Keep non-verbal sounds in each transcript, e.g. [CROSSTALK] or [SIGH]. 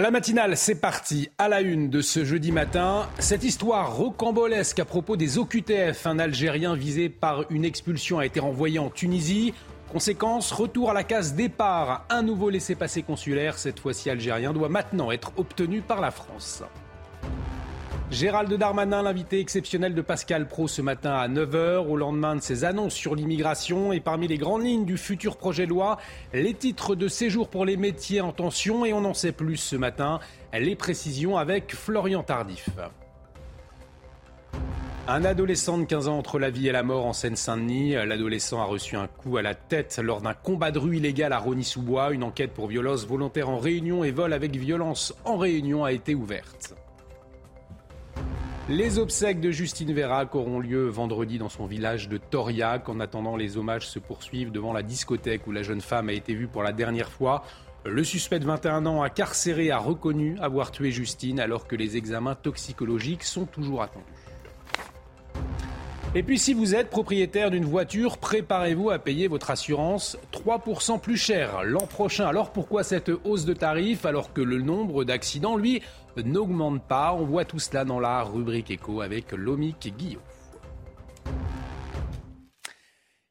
la matinale, c'est parti. À la une de ce jeudi matin, cette histoire rocambolesque à propos des OQTF. Un Algérien visé par une expulsion a été renvoyé en Tunisie. Conséquence, retour à la case départ. Un nouveau laissez-passer consulaire, cette fois-ci algérien, doit maintenant être obtenu par la France. Gérald Darmanin, l'invité exceptionnel de Pascal Pro ce matin à 9h, au lendemain de ses annonces sur l'immigration et parmi les grandes lignes du futur projet de loi, les titres de séjour pour les métiers en tension et on en sait plus ce matin, les précisions avec Florian Tardif. Un adolescent de 15 ans entre la vie et la mort en Seine-Saint-Denis. L'adolescent a reçu un coup à la tête lors d'un combat de rue illégal à Rony-sous-Bois. Une enquête pour violence volontaire en réunion et vol avec violence en réunion a été ouverte. Les obsèques de Justine Vérac auront lieu vendredi dans son village de Toriac. En attendant, les hommages se poursuivent devant la discothèque où la jeune femme a été vue pour la dernière fois. Le suspect de 21 ans incarcéré a reconnu avoir tué Justine alors que les examens toxicologiques sont toujours attendus. Et puis si vous êtes propriétaire d'une voiture, préparez-vous à payer votre assurance 3% plus cher l'an prochain. Alors pourquoi cette hausse de tarif alors que le nombre d'accidents, lui, n'augmente pas On voit tout cela dans la rubrique écho avec Lomic Guillaume.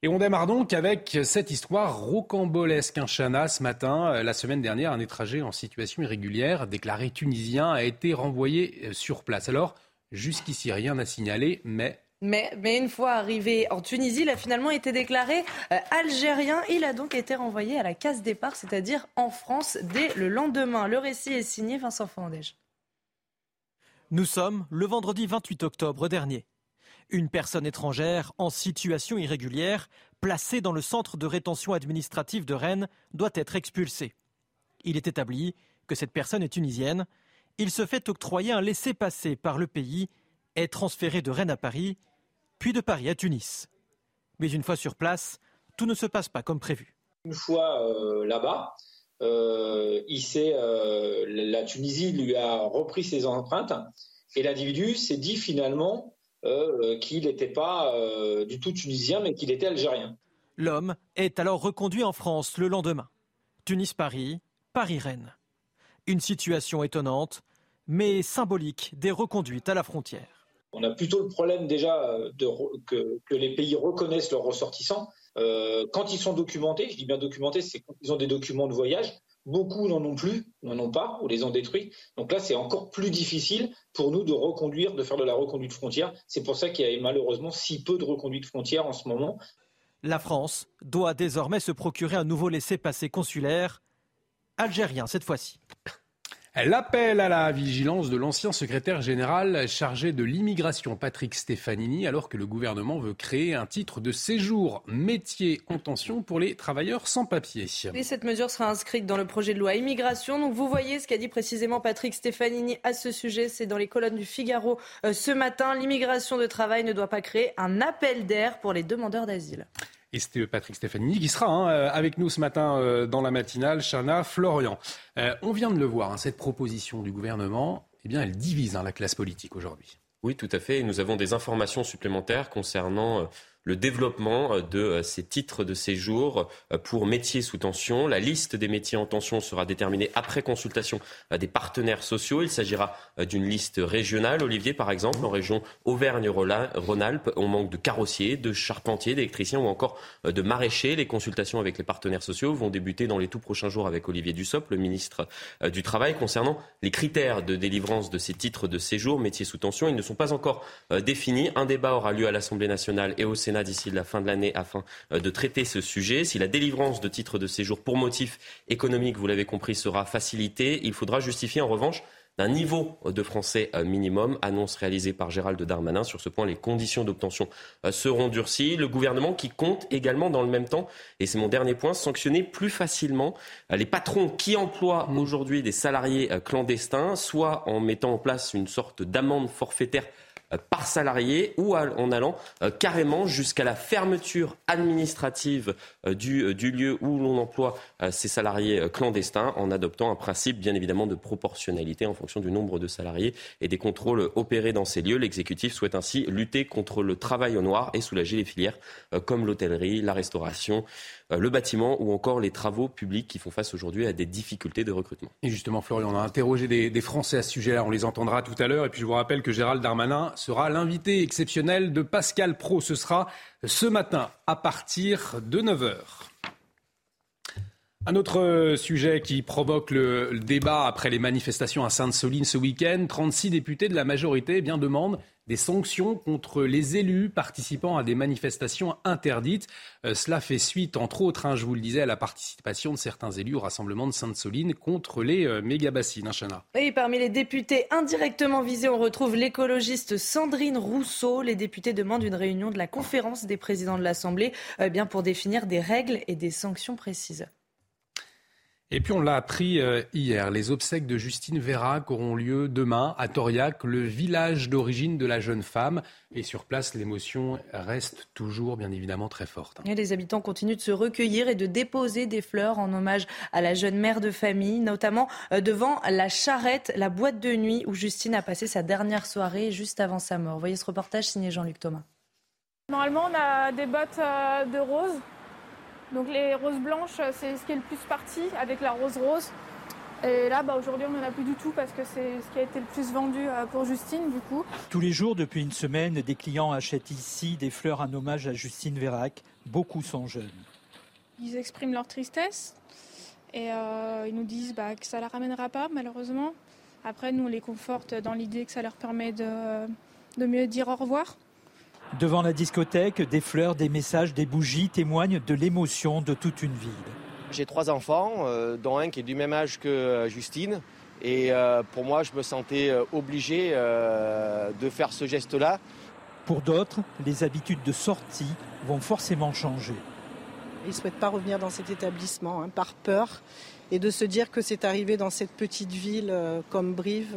Et on démarre donc avec cette histoire rocambolesque. Un chana ce matin, la semaine dernière, un étranger en situation irrégulière, déclaré tunisien, a été renvoyé sur place. Alors, jusqu'ici, rien n'a signalé, mais mais, mais, une fois arrivé en Tunisie, il a finalement été déclaré euh, algérien. Il a donc été renvoyé à la case départ, c'est-à-dire en France, dès le lendemain. Le récit est signé Vincent Fandège. Nous sommes le vendredi 28 octobre dernier. Une personne étrangère en situation irrégulière, placée dans le centre de rétention administrative de Rennes, doit être expulsée. Il est établi que cette personne est tunisienne. Il se fait octroyer un laissez-passer par le pays, est transféré de Rennes à Paris puis de Paris à Tunis. Mais une fois sur place, tout ne se passe pas comme prévu. Une fois euh, là-bas, euh, euh, la Tunisie lui a repris ses empreintes et l'individu s'est dit finalement qu'il n'était pas du tout tunisien mais qu'il était algérien. L'homme est alors reconduit en France le lendemain. Tunis-Paris, Paris-Rennes. Une situation étonnante, mais symbolique des reconduites à la frontière. On a plutôt le problème déjà euh, que, les pays reconnaissent leurs ressortissants. Euh, quand ils sont documentés, je dis bien documentés, c'est quand ils ont des documents de voyage. Beaucoup n'en ont plus, n'en ont pas, ou les ont détruits. Donc là, c'est encore plus difficile pour nous de reconduire, de faire de la reconduite frontière. C'est pour ça qu'il y a malheureusement si peu de reconduite frontière en ce moment. La France doit désormais se procurer un nouveau laissez-passer consulaire, algérien cette fois-ci. L'appel à la vigilance de l'ancien secrétaire général chargé de l'immigration Patrick Stefanini alors que le gouvernement veut créer un titre de séjour métier en tension pour les travailleurs sans papier. Et cette mesure sera inscrite dans le projet de loi immigration. Donc vous voyez ce qu'a dit précisément Patrick Stefanini à ce sujet. C'est dans les colonnes du Figaro euh, ce matin. L'immigration de travail ne doit pas créer un appel d'air pour les demandeurs d'asile. Et c'était Patrick Stéphanie qui sera hein, euh, avec nous ce matin euh, dans la matinale, Chana Florian. Euh, on vient de le voir, hein, cette proposition du gouvernement, eh bien, elle divise hein, la classe politique aujourd'hui. Oui, tout à fait. Et nous avons des informations supplémentaires concernant le développement euh, de euh, ces titres de séjour euh, pour métiers sous tension. La liste des métiers en tension sera déterminée après consultation des partenaires sociaux. Il s'agira d'une liste régionale. Olivier, par exemple, en région Auvergne-Rhône-Alpes, on manque de carrossiers, de charpentiers, d'électriciens ou encore de maraîchers. Les consultations avec les partenaires sociaux vont débuter dans les tout prochains jours avec Olivier Dussopt, le ministre du Travail, concernant les critères de délivrance de ces titres de séjour, métiers sous tension. Ils ne sont pas encore définis. Un débat aura lieu à l'Assemblée nationale et au Sénat d'ici la fin de l'année afin euh, de traiter ce sujet. Si la délivrance de titres de séjour pour motif économique, vous l'avez compris, sera facilitée, il faudra justifier en revanche d'un niveau de français minimum. Annonce réalisée par Gérald Darmanin. Sur ce point, les conditions d'obtention seront durcies. Le gouvernement qui compte également dans le même temps, et c'est mon dernier point, sanctionner plus facilement les patrons qui emploient aujourd'hui des salariés clandestins, soit en mettant en place une sorte d'amende forfaitaire euh, par salarié ou en allant euh, carrément jusqu'à la fermeture administrative euh, du, du lieu où l'on emploie ces salariés clandestins en adoptant un principe bien évidemment de proportionnalité en fonction du nombre de salariés et des contrôles opérés dans ces lieux. L'exécutif souhaite ainsi lutter contre le travail au noir et soulager les filières comme l'hôtellerie, la restauration, euh, le bâtiment ou encore les travaux publics qui font face aujourd'hui à des difficultés de recrutement. Et justement, Florian, on a interrogé des, Français à ce sujet-là, on les entendra tout à l'heure. Et puis je vous rappelle que Gérald Darmanin sera l'invité exceptionnel de Pascal Pro. Ce sera ce matin à partir de 9h. Un autre sujet qui provoque le, débat après les manifestations à Sainte-Soline ce week-end, 36 députés de la majorité eh bien, demandent des sanctions contre les élus participant à des manifestations interdites. Euh, cela fait suite, entre autres, hein, je vous le disais, à la participation de certains élus au rassemblement de Sainte-Soline contre les euh, méga-bassines. Hein. Oui, parmi les députés indirectement visés, on retrouve l'écologiste Sandrine Rousseau. Les députés demandent une réunion de la conférence des présidents de l'Assemblée euh, bien pour définir des règles et des sanctions précises. Et puis on l'a appris euh, hier, les obsèques de Justine Vérac auront lieu demain à Toriac, le village d'origine de la jeune femme. Et sur place, l'émotion reste toujours bien évidemment très forte. Et les habitants continuent de se recueillir et de déposer des fleurs en hommage à la jeune mère de famille, notamment euh, devant la charrette, la boîte de nuit où Justine a passé sa dernière soirée juste avant sa mort. voyez ce reportage signé Jean-Luc Thomas. Normalement, on a des bottes euh, de rose donc les roses blanches, c'est ce qui est le plus parti avec la rose rose. Et là, bah, aujourd'hui, on n'en a plus du tout parce que c'est ce qui a été le plus vendu euh, pour Justine, du coup. Tous les jours, depuis une semaine, des clients achètent ici des fleurs en hommage à Justine Vérac. Beaucoup sont jeunes. Ils expriment leur tristesse et euh, ils nous disent bah, que ça ne la ramènera pas, malheureusement. Après, nous, on les conforte dans l'idée que ça leur permet de, de mieux dire au revoir. Devant la discothèque, des fleurs, des messages, des bougies témoignent de l'émotion de toute une ville. J'ai trois enfants, euh, dont un qui est du même âge que euh, Justine. Et euh, pour moi, je me sentais obligé de faire ce geste-là. Pour d'autres, les habitudes de sortie vont forcément changer. Ils ne souhaitent pas revenir dans cet établissement hein, par peur et de se dire que c'est arrivé dans cette petite ville comme Brive,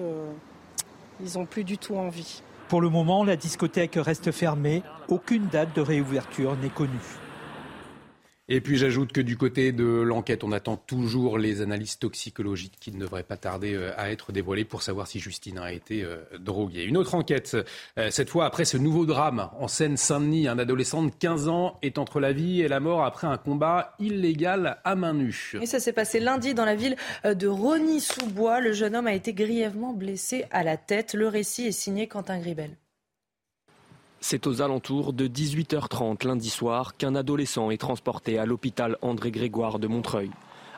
ils n'ont plus du tout envie. Pour le moment, la discothèque reste fermée. Aucune date de réouverture n'est connue. Et puis j'ajoute que du côté de l'enquête, on attend toujours les analyses toxicologiques qui ne devraient pas tarder euh, à être dévoilées pour savoir si Justine a été euh, droguée. Une autre enquête, euh, cette fois après ce nouveau drame en Seine-Saint-Denis, un adolescent de 15 ans est entre la vie et la mort après un combat illégal à main nue. Et ça s'est passé lundi dans la ville de Rony-sous-Bois. Le jeune homme a été grièvement blessé à la tête. Le récit est signé Quentin Gribel. C'est aux alentours de 18h30 lundi soir qu'un adolescent est transporté à l'hôpital André Grégoire de Montreuil.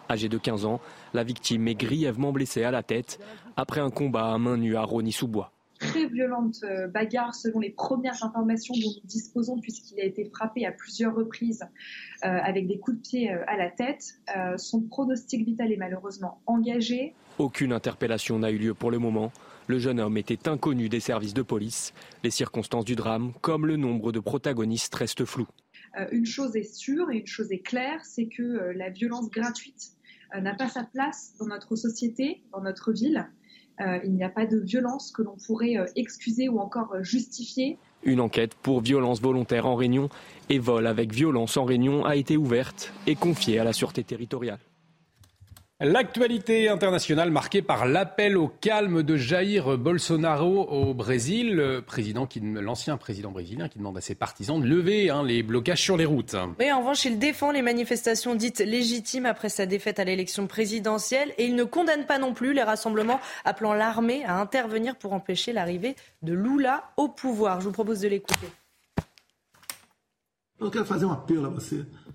Âgé de 15 ans, la victime est grièvement blessée à la tête après un combat à main nue à Rony-sous-Bois. Très violente euh, bagarre selon les premières informations dont nous disposons puisqu'il a été frappé à plusieurs reprises euh, avec des coups de pied euh, à la tête. son pronostic vital est malheureusement engagé. Aucune interpellation n'a eu lieu pour le moment. Le jeune homme était inconnu des services de police. Les circonstances du drame, comme le nombre de protagonistes, restent floues. Euh, une chose est sûre et une chose est claire, c'est que euh, la violence gratuite euh, n'a pas sa place dans notre société, dans notre ville. il n'y a pas de violence que l'on pourrait excuser ou encore justifier. Une enquête pour violence volontaire en Réunion et vol avec violence en Réunion a été ouverte et confiée à la Sûreté territoriale. L'actualité internationale marquée par l'appel au calme de Jair Bolsonaro au Brésil, l'ancien président brésilien qui demande à ses partisans de lever hein, les blocages sur les routes. Mais en revanche, il défend les manifestations dites légitimes après sa défaite à l'élection présidentielle et il ne condamne pas non plus les rassemblements appelant l'armée à intervenir pour empêcher l'arrivée de Lula au pouvoir. Je vous propose de l'écouter.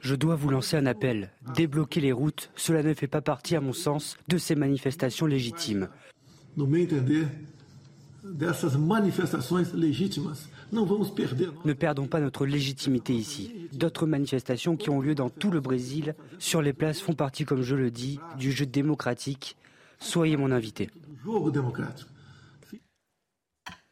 Je dois vous lancer un appel. Débloquer les routes, cela ne fait pas partie, à mon sens, de ces manifestations légitimes. Ne perdons pas notre légitimité ici. D'autres manifestations qui ont lieu dans tout le Brésil sur les places font partie, comme je le dis, du jeu démocratique. Soyez mon invité.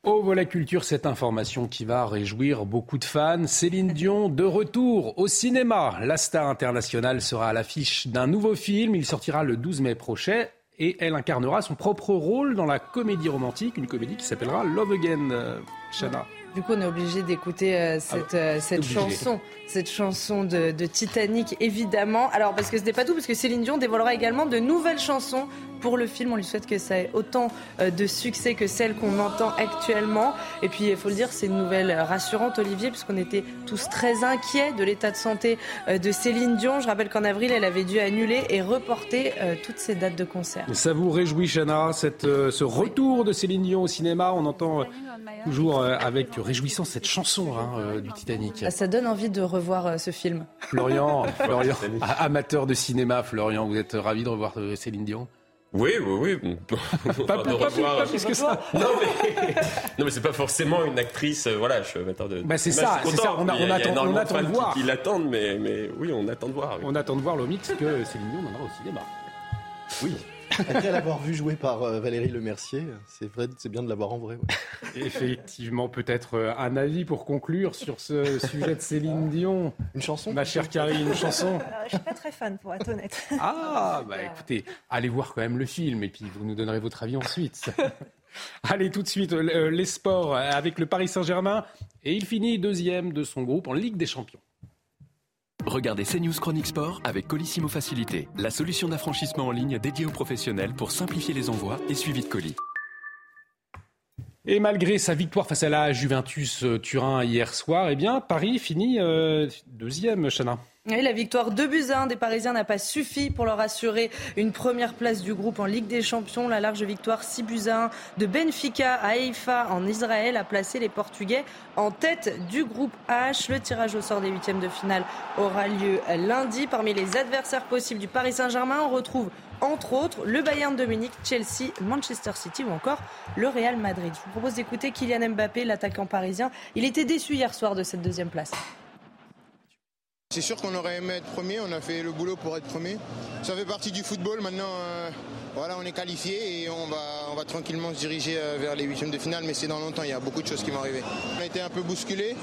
Au voilà culture, cette information qui va réjouir beaucoup de fans. Céline Dion de retour au cinéma. La star internationale sera à l'affiche d'un nouveau film. Il sortira le 12 mai prochain et elle incarnera son propre rôle dans la comédie romantique, une comédie qui s'appellera Love Again. Euh, Shana. Du coup, on est obligé d'écouter euh, cette, Ah euh, cette chanson, cette chanson de, de Titanic, évidemment. Alors, parce que ce n'est pas tout, parce que Céline Dion dévoilera également de nouvelles chansons pour le film. On lui souhaite que ça ait autant euh, de succès que celles qu'on entend actuellement. Et puis, il faut le dire, c'est une nouvelle rassurante, Olivier, puisqu'on était tous très inquiets de l'état de santé de Céline Dion. Je rappelle qu'en avril, elle avait dû annuler et reporter toutes ses dates de concert. Ça vous réjouit, Chana, cette, ce retour de Céline Dion au cinéma? On entend toujours avec réjouissance cette chanson hein, euh, du Titanic. Ah, Ça donne envie de revoir euh, ce film. Florian, [LAUGHS] amateur de cinéma, Florian, vous êtes ravi de revoir euh, Céline Dion? Oui, oui, oui. Pas- [LAUGHS] pas- revoir- pas plus que ça. [LAUGHS] Non, mais, non, mais c'est pas forcément une actrice. euh, Voilà, je suis amateur de. Bah, c'est ça, c'est on a- a attend- on énormément attend de voir. Qui, qui l'attendent, mais, mais oui, on attend de voir. oui. On attend de voir l'Omix que Céline Dion viendra au cinéma. Oui. Après l'avoir vu jouer par euh, Valérie Lemercier, c'est vrai, c'est bien de l'avoir en vrai. ouais. [LAUGHS] Effectivement, peut-être euh, un avis pour conclure sur ce sujet de Céline Dion. Une chanson? Ma chère Karine, une chanson Alors, je suis pas très fan, pour être honnête. Ah, bah écoutez, allez voir quand même le film et puis vous nous donnerez votre avis ensuite. [LAUGHS] allez, tout de suite, euh, les sports avec le Paris Saint-Germain. Et il finit deuxième de son groupe en Ligue des Champions. Regardez CNews Chronique Sport avec Colissimo Facilité, la solution d'affranchissement en ligne dédiée aux professionnels pour simplifier les envois et suivi de colis. Et malgré sa victoire face à la Juventus euh, Turin hier soir, eh bien, Paris finit euh, deuxième, Chana. La victoire 2 buts à 1 des Parisiens n'a pas suffi pour leur assurer une première place du groupe en Ligue des Champions. La large victoire 6 buts à 1 de Benfica à Haïfa en Israël a placé les Portugais en tête du groupe H. Le tirage au sort des huitièmes de finale aura lieu lundi. Parmi les adversaires possibles du Paris Saint-Germain, on retrouve entre autres le Bayern de Munich, Chelsea, Manchester City ou encore le Real Madrid. Je vous propose d'écouter Kylian Mbappé, l'attaquant parisien. Il était déçu hier soir de cette deuxième place. C'est sûr qu'on aurait aimé être premier, on a fait le boulot pour être premier. Ça fait partie du football, maintenant euh, on est qualifié et on va, tranquillement se diriger euh, vers les huitièmes de finale, mais c'est dans longtemps, il y a beaucoup de choses qui vont arriver. On a été un peu bousculé,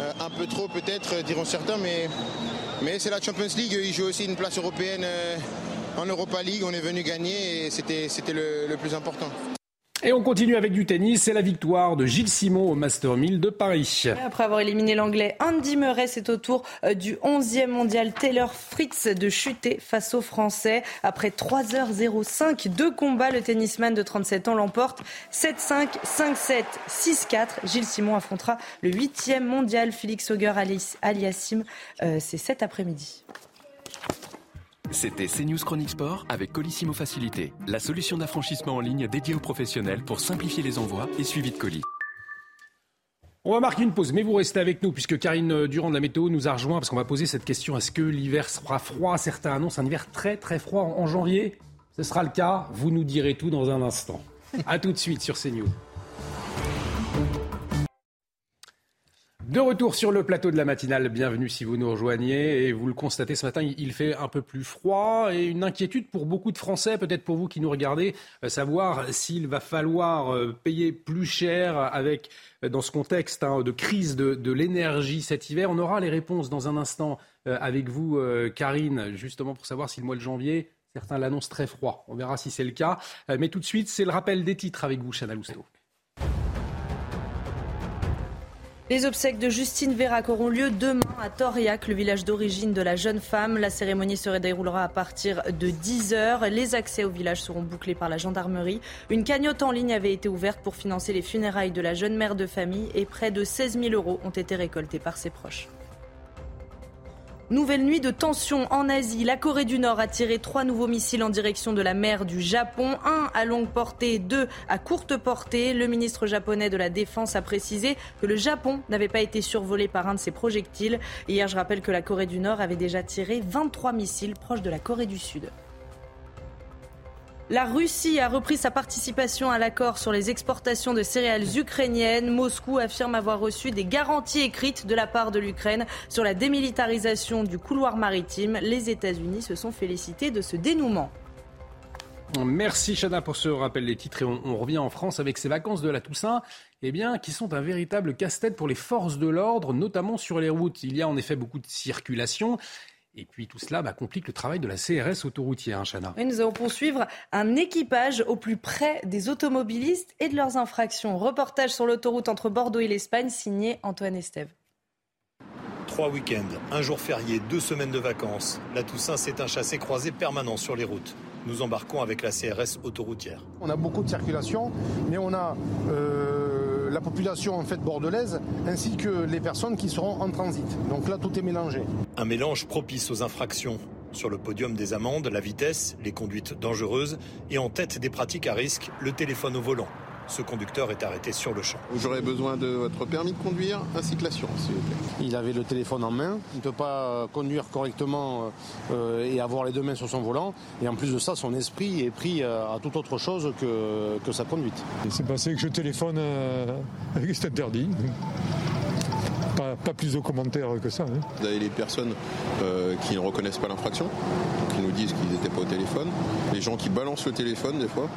euh, un peu trop peut-être, diront certains, mais, c'est la Champions League, ils jouent aussi une place européenne en Europa League, on est venu gagner et c'était le plus important. Et on continue avec du tennis. C'est la victoire de Gilles Simon au Master 1000 de Paris. Après avoir éliminé l'anglais Andy Murray, c'est au tour euh, du 11e mondial Taylor Fritz de chuter face aux Français. Après 3h05 de combat, le tennisman de 37 ans l'emporte 7-5, 5-7, 6-4. Gilles Simon affrontera le 8e mondial Félix Auger Aliassim. Euh, c'est cet après-midi. C'était CNews Chronique Sport avec Colissimo Facilité, la solution d'affranchissement en ligne dédiée aux professionnels pour simplifier les envois et suivi de colis. On va marquer une pause, mais vous restez avec nous puisque Karine Durand de la météo nous a rejoint parce qu'on va poser cette question est-ce que l'hiver sera froid? Certains annoncent un hiver très très froid en janvier. Ce sera le cas. Vous nous direz tout dans un instant. A tout de suite sur CNews. De retour sur le plateau de la matinale, bienvenue si vous nous rejoignez. Et vous le constatez ce matin, il fait un peu plus froid et une inquiétude pour beaucoup de Français, peut-être pour vous qui nous regardez, euh, savoir s'il va falloir euh, payer plus cher avec, euh, dans ce contexte hein, de crise de, de l'énergie cet hiver. On aura les réponses dans un instant avec vous, Karine, justement pour savoir si le mois de janvier, certains l'annoncent très froid. On verra si c'est le cas. Mais tout de suite, c'est le rappel des titres avec vous, Chana Lousteau. Les obsèques de Justine Vérac auront lieu demain à Toriac, le village d'origine de la jeune femme. La cérémonie se déroulera à partir de 10h. Les accès au village seront bouclés par la gendarmerie. Une cagnotte en ligne avait été ouverte pour financer les funérailles de la jeune mère de famille et près de 16 000 euros ont été récoltés par ses proches. Nouvelle nuit de tension en Asie. La Corée du Nord a tiré trois nouveaux missiles en direction de la mer du Japon. Un à longue portée, deux à courte portée. Le ministre japonais de la Défense a précisé que le Japon n'avait pas été survolé par un de ces projectiles. Hier, je rappelle que la Corée du Nord avait déjà tiré 23 missiles proches de la Corée du Sud. La Russie a repris sa participation à l'accord sur les exportations de céréales ukrainiennes. Moscou affirme avoir reçu des garanties écrites de la part de l'Ukraine sur la démilitarisation du couloir maritime. Les États-Unis se sont félicités de ce dénouement. Merci Chana pour ce rappel des titres et on, revient en France avec ces vacances de la Toussaint, eh bien, qui sont un véritable casse-tête pour les forces de l'ordre, notamment sur les routes. Il y a en effet beaucoup de circulation. Et puis tout cela bah, complique le travail de la CRS autoroutière, hein, Chana. nous allons poursuivre un équipage au plus près des automobilistes et de leurs infractions. Reportage sur l'autoroute entre Bordeaux et l'Espagne, signé Antoine Estève. Trois week-ends, un jour férié, deux semaines de vacances. La Toussaint, c'est un chassé croisé permanent sur les routes. Nous embarquons avec la CRS autoroutière. On a beaucoup de circulation, mais on a euh, la population en fait bordelaise ainsi que les personnes qui seront en transit. Donc là, tout est mélangé. Un mélange propice aux infractions. Sur le podium des amendes, la vitesse, les conduites dangereuses et en tête des pratiques à risque, le téléphone au volant. Ce conducteur est arrêté sur le champ. J'aurais besoin de votre permis de conduire ainsi que l'assurance, s'il vous plaît. Il avait le téléphone en main, il ne peut pas conduire correctement euh, et avoir les deux mains sur son volant. Et en plus de ça, son esprit est pris euh, à toute autre chose que, que sa conduite. C'est passé que je téléphone euh, avec cet interdit. Pas, plus de commentaires que ça. Hein. Vous avez les personnes qui ne reconnaissent pas l'infraction, qui nous disent qu'ils n'étaient pas au téléphone, les gens qui balancent le téléphone des fois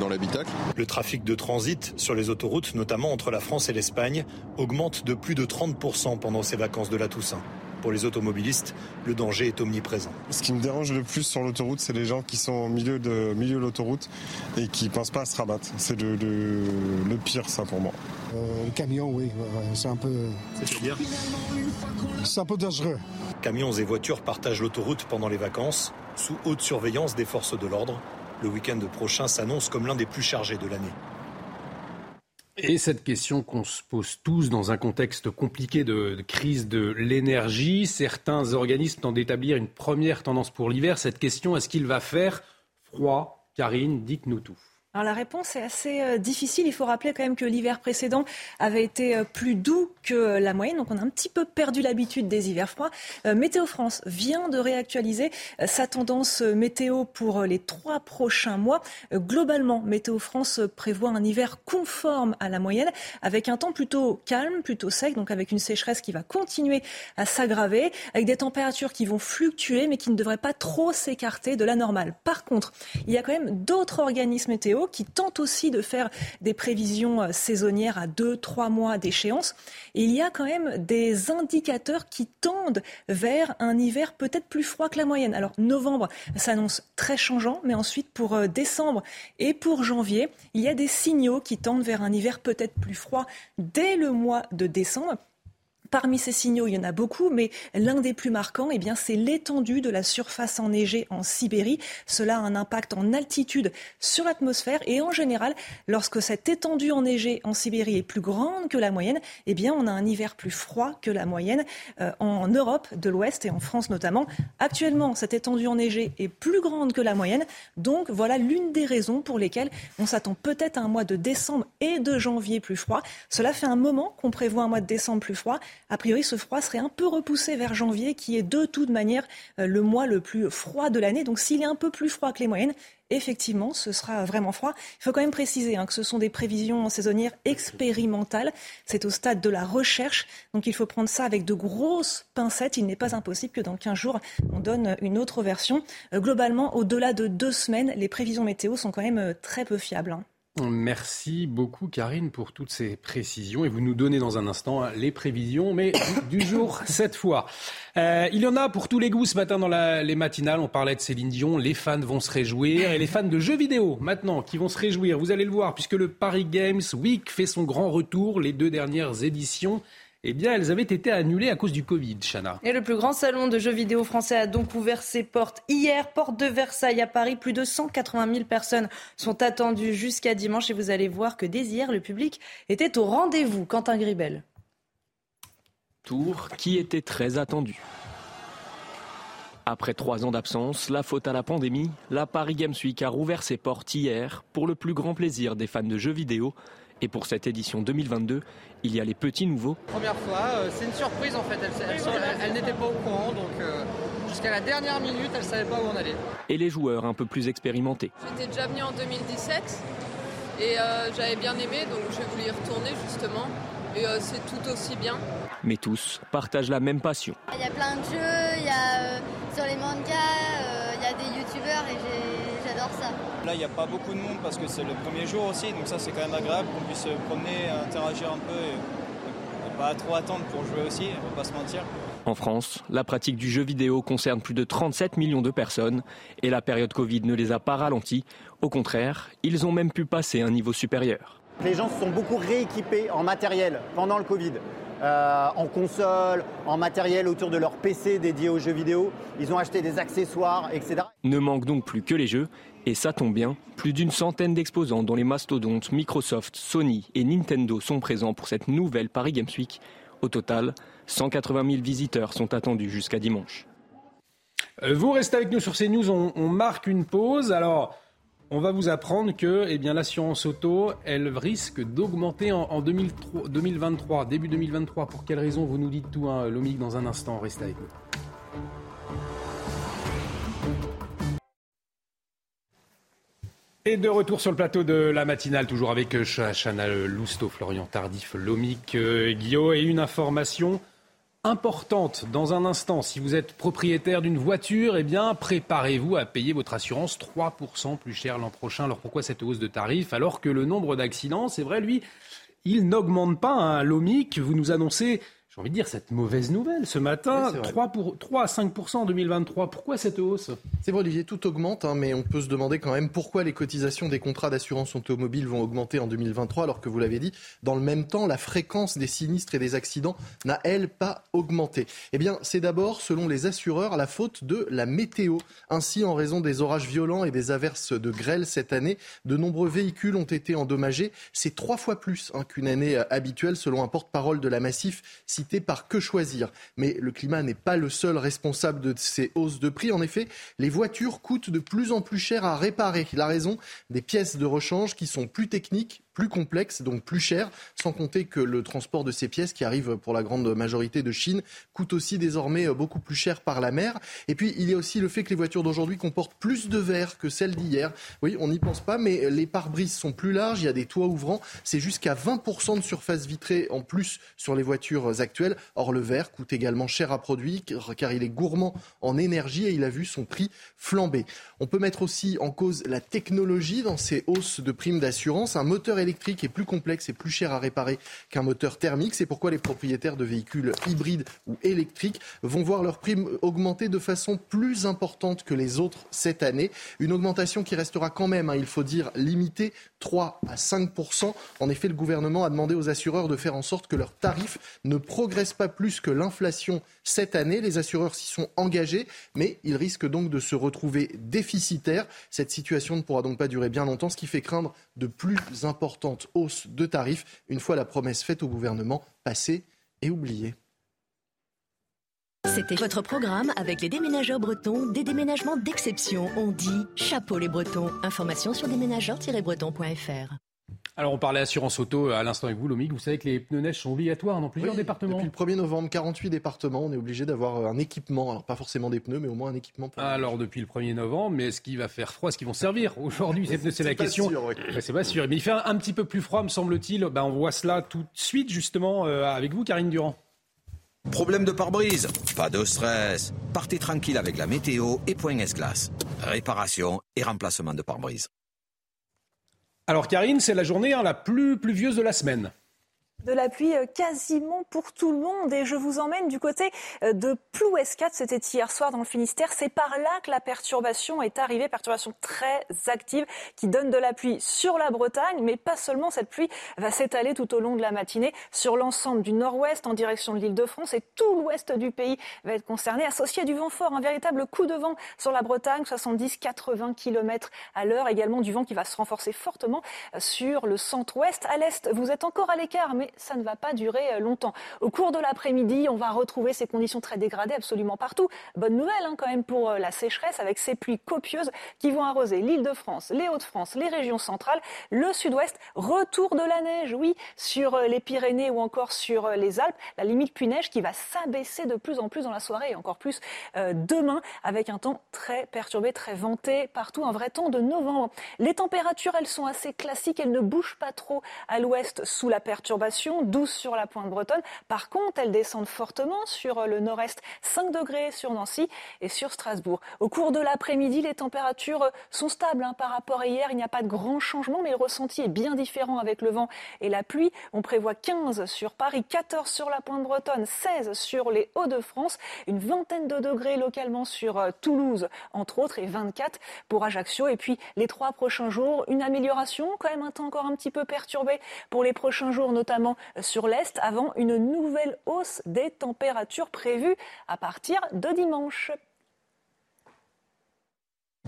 dans l'habitacle. Le trafic de transit sur les autoroutes, notamment entre la France et l'Espagne, augmente de plus de 30% pendant ces vacances de la Toussaint. Pour les automobilistes, le danger est omniprésent. Ce qui me dérange le plus sur l'autoroute, c'est les gens qui sont au milieu de, milieu de l'autoroute et qui ne pensent pas à se rabattre. C'est le, le, pire, ça, pour moi. Euh, le camion, oui, c'est un peu. C'est-à-dire C'est un peu dangereux. Camions et voitures partagent l'autoroute pendant les vacances, sous haute surveillance des forces de l'ordre. Le week-end prochain s'annonce comme l'un des plus chargés de l'année. Et cette question qu'on se pose tous dans un contexte compliqué de, crise de l'énergie, certains organismes tentent d'établir une première tendance pour l'hiver. Cette question, est-ce qu'il va faire froid? Karine, dites-nous tout. Alors la réponse est assez euh, difficile. Il faut rappeler quand même que l'hiver précédent avait été euh, plus doux que la moyenne, donc on a un petit peu perdu l'habitude des hivers froids. Euh, météo France vient de réactualiser sa tendance météo pour les trois prochains mois. globalement, Météo France prévoit un hiver conforme à la moyenne, avec un temps plutôt calme, plutôt sec, donc avec une sécheresse qui va continuer à s'aggraver, avec des températures qui vont fluctuer, mais qui ne devraient pas trop s'écarter de la normale. Par contre, il y a quand même d'autres organismes météo qui tente aussi de faire des prévisions euh, saisonnières à deux, trois mois d'échéance. il y a quand même des indicateurs qui tendent vers un hiver peut-être plus froid que la moyenne. Alors novembre s'annonce très changeant, mais ensuite pour euh, décembre et pour janvier, il y a des signaux qui tendent vers un hiver peut-être plus froid dès le mois de décembre. Parmi ces signaux, il y en a beaucoup, mais l'un des plus marquants, eh bien, c'est l'étendue de la surface enneigée en Sibérie. Cela a un impact en altitude sur l'atmosphère et en général, lorsque cette étendue enneigée en Sibérie est plus grande que la moyenne, eh bien, on a un hiver plus froid que la moyenne euh, en Europe de l'Ouest et en France notamment. Actuellement, cette étendue enneigée est plus grande que la moyenne, donc voilà l'une des raisons pour lesquelles on s'attend peut-être à un mois de décembre et de janvier plus froid. Cela fait un moment qu'on prévoit un mois de décembre plus froid. A priori, ce froid serait un peu repoussé vers janvier, qui est de toute manière euh, le mois le plus froid de l'année. Donc s'il est un peu plus froid que les moyennes, effectivement, ce sera vraiment froid. Il faut quand même préciser hein, que ce sont des prévisions saisonnières expérimentales. C'est au stade de la recherche. Donc il faut prendre ça avec de grosses pincettes. Il n'est pas impossible que dans 15 jours, on donne une autre version. Euh, globalement, au-delà de deux semaines, les prévisions météo sont quand même euh, très peu fiables. Hein. Merci beaucoup Karine pour toutes ces précisions et vous nous donnez dans un instant les prévisions, mais du, jour [LAUGHS] cette fois. Euh, il y en a pour tous les goûts ce matin dans les matinales. On parlait de Céline Dion, les fans vont se réjouir et les fans de jeux vidéo maintenant qui vont se réjouir. Vous allez le voir puisque le Paris Games Week fait son grand retour. Les deux dernières éditions eh bien, elles avaient été annulées à cause du Covid, Chana. Et le plus grand salon de jeux vidéo français a donc ouvert ses portes hier, porte de Versailles à Paris. Plus de 180 000 personnes sont attendues jusqu'à dimanche et vous allez voir que dès hier, le public était au rendez-vous. Quentin Gribel. Tour qui était très attendu. Après trois ans d'absence, la faute à la pandémie, la Paris Games Week a rouvert ses portes hier pour le plus grand plaisir des fans de jeux vidéo. Et pour cette édition 2022, il y a les petits nouveaux. Première fois, euh, c'est une surprise en fait, elle, n'était pas au courant, donc euh, jusqu'à la dernière minute, elle ne savait pas où on allait. Et les joueurs un peu plus expérimentés. J'étais déjà venu en 2017 et euh, j'avais bien aimé, donc j'ai voulu y retourner justement. Et c'est tout aussi bien. Mais tous partagent la même passion. Il y a plein de jeux, il y a sur les mangas, y a des youtubeurs et j'adore ça. Là, il n'y a pas beaucoup de monde parce que c'est le premier jour aussi, donc ça c'est quand même agréable qu'on puisse se promener, interagir un peu et, pas trop attendre pour jouer aussi, on va pas se mentir. En France, la pratique du jeu vidéo concerne plus de 37 millions de personnes et la période Covid ne les a pas ralentis. Au contraire, ils ont même pu passer un niveau supérieur. Les gens se sont beaucoup rééquipés en matériel pendant le Covid. Euh, en console, en matériel autour de leur PC dédié aux jeux vidéo. Ils ont acheté des accessoires, etc. Ne manque donc plus que les jeux, et ça tombe bien, plus d'une centaine d'exposants dont les mastodontes Microsoft, Sony et Nintendo sont présents pour cette nouvelle Paris Games Week. Au total, 180 000 visiteurs sont attendus jusqu'à dimanche. Euh, vous restez avec nous sur CNews, on, on marque une pause. Alors, on va vous apprendre que eh l'assurance auto, elle risque d'augmenter en, 2023, début 2023. Pour quelles raisons Vous nous dites tout, hein, Lomique, dans un instant. Restez avec nous. Et de retour sur le plateau de la matinale, toujours avec euh, Chana Lousteau, Florian Tardif, Lomique, euh, Guillaume, et une information importante dans un instant. Si vous êtes propriétaire d'une voiture, eh bien, préparez-vous à payer votre assurance 3% plus cher l'an prochain. Alors pourquoi cette hausse de tarif alors que le nombre d'accidents, c'est vrai, lui, il n'augmente pas. Hein. L'OMIC, vous nous annoncez j'ai envie de dire, cette mauvaise nouvelle ce matin, 3, pour, 3 à 5 en 2023. Pourquoi cette hausse? C'est vrai, Olivier, tout augmente, hein, mais on peut se demander quand même pourquoi les cotisations des contrats d'assurance automobile vont augmenter en 2023, alors que vous l'avez dit, dans le même temps, la fréquence des sinistres et des accidents n'a, elle, pas augmenté. Eh bien, c'est d'abord, selon les assureurs, la faute de la météo. Ainsi, en raison des orages violents et des averses de grêle cette année, de nombreux véhicules ont été endommagés. C'est trois fois plus hein, qu'une année euh, habituelle, selon un porte-parole de la Massif par Que Choisir. Mais le climat n'est pas le seul responsable de ces hausses de prix. En effet, les voitures coûtent de plus en plus cher à réparer. La raison des pièces de rechange qui sont plus techniques, plus complexe, donc plus cher, sans compter que le transport de ces pièces qui arrivent pour la grande majorité de Chine coûte aussi désormais euh, beaucoup plus cher par la mer. Et puis il y a aussi le fait que les voitures d'aujourd'hui comportent plus de verre que celles d'hier. Oui, on n'y pense pas, mais les pare-brises sont plus larges, il y a des toits ouvrants, c'est jusqu'à 20% de surface vitrée en plus sur les voitures actuelles. Or le verre coûte également cher à produire car il est gourmand en énergie et il a vu son prix flamber. On peut mettre aussi en cause la technologie dans ces hausses de primes d'assurance. Un moteur électrique est plus complexe et plus cher à réparer qu'un moteur thermique. C'est pourquoi les propriétaires de véhicules hybrides ou électriques vont voir leur prime augmenter de façon plus importante que les autres cette année. Une augmentation qui restera quand même, hein, il faut dire, limitée, 3 à 5% En effet, le gouvernement a demandé aux assureurs de faire en sorte que leurs tarifs ne progressent pas plus que l'inflation cette année. Les assureurs s'y sont engagés, mais ils risquent donc de se retrouver déficitaires. Cette situation ne pourra donc pas durer bien longtemps, ce qui fait craindre de plus importantes hausses de tarifs une fois la promesse faite au gouvernement passée et oubliée. C'était votre programme avec les déménageurs bretons, des déménagements d'exception. On dit chapeau les bretons. Information sur déménageurs-bretons.fr. Alors on parlait assurance auto euh, à l'instant avec vous, Lomique. Vous savez que les pneus neige sont obligatoires dans plusieurs départements. Depuis le 1er novembre, 48 départements, on est obligé d'avoir euh, un équipement. Alors pas forcément des pneus, mais au moins un équipement. Pour Alors depuis le 1er novembre, mais est-ce qu'il va faire froid Est-ce qu'ils vont servir aujourd'hui Ces pneus, c'est la question. C'est pas sûr. Mais il fait un, petit peu plus froid, me semble-t-il. Ben, on voit cela tout de suite justement euh, avec vous, Karine Durand. Problème de pare-brise Pas de stress. Partez tranquille avec la météo et Point S-Glace. Réparation et remplacement de pare-brise. Alors Karine, c'est la journée hein, la plus pluvieuse de la semaine de la pluie euh, quasiment pour tout le monde. Et je vous emmène du côté euh, de Plouescat. C'était hier soir dans le Finistère. C'est par là que la perturbation est arrivée. Perturbation très active qui donne de la pluie sur la Bretagne. Mais pas seulement. Cette pluie va s'étaler tout au long de la matinée sur l'ensemble du nord-ouest en direction de l'île de France. Et tout l'ouest du pays va être concerné. Associé à du vent fort, un véritable coup de vent sur la Bretagne. 70-80 km à l'heure. Également du vent qui va se renforcer fortement euh, sur le centre-ouest. À l'est, vous êtes encore à l'écart. Mais ça ne va pas durer euh, longtemps. Au cours de l'après-midi, on va retrouver ces conditions très dégradées absolument partout. Bonne nouvelle hein, quand même pour euh, la sécheresse avec ces pluies copieuses qui vont arroser l'île de France, les Hauts-de-France, les régions centrales, le sud-ouest. Retour de la neige, oui, sur euh, les Pyrénées ou encore sur les Alpes. La limite pluie-neige qui va s'abaisser de plus en plus dans la soirée et encore plus demain avec un temps très perturbé, très venté partout, un vrai temps de novembre. Les températures, elles sont assez classiques, elles ne bougent pas trop à l'ouest sous la perturbation agglomération, 12 sur la pointe bretonne. Par contre, elles descendent fortement sur le nord-est, 5 degrés sur Nancy et sur Strasbourg. Au cours de l'après-midi, les températures sont stables hein, par rapport à hier. Il n'y a pas de grand changement, mais le ressenti est bien différent avec le vent et la pluie. On prévoit 15 sur Paris, 14 sur la pointe bretonne, 16 sur les Hauts-de-France, une vingtaine de degrés localement sur euh, Toulouse, entre autres, et 24 pour Ajaccio. Et puis les trois prochains jours, une amélioration, quand même un temps encore un petit peu perturbé pour les prochains jours, notamment sur l'Est, avant une nouvelle hausse des températures prévues à partir de dimanche.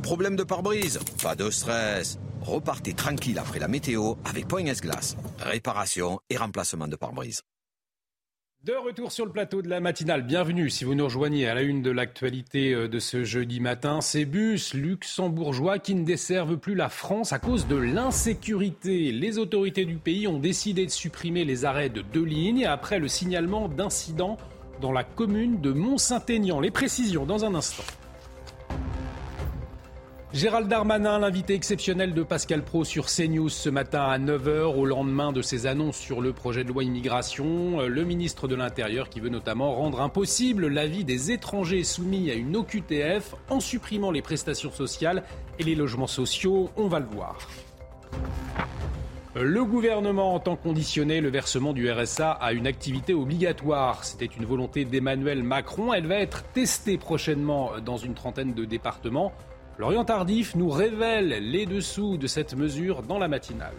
Problème de pare-brise Pas de stress. Repartez tranquille après la météo avec Point S-Glace. Réparation et remplacement de pare-brise. De retour sur le plateau de la matinale, bienvenue si vous nous rejoignez à la une de l'actualité euh, de ce jeudi matin. Ces bus luxembourgeois qui ne desservent plus la France à cause de l'insécurité. Les autorités du pays ont décidé de supprimer les arrêts de deux lignes après le signalement d'incidents dans la commune de Mont-Saint-Aignan. Les précisions dans un instant. Gérald Darmanin, l'invité exceptionnel de Pascal Pro sur CNews ce matin à 9h au lendemain de ses annonces sur le projet de loi immigration. Le ministre de l'Intérieur qui veut notamment rendre impossible la vie des étrangers soumis à une OQTF en supprimant les prestations sociales et les logements sociaux. On va le voir. Le gouvernement entend conditionner le versement du RSA à une activité obligatoire. C'était une volonté d'Emmanuel Macron. Elle va être testée prochainement dans une trentaine de départements. Lorient Tardif nous révèle les dessous de cette mesure dans la matinale.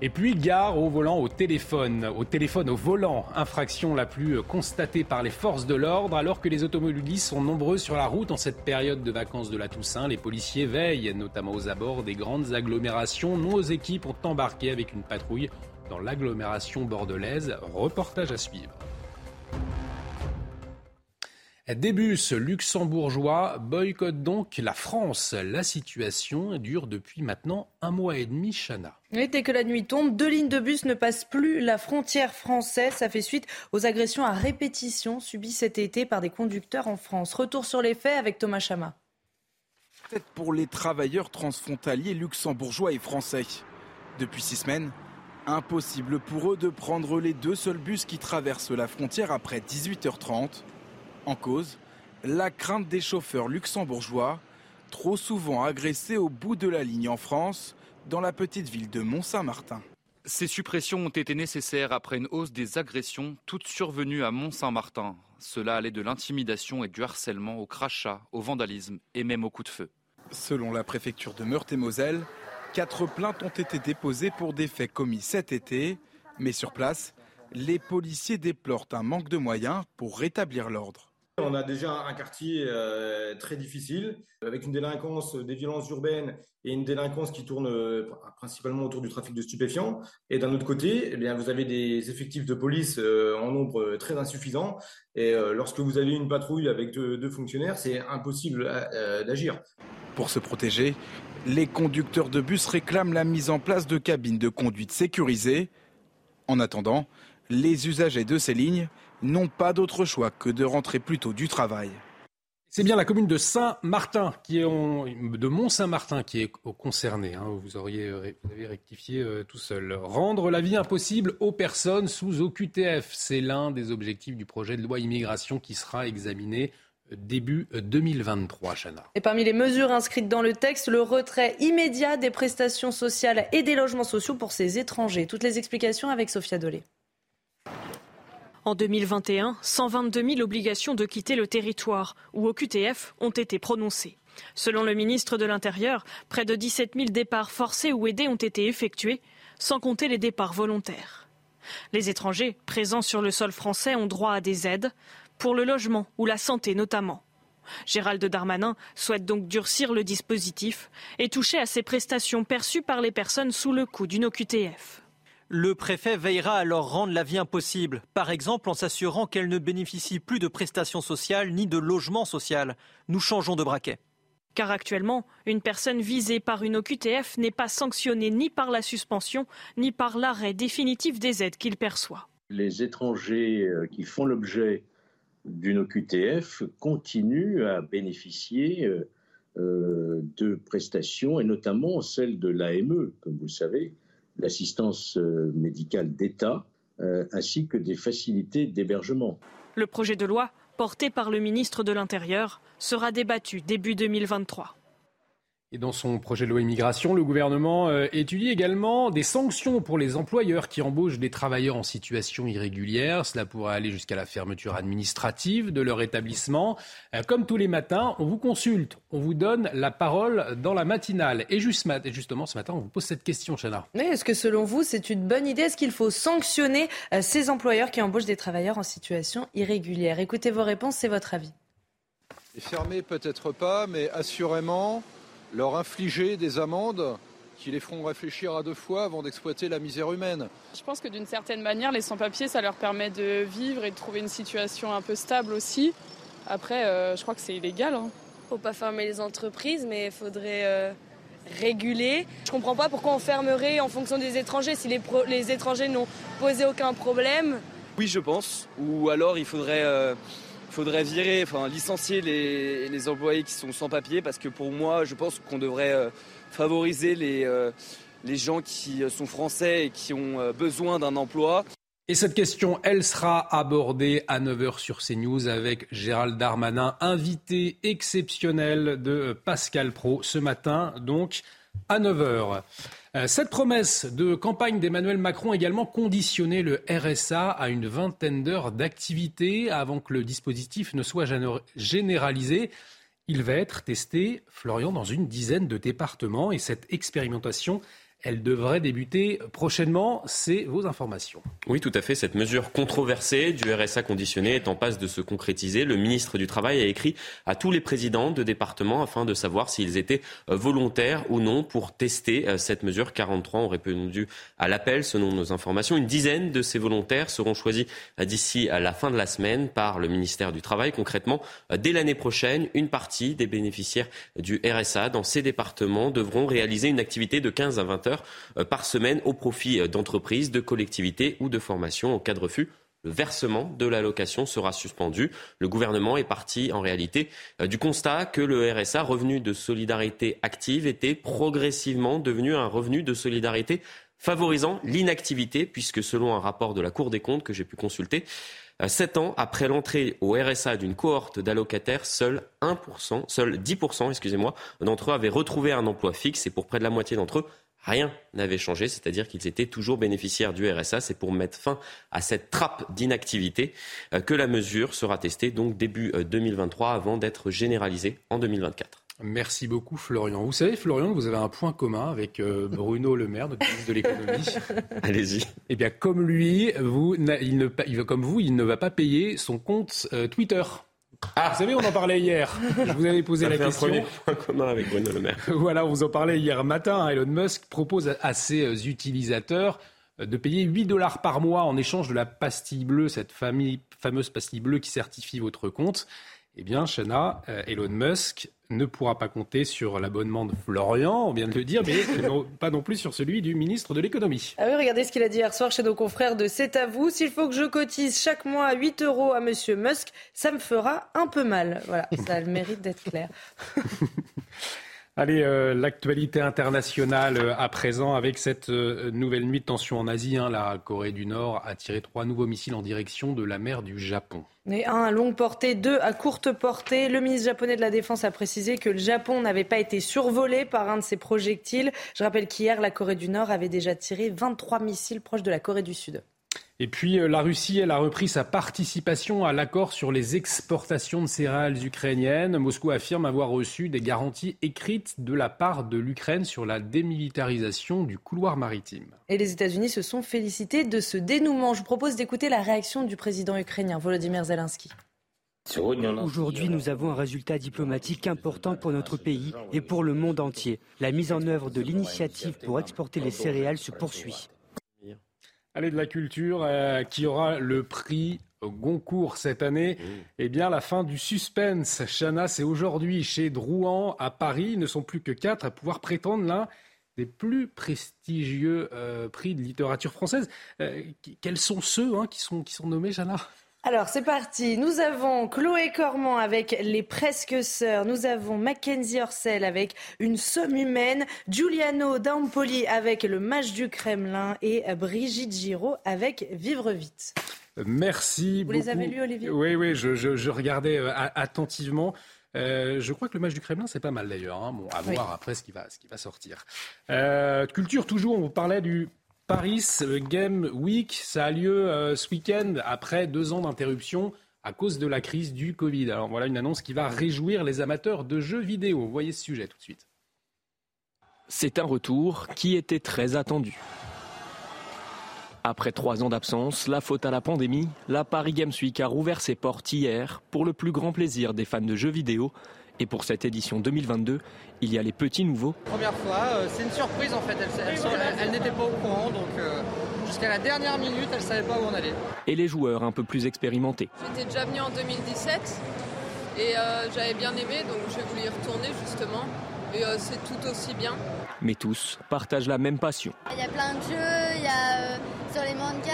Et puis gare au volant au téléphone, au téléphone au volant, infraction la plus constatée par les forces de l'ordre alors que les automobilistes sont nombreux sur la route en cette période de vacances de la Toussaint. Les policiers veillent notamment aux abords des grandes agglomérations. Nos équipes ont embarqué avec une patrouille dans l'agglomération bordelaise. Reportage à suivre. Des bus luxembourgeois boycottent donc la France. La situation dure depuis maintenant un mois et demi, Chana. Et dès que la nuit tombe, deux lignes de bus ne passent plus la frontière française. Ça fait suite aux agressions à répétition subies cet été par des conducteurs en France. Retour sur les faits avec Thomas Chama. Peut-être pour les travailleurs transfrontaliers luxembourgeois et français. Depuis six semaines, impossible pour eux de prendre les deux seuls bus qui traversent la frontière après 18h30 en cause, la crainte des chauffeurs luxembourgeois, trop souvent agressés au bout de la ligne en France, dans la petite ville de Mont-Saint-Martin. Ces suppressions ont été nécessaires après une hausse des agressions, toutes survenues à Mont-Saint-Martin. Cela allait de l'intimidation et du harcèlement au crachat, au vandalisme et même au coup de feu. Selon la préfecture de Meurthe-et-Moselle, quatre plaintes ont été déposées pour des faits commis cet été, mais sur place, les policiers déplorent un manque de moyens pour rétablir l'ordre. On a déjà un quartier euh, très difficile, avec une délinquance des violences urbaines et une délinquance qui tourne euh, principalement autour du trafic de stupéfiants. Et d'un autre côté, eh bien, vous avez des effectifs de police euh, en nombre très insuffisant. Et lorsque vous avez une patrouille avec deux fonctionnaires, c'est impossible d'agir. Pour se protéger, les conducteurs de bus réclament la mise en place de cabines de conduite sécurisées. En attendant, les usagers de ces lignes n'ont pas d'autre choix que de rentrer plus tôt du travail. C'est bien la commune de Saint-Martin, qui est de Mont-Saint-Martin, qui est concernée. Hein. vous, auriez, vous avez rectifié euh, tout seul. Rendre la vie impossible aux personnes sous OQTF, c'est l'un des objectifs du projet de loi immigration qui sera examiné euh, début 2023, euh, Chana. Et parmi les mesures inscrites dans le texte, le retrait immédiat des prestations sociales et des logements sociaux pour ces étrangers. Toutes les explications avec Sophia Dolé. En 2021, 122 000 obligations de quitter le territoire ou au QTF ont été prononcées. Selon le ministre de l'Intérieur, près de 17 000 départs forcés ou aidés ont été effectués, sans compter les départs volontaires. Les étrangers présents sur le sol français ont droit à des aides, pour le logement ou la santé notamment. Gérald Darmanin souhaite donc durcir le dispositif et toucher à ces prestations perçues par les personnes sous le coup d'une OQTF. Le préfet veillera à leur rendre la vie impossible, par exemple en s'assurant qu'elles ne bénéficient plus de prestations sociales ni de logement social. Nous changeons de braquet. Car actuellement, une personne visée par une OQTF n'est pas sanctionnée ni par la suspension, ni par l'arrêt définitif des aides qu'il perçoit. Les étrangers euh, qui font l'objet d'une OQTF continuent à bénéficier euh, euh, de prestations, et notamment celles de l'AME, comme vous le savez, l'assistance médicale d'État, ainsi que des facilités d'hébergement. Le projet de loi, porté par le ministre de l'Intérieur, sera débattu début 2023. Et dans son projet de loi immigration, le gouvernement euh, étudie également des sanctions pour les employeurs qui embauchent des travailleurs en situation irrégulière. Cela pourrait aller jusqu'à la fermeture administrative de leur établissement. Euh, comme tous les matins, on vous consulte, on vous donne la parole dans la matinale. Et justement, ce matin, on vous pose cette question, Chana. Mais est-ce que selon vous, c'est une bonne idée? Est-ce qu'il faut sanctionner euh, ces employeurs qui embauchent des travailleurs en situation irrégulière? Écoutez vos réponses, c'est votre avis. Fermer peut-être pas, mais assurément leur infliger des amendes qui les feront réfléchir à deux fois avant d'exploiter la misère humaine. Je pense que d'une certaine manière, les sans-papiers, ça leur permet de vivre et de trouver une situation un peu stable aussi. Après, euh, je crois que c'est illégal. Hein. Faut pas fermer les entreprises, mais il faudrait euh, réguler. Je comprends pas pourquoi on fermerait en fonction des étrangers si les, les étrangers n'ont posé aucun problème. Oui, je pense. Ou alors il faudrait euh, faudrait virer, enfin licencier les, employés qui sont sans papier parce que pour moi, je pense qu'on devrait euh, favoriser les, euh, les gens qui sont français et qui ont euh, besoin d'un emploi. Et cette question, elle sera abordée à 9h sur CNews avec Gérald Darmanin, invité exceptionnel de Pascal Pro ce matin, donc à 9h. Euh, cette promesse de campagne d'Emmanuel Macron a également conditionné le RSA à une vingtaine d'heures d'activité avant que le dispositif ne soit généralisé. Il va être testé, Florian, dans une dizaine de départements et cette expérimentation elle devrait débuter prochainement. C'est vos informations. Oui, tout à fait. Cette mesure controversée du RSA conditionné est en passe de se concrétiser. Le ministre du Travail a écrit à tous les présidents de départements afin de savoir s'ils étaient euh, volontaires ou non pour tester euh, cette mesure. 43 ont répondu à l'appel selon nos informations. Une dizaine de ces volontaires seront choisis euh, d'ici à la fin de la semaine par le ministère du Travail. Concrètement, dès l'année prochaine, une partie des bénéficiaires du RSA dans ces départements devront réaliser une activité de 15 à 20 euh, par semaine au profit euh, d'entreprises, de collectivités ou de formations. En cas de refus, le versement de l'allocation sera suspendu. Le gouvernement est parti en réalité euh, du constat que le RSA, revenu de solidarité active, était progressivement devenu un revenu de solidarité favorisant l'inactivité, puisque selon un rapport de la Cour des comptes que j'ai pu consulter, Sept ans après l'entrée au RSA d'une cohorte d'allocataires, seuls 1%, seuls 10% excusez-moi, d'entre eux avaient retrouvé un emploi fixe et pour près de la moitié d'entre eux, rien n'avait changé, c'est-à-dire qu'ils étaient toujours bénéficiaires du RSA. C'est pour mettre fin à cette trappe d'inactivité euh, que la mesure sera testée donc début 2023 euh, avant d'être généralisée en 2024. Merci beaucoup Florian. Vous savez Florian, vous avez un point commun avec euh, Bruno Le Maire, notre ministre de l'économie. [LAUGHS] Allez-y. Eh bien comme lui, vous, il ne, comme vous, il ne va pas payer son compte Twitter. Ah, vous savez, on en parlait hier. Je vous avais posé la question. Un point commun avec Bruno Le Maire. [LAUGHS] voilà, on vous en parlait hier matin. Elon Musk propose à ses euh, utilisateurs euh, de payer 8 dollars par mois en échange de la pastille bleue, cette fameuse pastille bleue qui certifie votre compte. Eh bien, Shana, euh, Elon Musk ne pourra pas compter sur l'abonnement de Florian, on vient de le dire, mais [LAUGHS] pas non plus sur celui du ministre de l'économie. Ah oui, regardez ce qu'il a dit hier soir chez nos confrères de C'est à vous. S'il faut que je cotise chaque mois 8 euros à Monsieur Musk, ça me fera un peu mal. Voilà, ça a le mérite d'être clair. [LAUGHS] Allez, euh, l'actualité internationale euh, à présent avec cette euh, nouvelle nuit de tension en Asie. Hein. la Corée du Nord a tiré trois nouveaux missiles en direction de la mer du Japon. Un à longue portée, deux à courte portée. Le ministre japonais de la Défense a précisé que le Japon n'avait pas été survolé par un de ces projectiles. Je rappelle qu'hier, la Corée du Nord avait déjà tiré 23 missiles proches de la Corée du Sud. Et puis euh, la Russie, elle a repris sa participation à l'accord sur les exportations de céréales ukrainiennes. Moscou affirme avoir reçu des garanties écrites de la part de l'Ukraine sur la démilitarisation du couloir maritime. Et les États-Unis se sont félicités de ce dénouement. Je vous propose d'écouter la réaction du président ukrainien Volodymyr Zelensky. Aujourd'hui, nous avons un résultat diplomatique important pour notre pays et pour le monde entier. La mise en œuvre de l'initiative pour exporter les céréales se poursuit. Allez, de la culture, euh, qui aura le prix Goncourt cette année. Mmh. Eh bien, la fin du suspense. Chana, c'est aujourd'hui chez Drouan à Paris. Ils ne sont plus que quatre à pouvoir prétendre l'un des plus prestigieux euh, prix de littérature française. Euh, quels sont ceux hein, qui, sont, qui sont nommés, Chana Alors c'est parti. Nous avons Chloé Cormand avec les Presque Sœurs. Nous avons Mackenzie Orsel avec Une somme humaine. Giuliano Dampoli avec Le match du Kremlin. Et Brigitte Giraud avec Vivre vite. Merci Vous beaucoup. les avez lus, Olivier? Oui, oui, je, je- je regardais euh, attentivement. Euh, je crois que le match du Kremlin, c'est pas mal d'ailleurs. hein. Bon, à Oui. voir après ce qui va, ce qui va sortir. Euh, culture, toujours, on vous parlait du Paris Game Week. Ça a lieu euh, ce week-end après deux ans d'interruption à cause de la crise du Covid. Alors voilà une annonce qui va réjouir les amateurs de jeux vidéo. Voyez ce sujet tout de suite. C'est un retour qui était très attendu. Après trois ans d'absence, la faute à la pandémie, la Paris Games Week a rouvert ses portes hier pour le plus grand plaisir des fans de jeux vidéo. Et pour cette édition 2022, il y a les petits nouveaux, Première fois, euh, c'est une surprise en fait. Elle, elle- elle- elle n'était pas au courant, donc euh, jusqu'à la dernière minute, elle savait pas où on allait. et les joueurs un peu plus expérimentés. J'étais déjà venue en 2017 et euh, j'avais bien aimé, donc j'ai voulu y retourner justement. Et euh, c'est tout aussi bien. Mais tous partagent la même passion. Il y a plein de jeux, il y a euh, sur les mangas,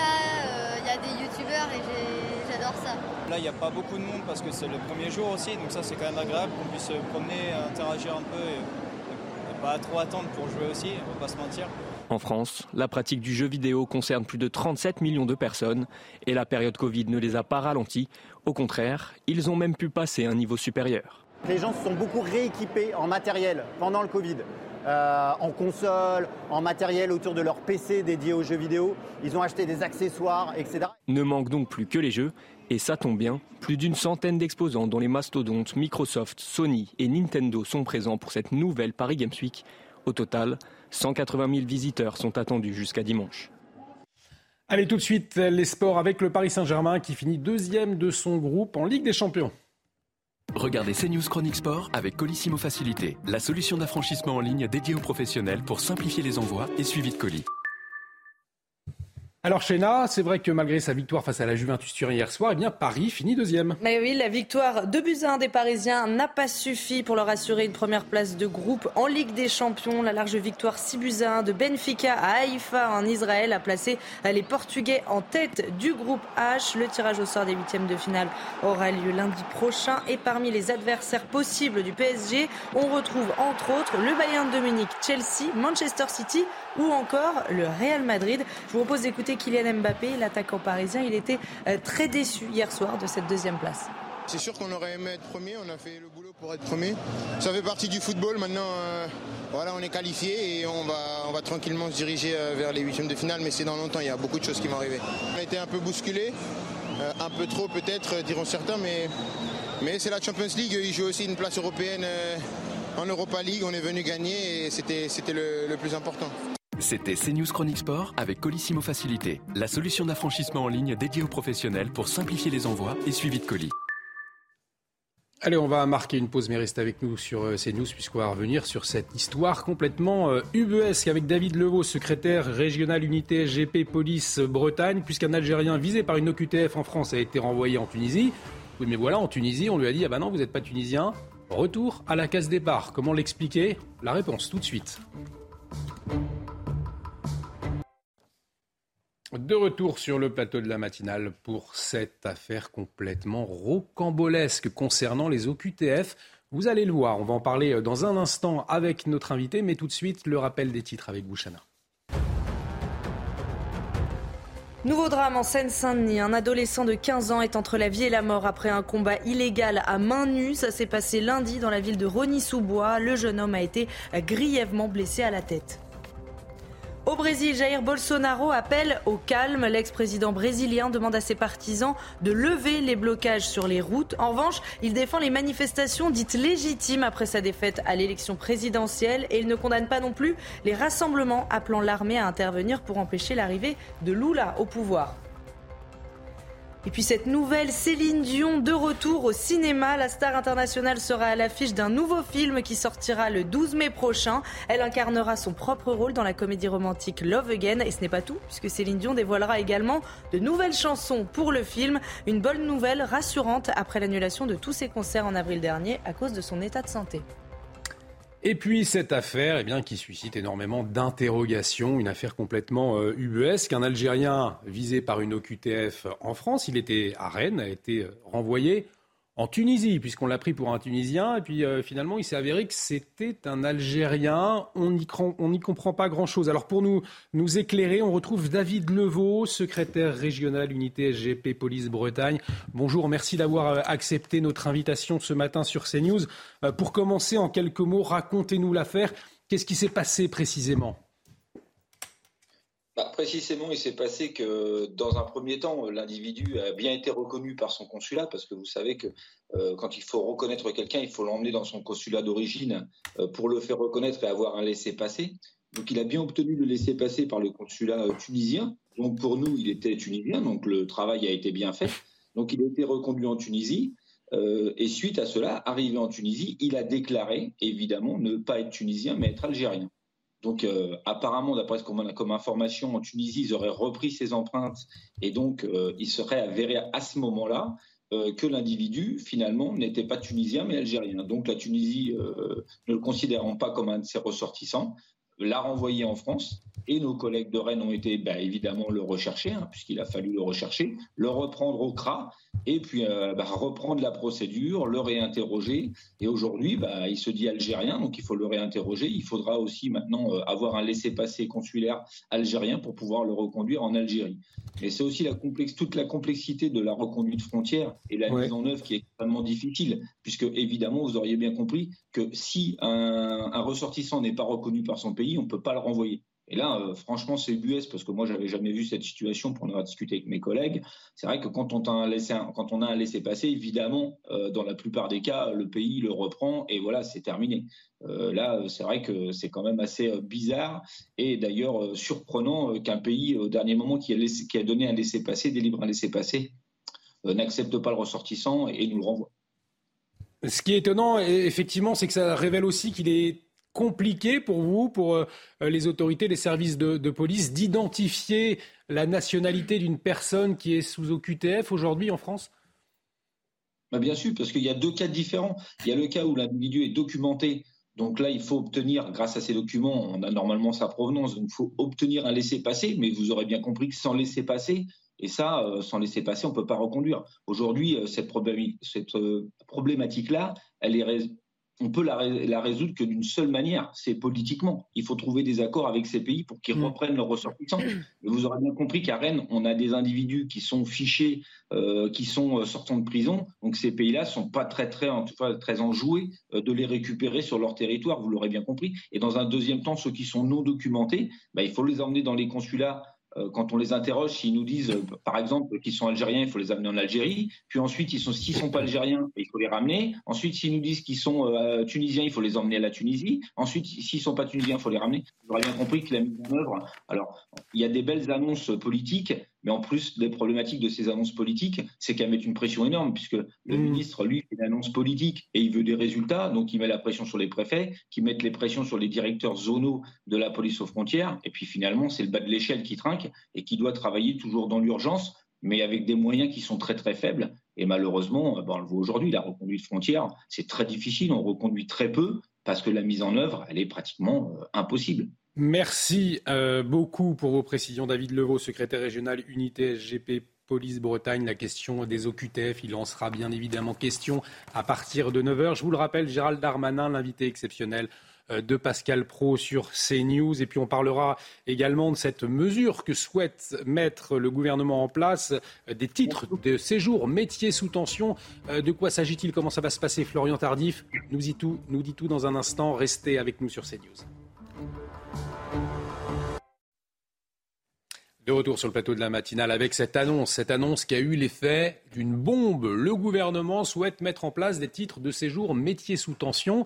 euh, il y a des youtubeurs et j'adore ça. Là, il n'y a pas beaucoup de monde parce que c'est le premier jour aussi, donc ça c'est quand même agréable qu'on puisse se promener, interagir un peu et, et pas trop attendre pour jouer aussi, on va pas se mentir. En France, la pratique du jeu vidéo concerne plus de 37 millions de personnes et la période Covid ne les a pas ralentis. Au contraire, ils ont même pu passer un niveau supérieur. Les gens se sont beaucoup rééquipés en matériel pendant le Covid. Euh, en console, en matériel autour de leur PC dédié aux jeux vidéo. Ils ont acheté des accessoires, etc. Ne manque donc plus que les jeux, et ça tombe bien, plus d'une centaine d'exposants dont les mastodontes Microsoft, Sony et Nintendo sont présents pour cette nouvelle Paris Games Week. Au total, 180 000 visiteurs sont attendus jusqu'à dimanche. Allez, tout de suite, les sports avec le Paris Saint-Germain qui finit deuxième de son groupe en Ligue des Champions. Regardez CNews Chronique Sport avec Colissimo Facilité, la solution d'affranchissement en ligne dédiée aux professionnels pour simplifier les envois et suivi de colis. Alors, Chena, c'est vrai que malgré sa victoire face à la Juventus Turin hier soir, eh bien, Paris finit deuxième. Mais oui, la victoire de buts des Parisiens n'a pas suffi pour leur assurer une première place de groupe en Ligue des Champions. La large victoire 6 buts à 1 de Benfica à Haïfa en Israël a placé les Portugais en tête du groupe H. Le tirage au sort des huitièmes de finale aura lieu lundi prochain. Et parmi les adversaires possibles du PSG, on retrouve entre autres le Bayern de Munich, Chelsea, Manchester City ou encore le Real Madrid. Je vous propose d'écouter Kylian Mbappé, l'attaquant parisien. Il était euh, très déçu hier soir de cette deuxième place. C'est sûr qu'on aurait aimé être premier, on a fait le boulot pour être premier. Ça fait partie du football, maintenant euh, voilà, on est qualifié et on va, on va tranquillement se diriger euh, vers les huitièmes de finale, mais c'est dans longtemps, il y a beaucoup de choses qui vont arriver. On a été un peu bousculé, un peu trop peut-être, diront certains, mais, mais c'est la Champions League, ils jouent aussi une place européenne en Europa League, on est venu gagner et c'était c'était le- le plus important. C'était CNews Chronique Sport avec Colissimo Facilité, la solution d'affranchissement en ligne dédiée aux professionnels pour simplifier les envois et suivi de colis. Allez, on va marquer une pause, mais restez avec nous sur euh, CNews, puisqu'on va revenir sur cette histoire complètement euh, ubuesque avec David Levaux, secrétaire régional unité SGP Police Bretagne, puisqu'un Algérien visé par une OQTF en France a été renvoyé en Tunisie. Oui, mais voilà, en Tunisie, on lui a dit Ah ben non, vous n'êtes pas tunisien. Retour à la case départ. Comment l'expliquer? La réponse tout de suite. De retour sur le plateau de la matinale pour cette affaire complètement rocambolesque concernant les OQTF. Vous allez le voir, on va en parler dans un instant avec notre invité, mais tout de suite le rappel des titres avec Bouchana. Nouveau drame en Seine-Saint-Denis. Un adolescent de 15 ans est entre la vie et la mort après un combat illégal à main nue. Ça s'est passé lundi dans la ville de Rony-sous-Bois. Le jeune homme a été grièvement blessé à la tête. Au Brésil, Jair Bolsonaro appelle au calme. L'ex-président brésilien demande à ses partisans de lever les blocages sur les routes. En revanche, il défend les manifestations dites légitimes après sa défaite à l'élection présidentielle et il ne condamne pas non plus les rassemblements appelant l'armée à intervenir pour empêcher l'arrivée de Lula au pouvoir. Et puis cette nouvelle Céline Dion de retour au cinéma. La star internationale sera à l'affiche d'un nouveau film qui sortira le 12 mai prochain. Elle incarnera son propre rôle dans la comédie romantique Love Again. Et ce n'est pas tout, puisque Céline Dion dévoilera également de nouvelles chansons pour le film. Une bonne nouvelle rassurante après l'annulation de tous ses concerts en avril dernier à cause de son état de santé. Et puis cette affaire eh bien, qui suscite énormément d'interrogations, une affaire complètement euh, ubuesque. Un Algérien visé par une OQTF en France, il était à Rennes, a été euh, renvoyé en Tunisie, puisqu'on l'a pris pour un Tunisien, et puis euh, finalement il s'est avéré que c'était un Algérien. On n'y comprend pas grand-chose. Alors pour nous, nous éclairer, on retrouve David Levaux, secrétaire régional unité SGP Police Bretagne. Bonjour, merci d'avoir euh, accepté notre invitation ce matin sur CNews. Euh, pour commencer, en quelques mots, racontez-nous l'affaire. Qu'est-ce qui s'est passé précisément? Bah, précisément, il s'est passé que dans un premier temps, l'individu a bien été reconnu par son consulat, parce que vous savez que euh, quand il faut reconnaître quelqu'un, il faut l'emmener dans son consulat d'origine euh, pour le faire reconnaître et avoir un laissez-passer. Donc il a bien obtenu le laissez-passer par le consulat euh, tunisien. Donc pour nous, il était tunisien, donc le travail a été bien fait. Donc il a été reconduit en Tunisie. et suite à cela, arrivé en Tunisie, il a déclaré évidemment ne pas être tunisien, mais être algérien. Donc, euh, apparemment, d'après ce qu'on a comme information, en Tunisie, ils auraient repris ses empreintes et donc euh, il serait avéré à ce moment-là euh, que l'individu, finalement, n'était pas tunisien mais algérien. Donc, la Tunisie, ne le considérant pas comme un de ses ressortissants, l'a renvoyé en France et nos collègues de Rennes ont été bah, évidemment le rechercher, hein, puisqu'il a fallu le rechercher, le reprendre au CRA et puis euh, bah, reprendre la procédure, le réinterroger. Et aujourd'hui, bah, il se dit algérien, donc il faut le réinterroger. Il faudra aussi maintenant euh, avoir un laissez-passer consulaire algérien pour pouvoir le reconduire en Algérie. Et c'est aussi la complexe, toute la complexité de la reconduite frontière et la mise en œuvre qui est extrêmement difficile, puisque évidemment, vous auriez bien compris que si un, un ressortissant n'est pas reconnu par son pays, on ne peut pas le renvoyer. Et là, euh, franchement, c'est bues parce que moi, j'avais jamais vu cette situation pour en avoir discuté avec mes collègues. C'est vrai que quand on, a un laissé, laissé-passer, évidemment, euh, dans la plupart des cas, le pays le reprend et voilà, c'est terminé. Euh, là, c'est vrai que c'est quand même assez bizarre et d'ailleurs surprenant qu'un pays, au dernier moment, qui a, donné un laissé-passer, délivre un laissé-passer, n'accepte pas le ressortissant et nous le renvoie. Ce qui est étonnant, effectivement, c'est que ça révèle aussi qu'il est compliqué pour vous, pour euh, les autorités, les services de, police, d'identifier la nationalité d'une personne qui est sous OQTF aujourd'hui en France? Bah, Bien sûr, parce qu'il y a deux cas différents. Il y a le cas où l'individu est documenté. Donc là, il faut obtenir, grâce à ces documents, on a normalement sa provenance, donc il faut obtenir un laissez-passer, mais vous aurez bien compris que sans laissez-passer, et ça, euh, sans laisser-passer, on ne peut pas reconduire. Aujourd'hui, euh, cette, problématique-là, elle est on peut la, résoudre que d'une seule manière, c'est politiquement. Il faut trouver des accords avec ces pays pour qu'ils mm. reprennent leurs ressortissants. vous aurez bien compris qu'à Rennes, on a des individus qui sont fichés, euh, qui sont euh, sortant de prison. Donc ces pays-là sont pas très très en tout cas très enjoués euh, de les récupérer sur leur territoire. Vous l'aurez bien compris. Et dans un deuxième temps, ceux qui sont non documentés, bah, il faut les emmener dans les consulats quand on les interroge, s'ils nous disent, euh, par exemple, qu'ils sont algériens, il faut les amener en Algérie. Puis ensuite, ils sont, sont pas algériens, il faut les ramener. Ensuite, s'ils nous disent qu'ils sont euh, tunisiens, il faut les emmener à la Tunisie. Ensuite, s'ils sont pas tunisiens, il faut les ramener. Vous aurez bien compris que la mise en œuvre. Alors, il y a des belles annonces politiques, mais en plus, les problématiques de ces annonces politiques, c'est qu'elles mettent une pression énorme, puisque le mmh. ministre, lui, fait une annonce politique et il veut des résultats, donc il met la pression sur les préfets, qui mettent les pressions sur les directeurs zonaux de la police aux frontières, et puis finalement, c'est le bas de l'échelle qui trinque et qui doit travailler toujours dans l'urgence, mais avec des moyens qui sont très très faibles. Et malheureusement, on le voit aujourd'hui, la reconduite frontière, c'est très difficile, on reconduit très peu parce que la mise en œuvre, elle est pratiquement euh, impossible. Merci euh, beaucoup pour vos précisions. David Levaux, secrétaire régional unité SGP Police Bretagne. La question des OQTF, il en sera bien évidemment question à partir de 9h. Je vous le rappelle, Gérald Darmanin, l'invité exceptionnel euh, de Pascal Pro sur CNews. Et puis on parlera également de cette mesure que souhaite mettre le gouvernement en place, euh, des titres de séjour métiers sous tension. De quoi s'agit-il? Comment ça va se passer? Florian Tardif nous dit tout, nous dit tout dans un instant. Restez avec nous sur CNews. De retour sur le plateau de la matinale avec cette annonce, cette annonce qui a eu l'effet d'une bombe. Le gouvernement souhaite mettre en place des titres de séjour métiers sous tension.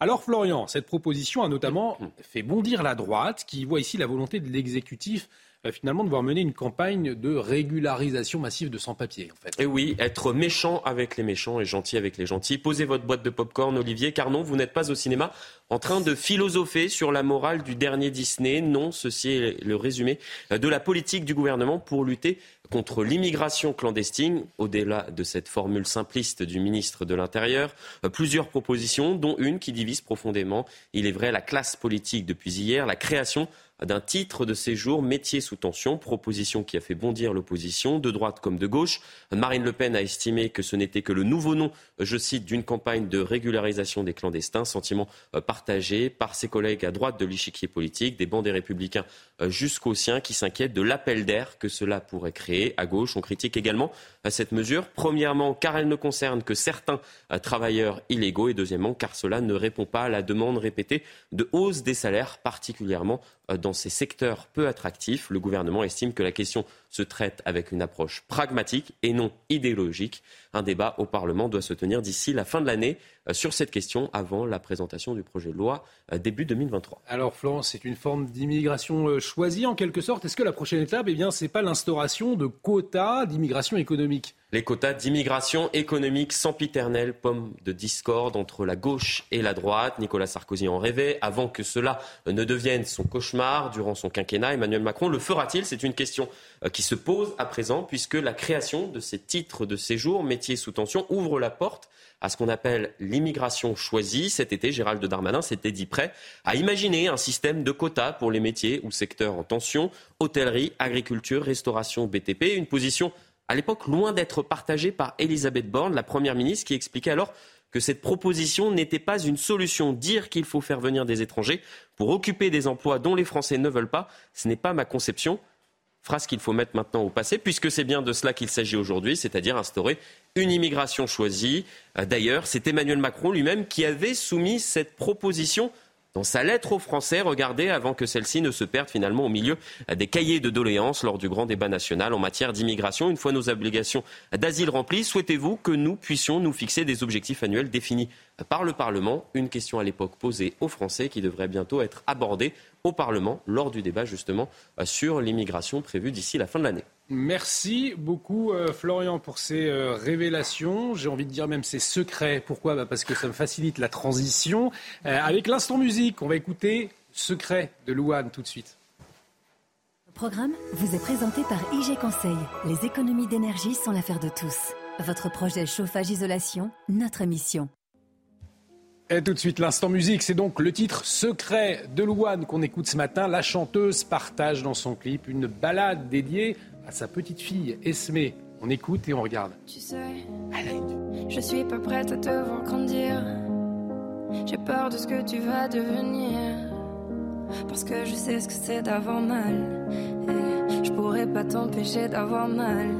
Alors Florian, cette proposition a notamment [CLEARS THROAT] fait bondir la droite qui voit ici la volonté de l'exécutif finalement devoir mener une campagne de régularisation massive de sans-papiers. En fait. Et oui, être méchant avec les méchants et gentil avec les gentils. Posez votre boîte de pop-corn, Olivier, car non, vous n'êtes pas au cinéma en train de philosopher sur la morale du dernier Disney. Non, ceci est le résumé de la politique du gouvernement pour lutter contre l'immigration clandestine, au-delà de cette formule simpliste du ministre de l'Intérieur. Plusieurs propositions, dont une qui divise profondément, il est vrai, la classe politique depuis hier. La création d'un titre de séjour métier sous tension, proposition qui a fait bondir l'opposition, de droite comme de gauche. Marine Le Pen a estimé que ce n'était que le nouveau nom, je cite, d'une campagne de régularisation des clandestins, sentiment euh, partagé par ses collègues à droite de l'échiquier politique, des bancs des républicains euh, jusqu'aux siens qui s'inquiètent de l'appel d'air que cela pourrait créer. À gauche, on critique également euh, cette mesure, premièrement car elle ne concerne que certains travailleurs illégaux et deuxièmement car cela ne répond pas à la demande répétée de hausse des salaires, particulièrement dans ces secteurs peu attractifs. Le gouvernement estime que la question se traite avec une approche pragmatique et non idéologique. Un débat au Parlement doit se tenir d'ici la fin de l'année euh, sur cette question avant la présentation du projet de loi euh, début 2023. Alors Florence, c'est une forme d'immigration euh, choisie en quelque sorte. Est-ce que la prochaine étape, eh bien, c'est pas l'instauration de quotas d'immigration économique? Les quotas d'immigration économique sempiternelle, pomme de discorde entre la gauche et la droite. Nicolas Sarkozy en rêvait. Avant que cela ne devienne son cauchemar durant son quinquennat, Emmanuel Macron le fera-t-il? C'est une question qui se pose à présent puisque la création de ces titres de séjour, métiers sous tension, ouvre la porte à ce qu'on appelle l'immigration choisie. Cet été, Gérald Darmanin s'était dit prêt à imaginer un système de quotas pour les métiers ou secteurs en tension, hôtellerie, agriculture, restauration, BTP. Une position à l'époque loin d'être partagée par Elisabeth Borne, la Première ministre, qui expliquait alors que cette proposition n'était pas une solution. Dire qu'il faut faire venir des étrangers pour occuper des emplois dont les Français ne veulent pas, ce n'est pas ma conception phrase qu'il faut mettre maintenant au passé, puisque c'est bien de cela qu'il s'agit aujourd'hui, c'est-à-dire instaurer une immigration choisie. Euh, d'ailleurs, c'est Emmanuel Macron lui-même qui avait soumis cette proposition dans sa lettre aux Français, regardez, avant que celle-ci ne se perde finalement au milieu des cahiers de doléances lors du grand débat national en matière d'immigration. Une fois nos obligations d'asile remplies, souhaitez-vous que nous puissions nous fixer des objectifs annuels définis par le Parlement? Une question à l'époque posée aux Français qui devrait bientôt être abordée au Parlement lors du débat justement sur l'immigration prévue d'ici la fin de l'année. Merci beaucoup euh, Florian pour ces euh, révélations. J'ai envie de dire même ces secrets. Pourquoi? Bah, Parce que ça me facilite la transition. Euh, avec l'instant musique, on va écouter Secret de Louane tout de suite. Le programme vous est présenté par IG Conseil. Les économies d'énergie sont l'affaire de tous. Votre projet chauffage-isolation, notre mission. Et tout de suite, l'instant musique, c'est donc le titre Secret de Louane qu'on écoute ce matin. La chanteuse partage dans son clip une balade dédiée à sa petite fille Esmé. On écoute et on regarde. Tu sais, je suis pas prête à te voir grandir. J'ai peur de ce que tu vas devenir. Parce que je sais ce que c'est d'avoir mal. Et je pourrais pas t'empêcher d'avoir mal.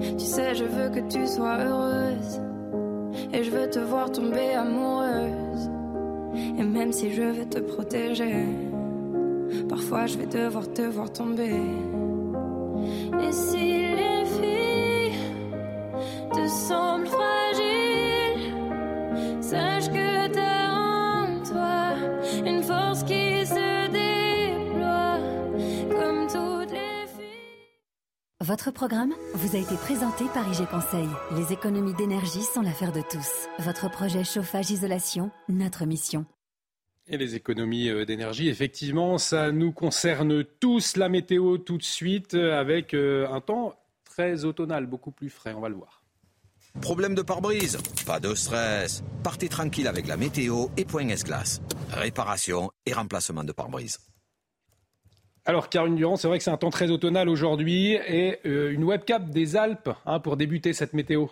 Tu sais, je veux que tu sois heureuse. Et je veux te voir tomber amoureuse. Et même si je veux te protéger, parfois je vais devoir te voir tomber. Et si les filles te semblent fragiles, sache que Votre programme vous a été présenté par IG Conseil. Les économies d'énergie sont l'affaire de tous. Votre projet chauffage-isolation, notre mission. Et les économies euh, d'énergie, effectivement, ça nous concerne tous. La météo tout de suite euh, avec euh, un temps très automnal, beaucoup plus frais, on va le voir. Problème de pare-brise Pas de stress. Partez tranquille avec la météo et Point S-Glace. Réparation et remplacement de pare-brise. Alors, Karine Durand, c'est vrai que c'est un temps très automnal aujourd'hui et une webcam des Alpes hein, pour débuter cette météo.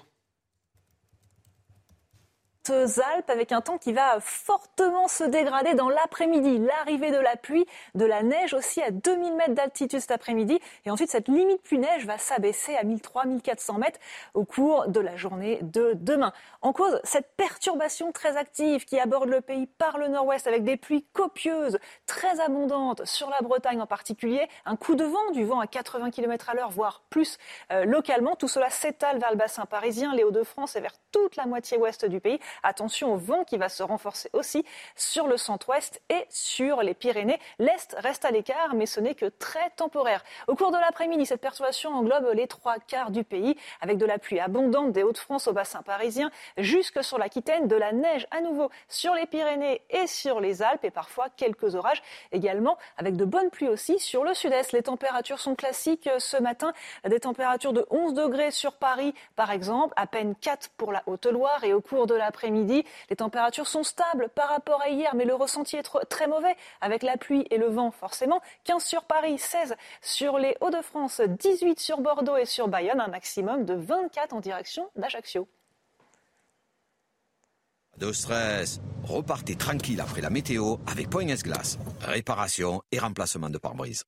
Alpes avec un temps qui va fortement se dégrader dans l'après-midi. L'arrivée de la pluie, de la neige aussi à 2000 mètres d'altitude cet après-midi. Et ensuite, cette limite pluie-neige va s'abaisser à 1300-1400 mètres au cours de la journée de demain. En cause, cette perturbation très active qui aborde le pays par le nord-ouest avec des pluies copieuses, très abondantes sur la Bretagne en particulier. Un coup de vent, du vent à 80 km à l'heure, voire plus euh, localement. Tout cela s'étale vers le bassin parisien, les Hauts-de-France et vers toute la moitié ouest du pays Attention au vent qui va se renforcer aussi sur le centre-ouest et sur les Pyrénées. L'Est reste à l'écart, mais ce n'est que très temporaire. Au cours de l'après-midi, cette perturbation englobe les trois quarts du pays, avec de la pluie abondante des Hauts-de-France au bassin parisien, jusque sur l'Aquitaine, de la neige à nouveau sur les Pyrénées et sur les Alpes, et parfois quelques orages également, avec de bonnes pluies aussi sur le sud-est. Les températures sont classiques ce matin, des températures de 11 degrés sur Paris, par exemple, à peine 4 pour la Haute-Loire, et au cours de l'après Les températures sont stables par rapport à hier, mais le ressenti est très mauvais avec la pluie et le vent forcément. 15 sur Paris, 16 sur les Hauts-de-France, 18 sur Bordeaux et sur Bayonne, un maximum de 24 en direction d'Ajaccio. De stress, repartez tranquille après la météo avec Point Glace. Réparation et remplacement de pare-brise.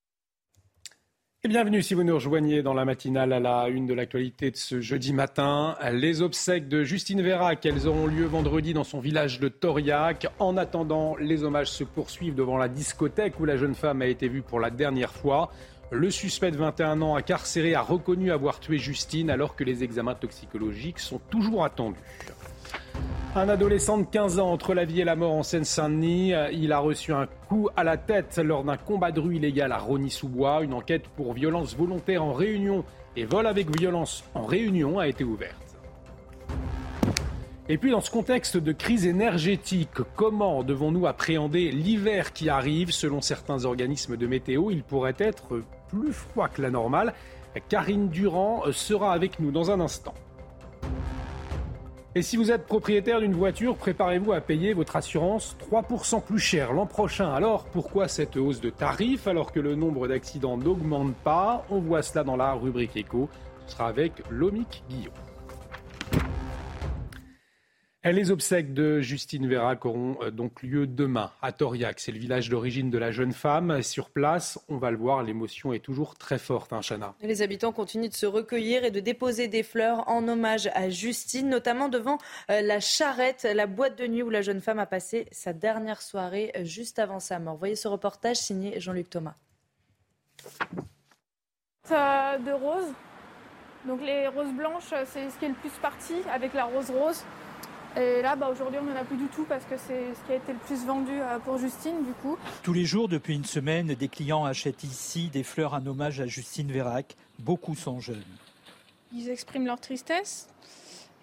Et bienvenue si vous nous rejoignez dans la matinale à la une de l'actualité de ce jeudi matin. Les obsèques de Justine Vérac, elles auront lieu vendredi dans son village de Toriac. En attendant, les hommages se poursuivent devant la discothèque où la jeune femme a été vue pour la dernière fois. Le suspect de 21 ans incarcéré a reconnu avoir tué Justine alors que les examens toxicologiques sont toujours attendus. Un adolescent de 15 ans entre la vie et la mort en Seine-Saint-Denis. Il a reçu un coup à la tête lors d'un combat de rue illégal à Rony-sous-Bois. Une enquête pour violence volontaire en réunion et vol avec violence en réunion a été ouverte. Et puis dans ce contexte de crise énergétique, comment devons-nous appréhender l'hiver qui arrive? Selon certains organismes de météo, il pourrait être plus froid que la normale. Karine Durand sera avec nous dans un instant. Et si vous êtes propriétaire d'une voiture, préparez-vous à payer votre assurance 3% plus cher l'an prochain. Alors pourquoi cette hausse de tarifs alors que le nombre d'accidents n'augmente pas? On voit cela dans la rubrique éco. Ce sera avec Lomic Guillaume. Les obsèques de Justine Vérac auront euh, donc lieu demain à Toriac. C'est le village d'origine de la jeune femme. Sur place, on va le voir, l'émotion est toujours très forte, hein, Chana. Les habitants continuent de se recueillir et de déposer des fleurs en hommage à Justine, notamment devant euh, la charrette, la boîte de nuit où la jeune femme a passé sa dernière soirée euh, juste avant sa mort. Voyez ce reportage signé Jean-Luc Thomas. De roses. Donc les roses blanches, c'est ce qui est le plus parti avec la rose rose. Et là, bah, aujourd'hui, on n'en a plus du tout parce que c'est ce qui a été le plus vendu euh, pour Justine, du coup. Tous les jours, depuis une semaine, des clients achètent ici des fleurs en hommage à Justine Vérac. Beaucoup sont jeunes. Ils expriment leur tristesse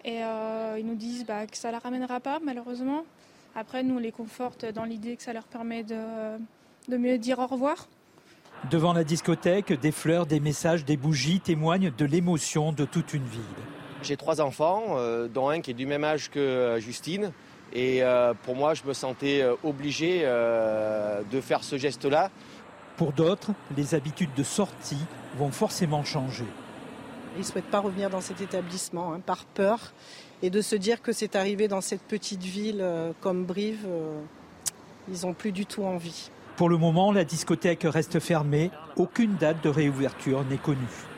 et euh, ils nous disent bah, que ça ne la ramènera pas, malheureusement. Après, nous, on les conforte dans l'idée que ça leur permet de, de mieux dire au revoir. Devant la discothèque, des fleurs, des messages, des bougies témoignent de l'émotion de toute une ville. J'ai trois enfants, euh, dont un qui est du même âge que euh, Justine. Et euh, pour moi, je me sentais obligé de faire ce geste-là. Pour d'autres, les habitudes de sortie vont forcément changer. Ils ne souhaitent pas revenir dans cet établissement hein, par peur et de se dire que c'est arrivé dans cette petite ville comme Brive, ils n'ont plus du tout envie. Pour le moment, la discothèque reste fermée. Aucune date de réouverture n'est connue.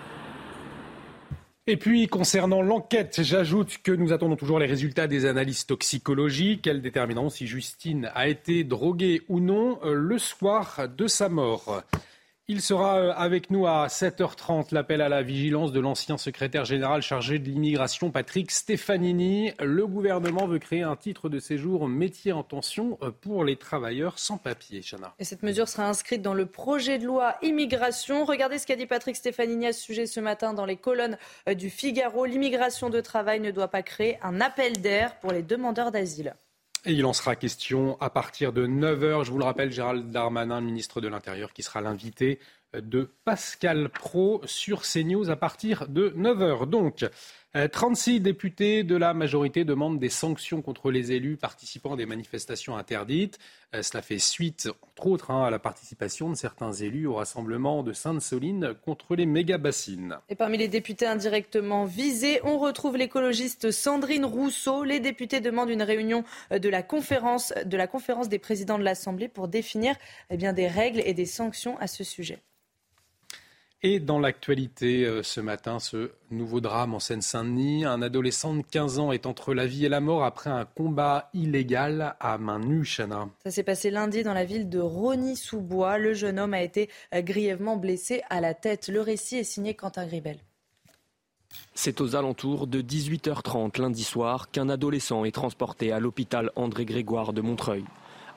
Et puis, concernant l'enquête, j'ajoute que nous attendons toujours les résultats des analyses toxicologiques. Elles détermineront si Justine a été droguée ou non euh, le soir de sa mort. Il sera euh, avec nous à 7h30 l'appel à la vigilance de l'ancien secrétaire général chargé de l'immigration, Patrick Stefanini. Le gouvernement veut créer un titre de séjour métier en tension euh, pour les travailleurs sans papier. Chana. Et cette mesure sera inscrite dans le projet de loi immigration. Regardez ce qu'a dit Patrick Stefanini à ce sujet ce matin dans les colonnes euh, du Figaro. L'immigration de travail ne doit pas créer un appel d'air pour les demandeurs d'asile. Et il en sera question à partir de 9h. Je vous le rappelle, Gérald Darmanin, ministre de l'Intérieur, qui sera l'invité de Pascal Pro sur CNews à partir de 9h. Donc, 36 euh, députés de la majorité demandent des sanctions contre les élus participant à des manifestations interdites. Euh, cela fait suite, entre autres, hein, à la participation de certains élus au rassemblement de Sainte-Soline contre les méga-bassines. Et parmi les députés indirectement visés, on retrouve l'écologiste Sandrine Rousseau. Les députés demandent une réunion de la conférence, des présidents de l'Assemblée pour définir eh bien, des règles et des sanctions à ce sujet. Et dans l'actualité euh, ce matin, ce nouveau drame en Seine-Saint-Denis. Un adolescent de 15 ans est entre la vie et la mort après un combat illégal à main nue, Chana. Ça s'est passé lundi dans la ville de Rony-sous-Bois. Le jeune homme a été euh, grièvement blessé à la tête. Le récit est signé Quentin Gribel. C'est aux alentours de 18h30 lundi soir qu'un adolescent est transporté à l'hôpital André Grégoire de Montreuil.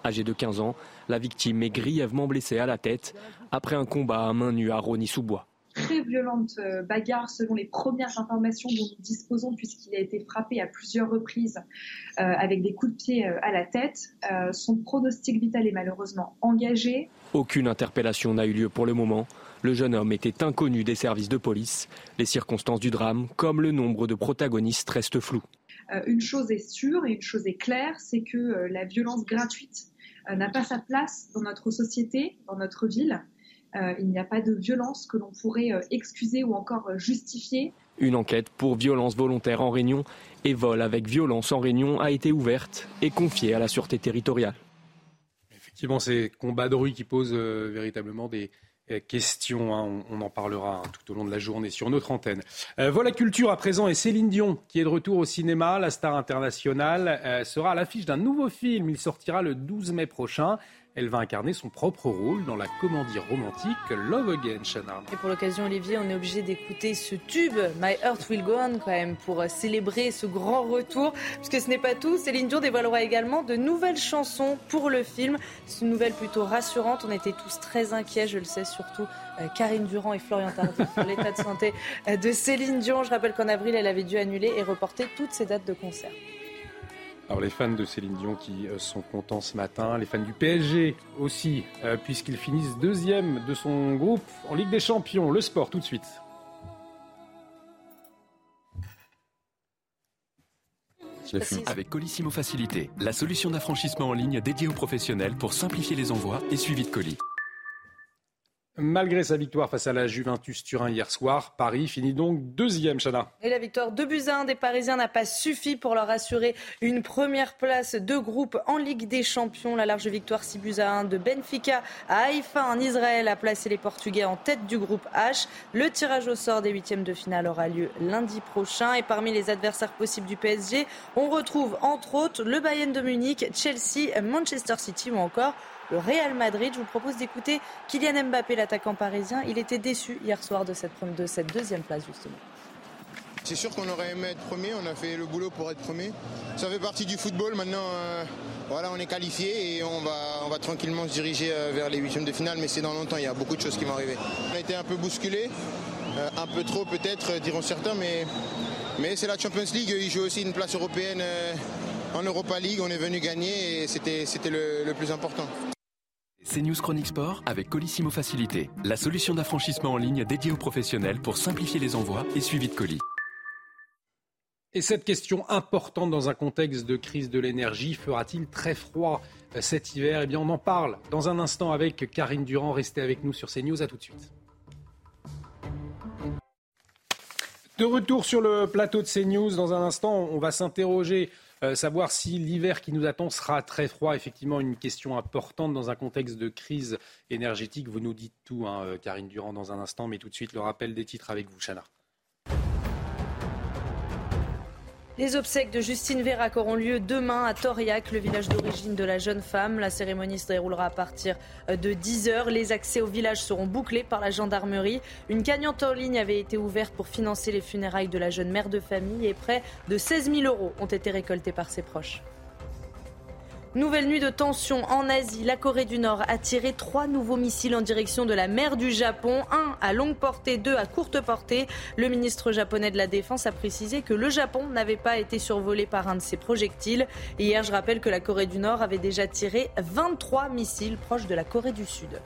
Âgé de 15 ans, la victime est grièvement blessée à la tête après un combat à main nue à Rony-sous-Bois. Très violente euh, bagarre selon les premières informations dont nous disposons puisqu'il a été frappé à plusieurs reprises euh, avec des coups de pied euh, à la tête. son pronostic vital est malheureusement engagé. Aucune interpellation n'a eu lieu pour le moment. Le jeune homme était inconnu des services de police. Les circonstances du drame, comme le nombre de protagonistes, restent floues. une chose est sûre et une chose est claire, c'est que la violence gratuite n'a pas sa place dans notre société, dans notre ville. il n'y a pas de violence que l'on pourrait excuser ou encore justifier. Une enquête pour violence volontaire en Réunion et vol avec violence en Réunion a été ouverte et confiée à la Sûreté territoriale. Effectivement, c'est combat de rue qui pose euh, véritablement des euh, questions. Hein. On, en parlera hein, tout au long de la journée sur notre antenne. Euh, voilà culture à présent et Céline Dion, qui est de retour au cinéma, la star internationale, sera à l'affiche d'un nouveau film. Il sortira le 12 mai prochain. Elle va incarner son propre rôle dans la comédie romantique Love Again, Shana. Et pour l'occasion, Olivier, on est obligé d'écouter ce tube, My Heart Will Go On, quand même, pour célébrer ce grand retour. Puisque ce n'est pas tout, Céline Dion dévoilera également de nouvelles chansons pour le film. C'est une nouvelle plutôt rassurante. On était tous très inquiets, je le sais, surtout euh, Karine Durand et Florian Tardif [LAUGHS] pour l'état de santé euh, de Céline Dion. Je rappelle qu'en avril, elle avait dû annuler et reporter toutes ses dates de concert. Alors les fans de Céline Dion qui euh, sont contents ce matin, les fans du PSG aussi, euh, puisqu'ils finissent deuxième de son groupe en Ligue des Champions. Le sport tout de suite. Avec Colissimo Facilité, la solution d'affranchissement en ligne dédiée aux professionnels pour simplifier les envois et suivi de colis. Malgré sa victoire face à la Juventus Turin hier soir, Paris finit donc deuxième, Chana. Et la victoire de Buzyn des Parisiens n'a pas suffi pour leur assurer une première place de groupe en Ligue des Champions. La large victoire 6 buts à 1 de Benfica à Haïfa en Israël a placé les Portugais en tête du groupe H. Le tirage au sort des huitièmes de finale aura lieu lundi prochain. Et parmi les adversaires possibles du PSG, on retrouve entre autres le Bayern de Munich, Chelsea, Manchester City ou encore le Real Madrid. Je vous propose d'écouter Kylian Mbappé, l'attaquant parisien. Il était déçu hier soir de cette, de cette deuxième place, justement. C'est sûr qu'on aurait aimé être premier, on a fait le boulot pour être premier. Ça fait partie du football, maintenant euh, voilà, on est qualifié et on va, tranquillement se diriger euh, vers les huitièmes de finale, mais c'est dans longtemps, il y a beaucoup de choses qui vont arriver. On a été un peu bousculé, euh, un peu trop peut-être, diront certains, mais, c'est la Champions League, il joue aussi une place européenne en Europa League, on est venu gagner et c'était le plus important. C'est News Chronique Sport avec Colissimo Facilité, la solution d'affranchissement en ligne dédiée aux professionnels pour simplifier les envois et suivi de colis. Et cette question importante dans un contexte de crise de l'énergie, fera-t-il très froid cet hiver? Eh bien, on en parle dans un instant avec Karine Durand. Restez avec nous sur CNews. À tout de suite. De retour sur le plateau de CNews, dans un instant, on va s'interroger euh, savoir si l'hiver qui nous attend sera très froid, effectivement, une question importante dans un contexte de crise énergétique. Vous nous dites tout, hein, euh, Karine Durand, dans un instant, mais tout de suite le rappel des titres avec vous, Chana. Les obsèques de Justine Vérac auront lieu demain à Toriac, le village d'origine de la jeune femme. La cérémonie se déroulera à partir de 10h. Les accès au village seront bouclés par la gendarmerie. Une cagnotte en ligne avait été ouverte pour financer les funérailles de la jeune mère de famille et près de 16 000 euros ont été récoltés par ses proches. Nouvelle nuit de tension en Asie. La Corée du Nord a tiré trois nouveaux missiles en direction de la mer du Japon. Un à longue portée, deux à courte portée. Le ministre japonais de la Défense a précisé que le Japon n'avait pas été survolé par un de ces projectiles. Hier, je rappelle que la Corée du Nord avait déjà tiré 23 missiles proches de la Corée du Sud.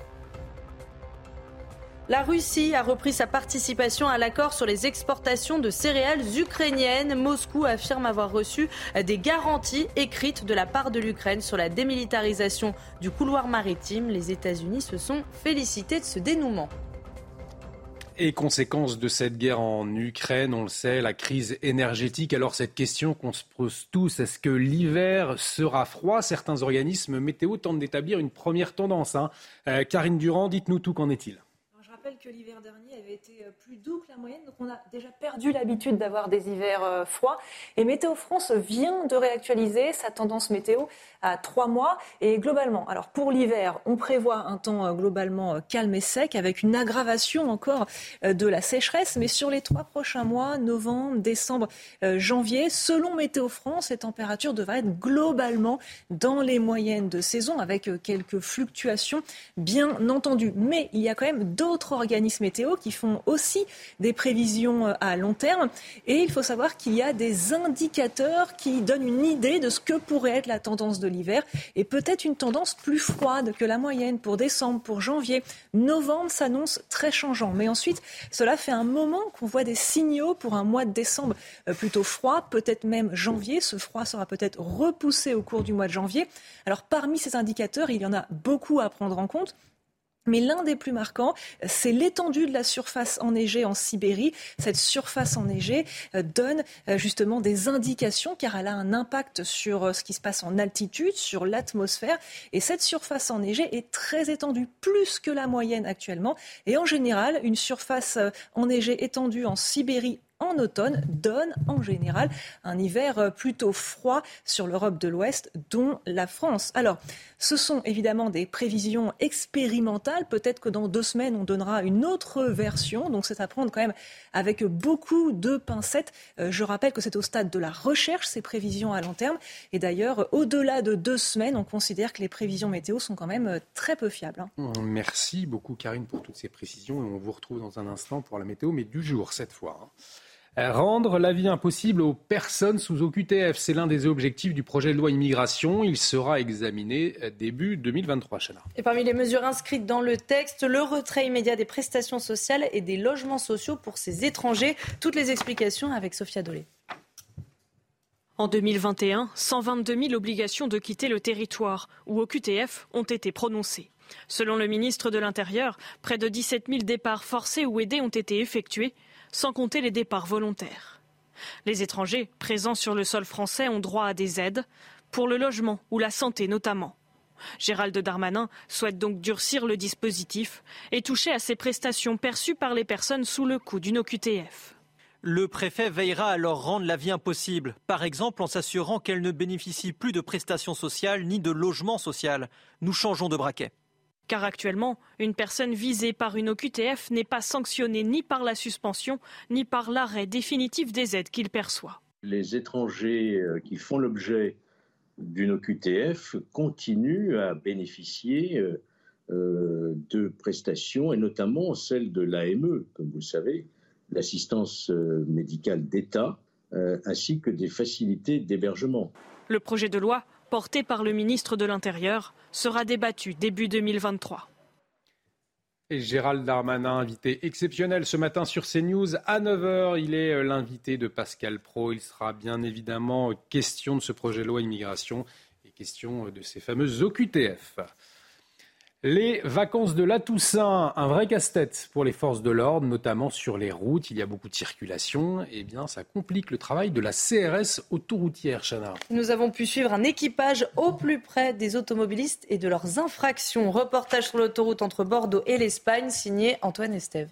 La Russie a repris sa participation à l'accord sur les exportations de céréales ukrainiennes. Moscou affirme avoir reçu des garanties écrites de la part de l'Ukraine sur la démilitarisation du couloir maritime. Les États-Unis se sont félicités de ce dénouement. Et conséquence de cette guerre en Ukraine, on le sait, la crise énergétique. Alors cette question qu'on se pose tous, est-ce que l'hiver sera froid? Certains organismes météo tentent d'établir une première tendance. Hein. Euh, Karine Durand, dites-nous tout, qu'en est-il? Que l'hiver dernier avait été euh, plus doux que la moyenne, donc on a déjà perdu l'habitude d'avoir des hivers euh, froids. Et Météo France vient de réactualiser sa tendance météo à trois mois. Et globalement, alors pour l'hiver, on prévoit un temps euh, globalement calme et sec, avec une aggravation encore de la sécheresse. Mais sur les trois prochains mois, novembre, décembre, janvier, selon Météo France, les températures devraient être globalement dans les moyennes de saison, avec quelques fluctuations, bien entendu. Mais il y a quand même d'autres organismes météo qui font aussi des prévisions euh, à long terme. Et il faut savoir qu'il y a des indicateurs qui donnent une idée de ce que pourrait être la tendance de l'hiver et peut-être une tendance plus froide que la moyenne pour décembre, pour janvier. Novembre s'annonce très changeant. Mais ensuite, cela fait un moment qu'on voit des signaux pour un mois de décembre euh, plutôt froid, peut-être même janvier. Ce froid sera peut-être repoussé au cours du mois de janvier. Alors parmi ces indicateurs, il y en a beaucoup à prendre en compte. Mais l'un des plus marquants, c'est l'étendue de la surface enneigée en Sibérie. Cette surface enneigée euh, donne euh, justement des indications car elle a un impact sur euh, ce qui se passe en altitude, sur l'atmosphère. Et cette surface enneigée est très étendue, plus que la moyenne actuellement. Et en général, une surface enneigée étendue en Sibérie en automne donne en général un hiver euh, plutôt froid sur l'Europe de l'Ouest, dont la France. Alors, ce sont évidemment des prévisions expérimentales. Peut-être que dans deux semaines, on donnera une autre version. Donc, c'est à prendre quand même avec beaucoup de pincettes. Euh, je rappelle que c'est au stade de la recherche, ces prévisions à long terme. Et d'ailleurs, au-delà de deux semaines, on considère que les prévisions météo sont quand même euh, très peu fiables. Hein. Merci beaucoup, Karine, pour toutes ces précisions. Et on vous retrouve dans un instant pour la météo, mais du jour cette fois. Rendre la vie impossible aux personnes sous OQTF, c'est l'un des objectifs du projet de loi immigration. Il sera examiné début 2023, Chana. Et parmi les mesures inscrites dans le texte, le retrait immédiat des prestations sociales et des logements sociaux pour ces étrangers. Toutes les explications avec Sophia Dolé. En 2021, 122 000 obligations de quitter le territoire ou OQTF ont été prononcées. Selon le ministre de l'Intérieur, près de 17 000 départs forcés ou aidés ont été effectués, sans compter les départs volontaires. Les étrangers présents sur le sol français ont droit à des aides, pour le logement ou la santé notamment. Gérald Darmanin souhaite donc durcir le dispositif et toucher à ces prestations perçues par les personnes sous le coup d'une OQTF. Le préfet veillera à leur rendre la vie impossible, par exemple en s'assurant qu'elles ne bénéficient plus de prestations sociales ni de logement social. Nous changeons de braquet. Car actuellement, une personne visée par une OQTF n'est pas sanctionnée ni par la suspension, ni par l'arrêt définitif des aides qu'il perçoit. Les étrangers euh, qui font l'objet d'une OQTF continuent à bénéficier euh, euh, de prestations, et notamment celles de l'AME, comme vous le savez, l'assistance médicale d'État, ainsi que des facilités d'hébergement. Le projet de loi porté par le ministre de l'Intérieur, sera débattu début 2023. Et Gérald Darmanin, invité exceptionnel ce matin sur CNews à 9h. Il est euh, l'invité de Pascal Pro. Il sera bien évidemment question de ce projet de loi immigration et question de ces fameuses OQTF. Les vacances de la Toussaint, un vrai casse-tête pour les forces de l'ordre, notamment sur les routes. Il y a beaucoup de circulation. Eh bien, ça complique le travail de la CRS autoroutière, Chana. Nous avons pu suivre un équipage au plus près des automobilistes et de leurs infractions. Reportage sur l'autoroute entre Bordeaux et l'Espagne, signé Antoine Estève.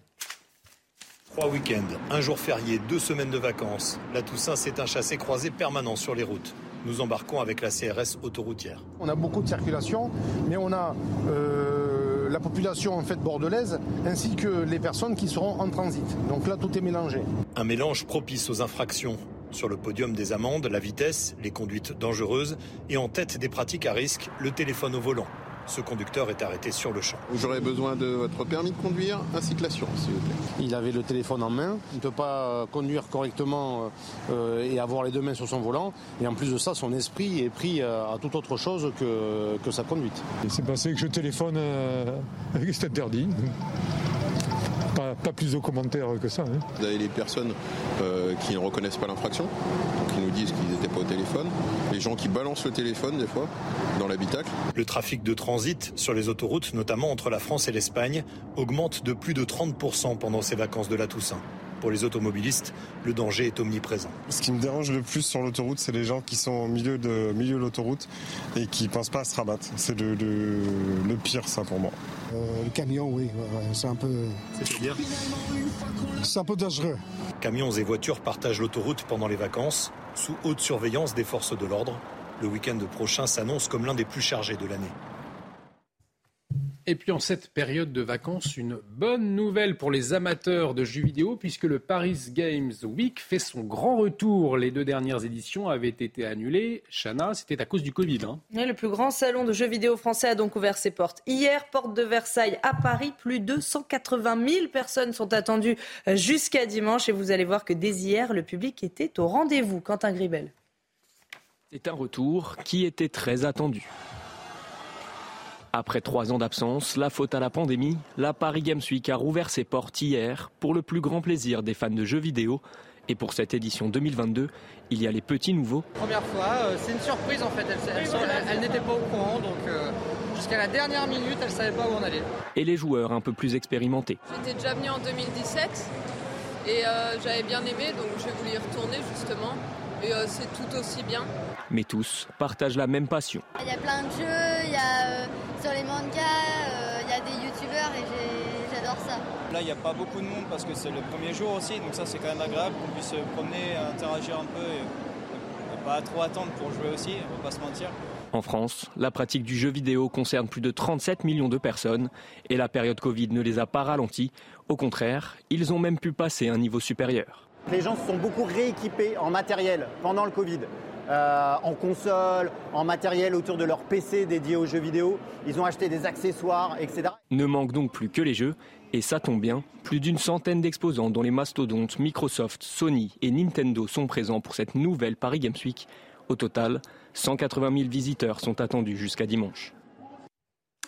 Trois week-ends, un jour férié, deux semaines de vacances. La Toussaint, c'est un chassé-croisé permanent sur les routes nous embarquons avec la CRS autoroutière. On a beaucoup de circulation, mais on a euh, la population en fait bordelaise ainsi que les personnes qui seront en transit. Donc là, tout est mélangé. Un mélange propice aux infractions. Sur le podium des amendes, la vitesse, les conduites dangereuses et en tête des pratiques à risque, le téléphone au volant. Ce conducteur est arrêté sur le champ. J'aurais besoin de votre permis de conduire ainsi que l'assurance, s'il vous plaît. Il avait le téléphone en main, il ne peut pas conduire correctement euh, et avoir les deux mains sur son volant. Et en plus de ça, son esprit est pris à toute autre chose que, que sa conduite. C'est passé que je téléphone euh, avec cet interdit. Pas, plus de commentaires que ça. Hein. Vous avez les personnes euh, qui ne reconnaissent pas l'infraction, qui nous disent qu'ils n'étaient pas au téléphone, les gens qui balancent le téléphone des fois dans l'habitacle. Le trafic de transit sur les autoroutes, notamment entre la France et l'Espagne, augmente de plus de 30% pendant ces vacances de la Toussaint. Pour les automobilistes, le danger est omniprésent. Ce qui me dérange le plus sur l'autoroute, c'est les gens qui sont au milieu de, milieu de l'autoroute et qui ne pensent pas à se rabattre. C'est le, le, pire, ça, pour moi. Euh, le camion, oui, c'est un peu. C'est-à-dire C'est un peu dangereux. Camions et voitures partagent l'autoroute pendant les vacances, sous haute surveillance des forces de l'ordre. Le week-end prochain s'annonce comme l'un des plus chargés de l'année. Et puis en cette période de vacances, une bonne nouvelle pour les amateurs de jeux vidéo puisque le Paris Games Week fait son grand retour. Les deux dernières éditions avaient été annulées. Chana, c'était à cause du Covid. Hein. le plus grand salon de jeux vidéo français a donc ouvert ses portes hier. Porte de Versailles à Paris. Plus de 180 000 personnes sont attendues jusqu'à dimanche. Et vous allez voir que dès hier, le public était au rendez-vous. Quentin Gribel. C'est un retour qui était très attendu. Après trois ans d'absence, la faute à la pandémie, la Paris Games Week a rouvert ses portes hier pour le plus grand plaisir des fans de jeux vidéo. Et pour cette édition 2022, il y a les petits nouveaux. Première fois, euh, c'est une surprise en fait. Elle, n'était pas au courant, donc euh, jusqu'à la dernière minute, elle ne savait pas où on allait. Et les joueurs un peu plus expérimentés. J'étais déjà venu en 2017 et euh, j'avais bien aimé, donc je voulu y retourner justement. Et c'est tout aussi bien mais tous partagent la même passion. Il y a plein de jeux, il y a euh, sur les mangas, euh, il y a des youtubeurs et j'adore ça. Là, il n'y a pas beaucoup de monde parce que c'est le premier jour aussi, donc ça c'est quand même agréable qu'on puisse se promener, interagir un peu et, pas trop attendre pour jouer aussi, on va pas se mentir. En France, la pratique du jeu vidéo concerne plus de 37 millions de personnes et la période Covid ne les a pas ralentis. Au contraire, ils ont même pu passer un niveau supérieur. Les gens se sont beaucoup rééquipés en matériel pendant le Covid. Euh, en console, en matériel autour de leur PC dédié aux jeux vidéo. Ils ont acheté des accessoires, etc. Ne manque donc plus que les jeux. Et ça tombe bien, plus d'une centaine d'exposants dont les mastodontes Microsoft, Sony et Nintendo sont présents pour cette nouvelle Paris Games Week. Au total, 180 000 visiteurs sont attendus jusqu'à dimanche.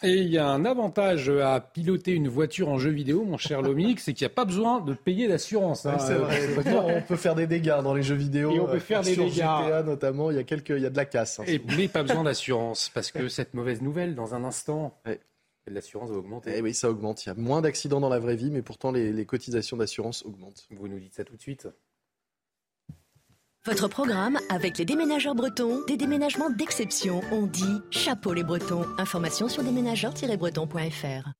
Et il y a un avantage à piloter une voiture en jeu vidéo, mon cher Lomix, c'est qu'il n'y a pas besoin de payer d'assurance. Hein. c'est vrai. on peut faire des dégâts dans les jeux vidéo. Et on peut faire des sur GTA notamment, il y a quelques, il y a de la casse. Hein, et, mais pas besoin d'assurance, parce que cette mauvaise nouvelle, dans un instant, l'assurance va augmenter. Eh oui, ça augmente. Il y a moins d'accidents dans la vraie vie, mais pourtant les, les cotisations d'assurance augmentent. Vous nous dites ça tout de suite. Votre programme avec les déménageurs bretons, des déménagements d'exception. On dit chapeau les bretons. Information sur déménageurs-bretons.fr.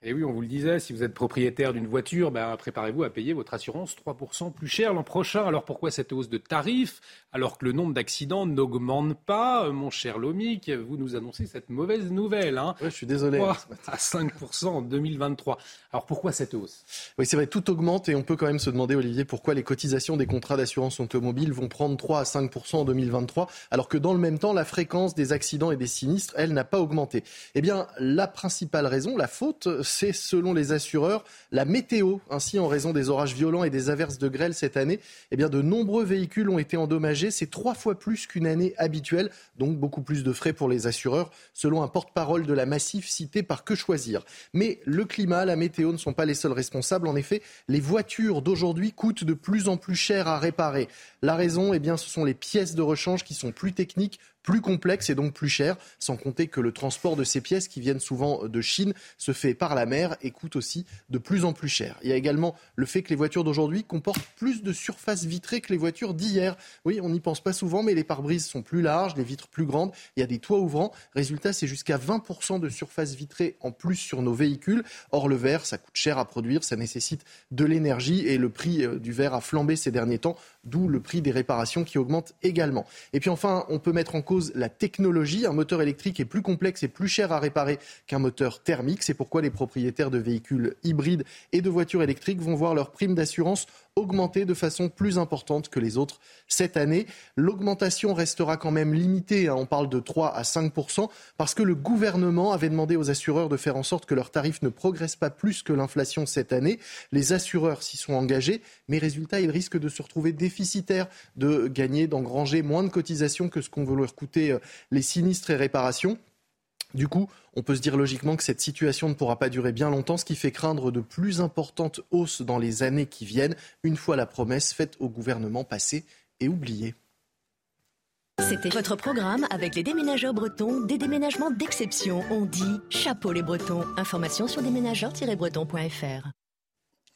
Et oui, on vous le disait, si vous êtes propriétaire d'une voiture, ben, préparez-vous à payer votre assurance 3% plus cher l'an prochain. Alors pourquoi cette hausse de tarifs alors que le nombre d'accidents n'augmente pas euh, Mon cher Lomic, vous nous annoncez cette mauvaise nouvelle. Hein. je suis désolé. à 5% en 2023. Alors pourquoi cette hausse? Oui, c'est vrai, tout augmente et on peut quand même se demander, Olivier, pourquoi les cotisations des contrats d'assurance automobile vont prendre 3 à 5% en 2023 alors que dans le même temps, la fréquence des accidents et des sinistres, elle, n'a pas augmenté. Eh bien, la principale raison, la faute, c'est selon les assureurs la météo. Ainsi, en raison des orages violents et des averses de grêle cette année, eh bien, de nombreux véhicules ont été endommagés. C'est trois fois plus qu'une année habituelle, donc beaucoup plus de frais pour les assureurs, selon un porte-parole de la Massif cité par Que Choisir. Mais le climat, la météo ne sont pas les seuls responsables. En effet, les voitures d'aujourd'hui coûtent de plus en plus cher à réparer. La raison, eh bien, ce sont les pièces de rechange qui sont plus techniques, plus complexe et donc plus cher, sans compter que le transport de ces pièces qui viennent souvent de Chine se fait par la mer et coûte aussi de plus en plus cher. Il y a également le fait que les voitures d'aujourd'hui comportent plus de surface vitrée que les voitures d'hier. Oui, on n'y pense pas souvent, mais les pare-brises sont plus larges, les vitres plus grandes, il y a des toits ouvrants. Résultat, c'est jusqu'à 20% de surface vitrée en plus sur nos véhicules. Or, le verre, ça coûte cher à produire, ça nécessite de l'énergie et le prix euh, du verre a flambé ces derniers temps, d'où le prix des réparations qui augmente également. Et puis enfin, on peut mettre en cause la technologie. Un moteur électrique est plus complexe et plus cher à réparer qu'un moteur thermique. C'est pourquoi les propriétaires de véhicules hybrides et de voitures électriques vont voir leur prime d'assurance augmenter de façon plus importante que les autres cette année. L'augmentation restera quand même limitée, hein. on parle de 3 à 5 parce que le gouvernement avait demandé aux assureurs de faire en sorte que leurs tarifs ne progressent pas plus que l'inflation cette année. Les assureurs s'y sont engagés, mais résultat, ils risquent de se retrouver déficitaires, de gagner, d'engranger moins de cotisations que ce qu'on veut leur coûter euh, les sinistres et réparations. Du coup, on peut se dire logiquement que cette situation ne pourra pas durer bien longtemps, ce qui fait craindre de plus importantes hausses dans les années qui viennent, une fois la promesse faite au gouvernement passé et oubliée. C'était votre programme avec les déménageurs bretons, des déménagements d'exception. On dit chapeau les bretons. Information sur déménageurs-bretons.fr.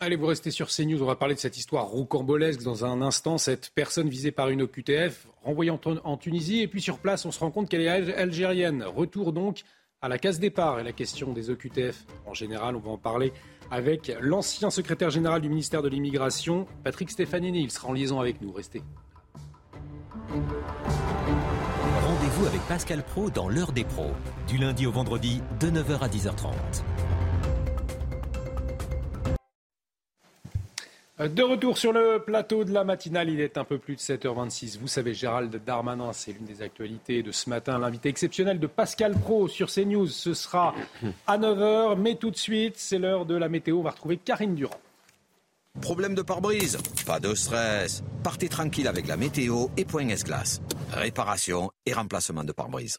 Allez, vous restez sur CNews. On va parler de cette histoire rocambolesque dans un instant. Cette personne visée par une OQTF renvoyée en, Tunisie. Et puis sur place, on se rend compte qu'elle est algérienne. Retour donc à la case départ et la question des OQTF. En général, on va en parler avec l'ancien secrétaire général du ministère de l'Immigration, Patrick Stefanini. Il sera en liaison avec nous. Restez. Rendez-vous avec Pascal Pro dans l'heure des pros, du lundi au vendredi de 9h à 10h30. De retour sur le plateau de la matinale, il est un peu plus de 7h26. Vous savez, Gérald Darmanin, c'est l'une des actualités de ce matin. L'invité exceptionnel de Pascal Pro sur CNews, ce sera à 9h. Mais tout de suite, c'est l'heure de la météo. On va retrouver Karine Durand. Problème de pare-brise? Pas de stress. Partez tranquille avec la météo et Point S-Glace. Réparation et remplacement de pare-brise.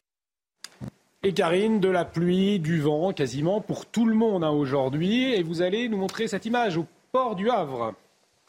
Et Karine, de la pluie, du vent, quasiment pour tout le monde hein, aujourd'hui. Et vous allez nous montrer cette image au port du Havre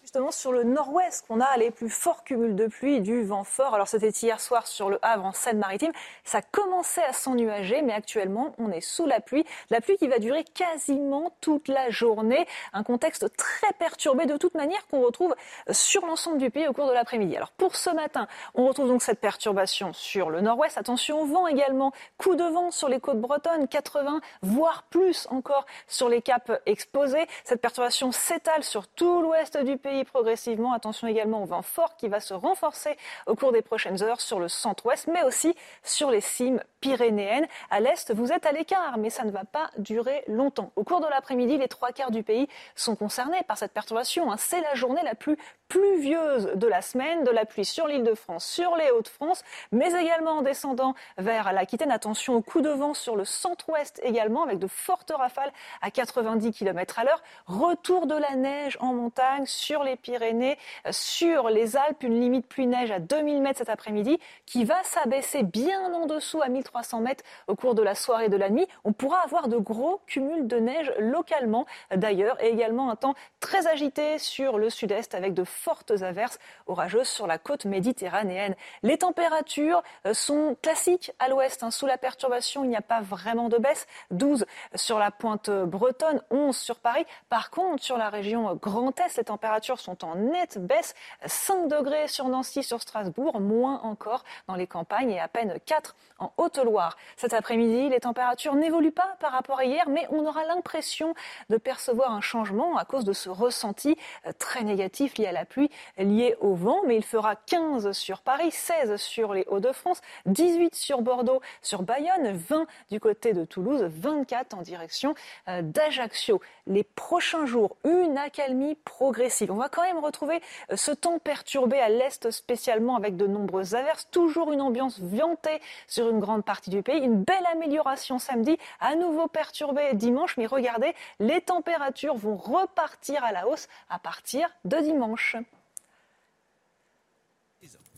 justement sur le nord-ouest qu'on a les plus forts cumuls de pluie du vent fort. Alors c'était hier soir sur le Havre en Seine-Maritime. Ça commençait à s'ennuager, mais actuellement on est sous la pluie. La pluie qui va durer quasiment toute la journée. Un contexte très perturbé de toute manière qu'on retrouve sur l'ensemble du pays au cours de l'après-midi. Alors pour ce matin, on retrouve donc cette perturbation sur le nord-ouest. Attention au vent également. Coup de vent sur les côtes bretonnes, 80, voire plus encore sur les caps exposés. Cette perturbation s'étale sur tout l'ouest du pays progressivement. Attention également au vent fort qui va se renforcer au cours des prochaines heures sur le centre-ouest, mais aussi sur les cimes pyrénéennes. À l'est, vous êtes à l'écart, mais ça ne va pas durer longtemps. Au cours de l'après-midi, les trois quarts du pays sont concernés par cette perturbation. Hein. C'est la journée la plus pluvieuse de la semaine, de la pluie sur l'île de France, sur les Hauts-de-France, mais également en descendant vers l'Aquitaine. Attention au coup de vent sur le centre-ouest également, avec de fortes rafales à 90 km à l'heure. Retour de la neige en montagne sur les Pyrénées, sur les Alpes, une limite pluie-neige à 2000 mètres cet après-midi, qui va s'abaisser bien en dessous à 1300 mètres au cours de la soirée et de la nuit. On pourra avoir de gros cumuls de neige localement d'ailleurs, et également un temps très agité sur le sud-est avec de fortes averses orageuses sur la côte méditerranéenne. Les températures euh, sont classiques à l'ouest. Hein. Sous la perturbation, il n'y a pas vraiment de baisse. 12 sur la pointe bretonne, 11 sur Paris. Par contre, sur la région Grand Est, les températures sont en nette baisse. 5 degrés sur Nancy, sur Strasbourg, moins encore dans les campagnes et à peine 4 en Haute-Loire. Cet après-midi, les températures n'évoluent pas par rapport à hier, mais on aura l'impression de percevoir un changement à cause de ce ressenti euh, très négatif lié à la pluie liée au vent, mais il fera 15 sur Paris, 16 sur les Hauts-de-France, 18 sur Bordeaux, sur Bayonne, 20 du côté de Toulouse, 24 en direction euh, d'Ajaccio. Les prochains jours, une accalmie progressive. On va quand même retrouver euh, ce temps perturbé à l'est spécialement avec de nombreuses averses, toujours une ambiance viantée sur une grande partie du pays, une belle amélioration samedi, à nouveau perturbé dimanche, mais regardez, les températures vont repartir à la hausse à partir de dimanche.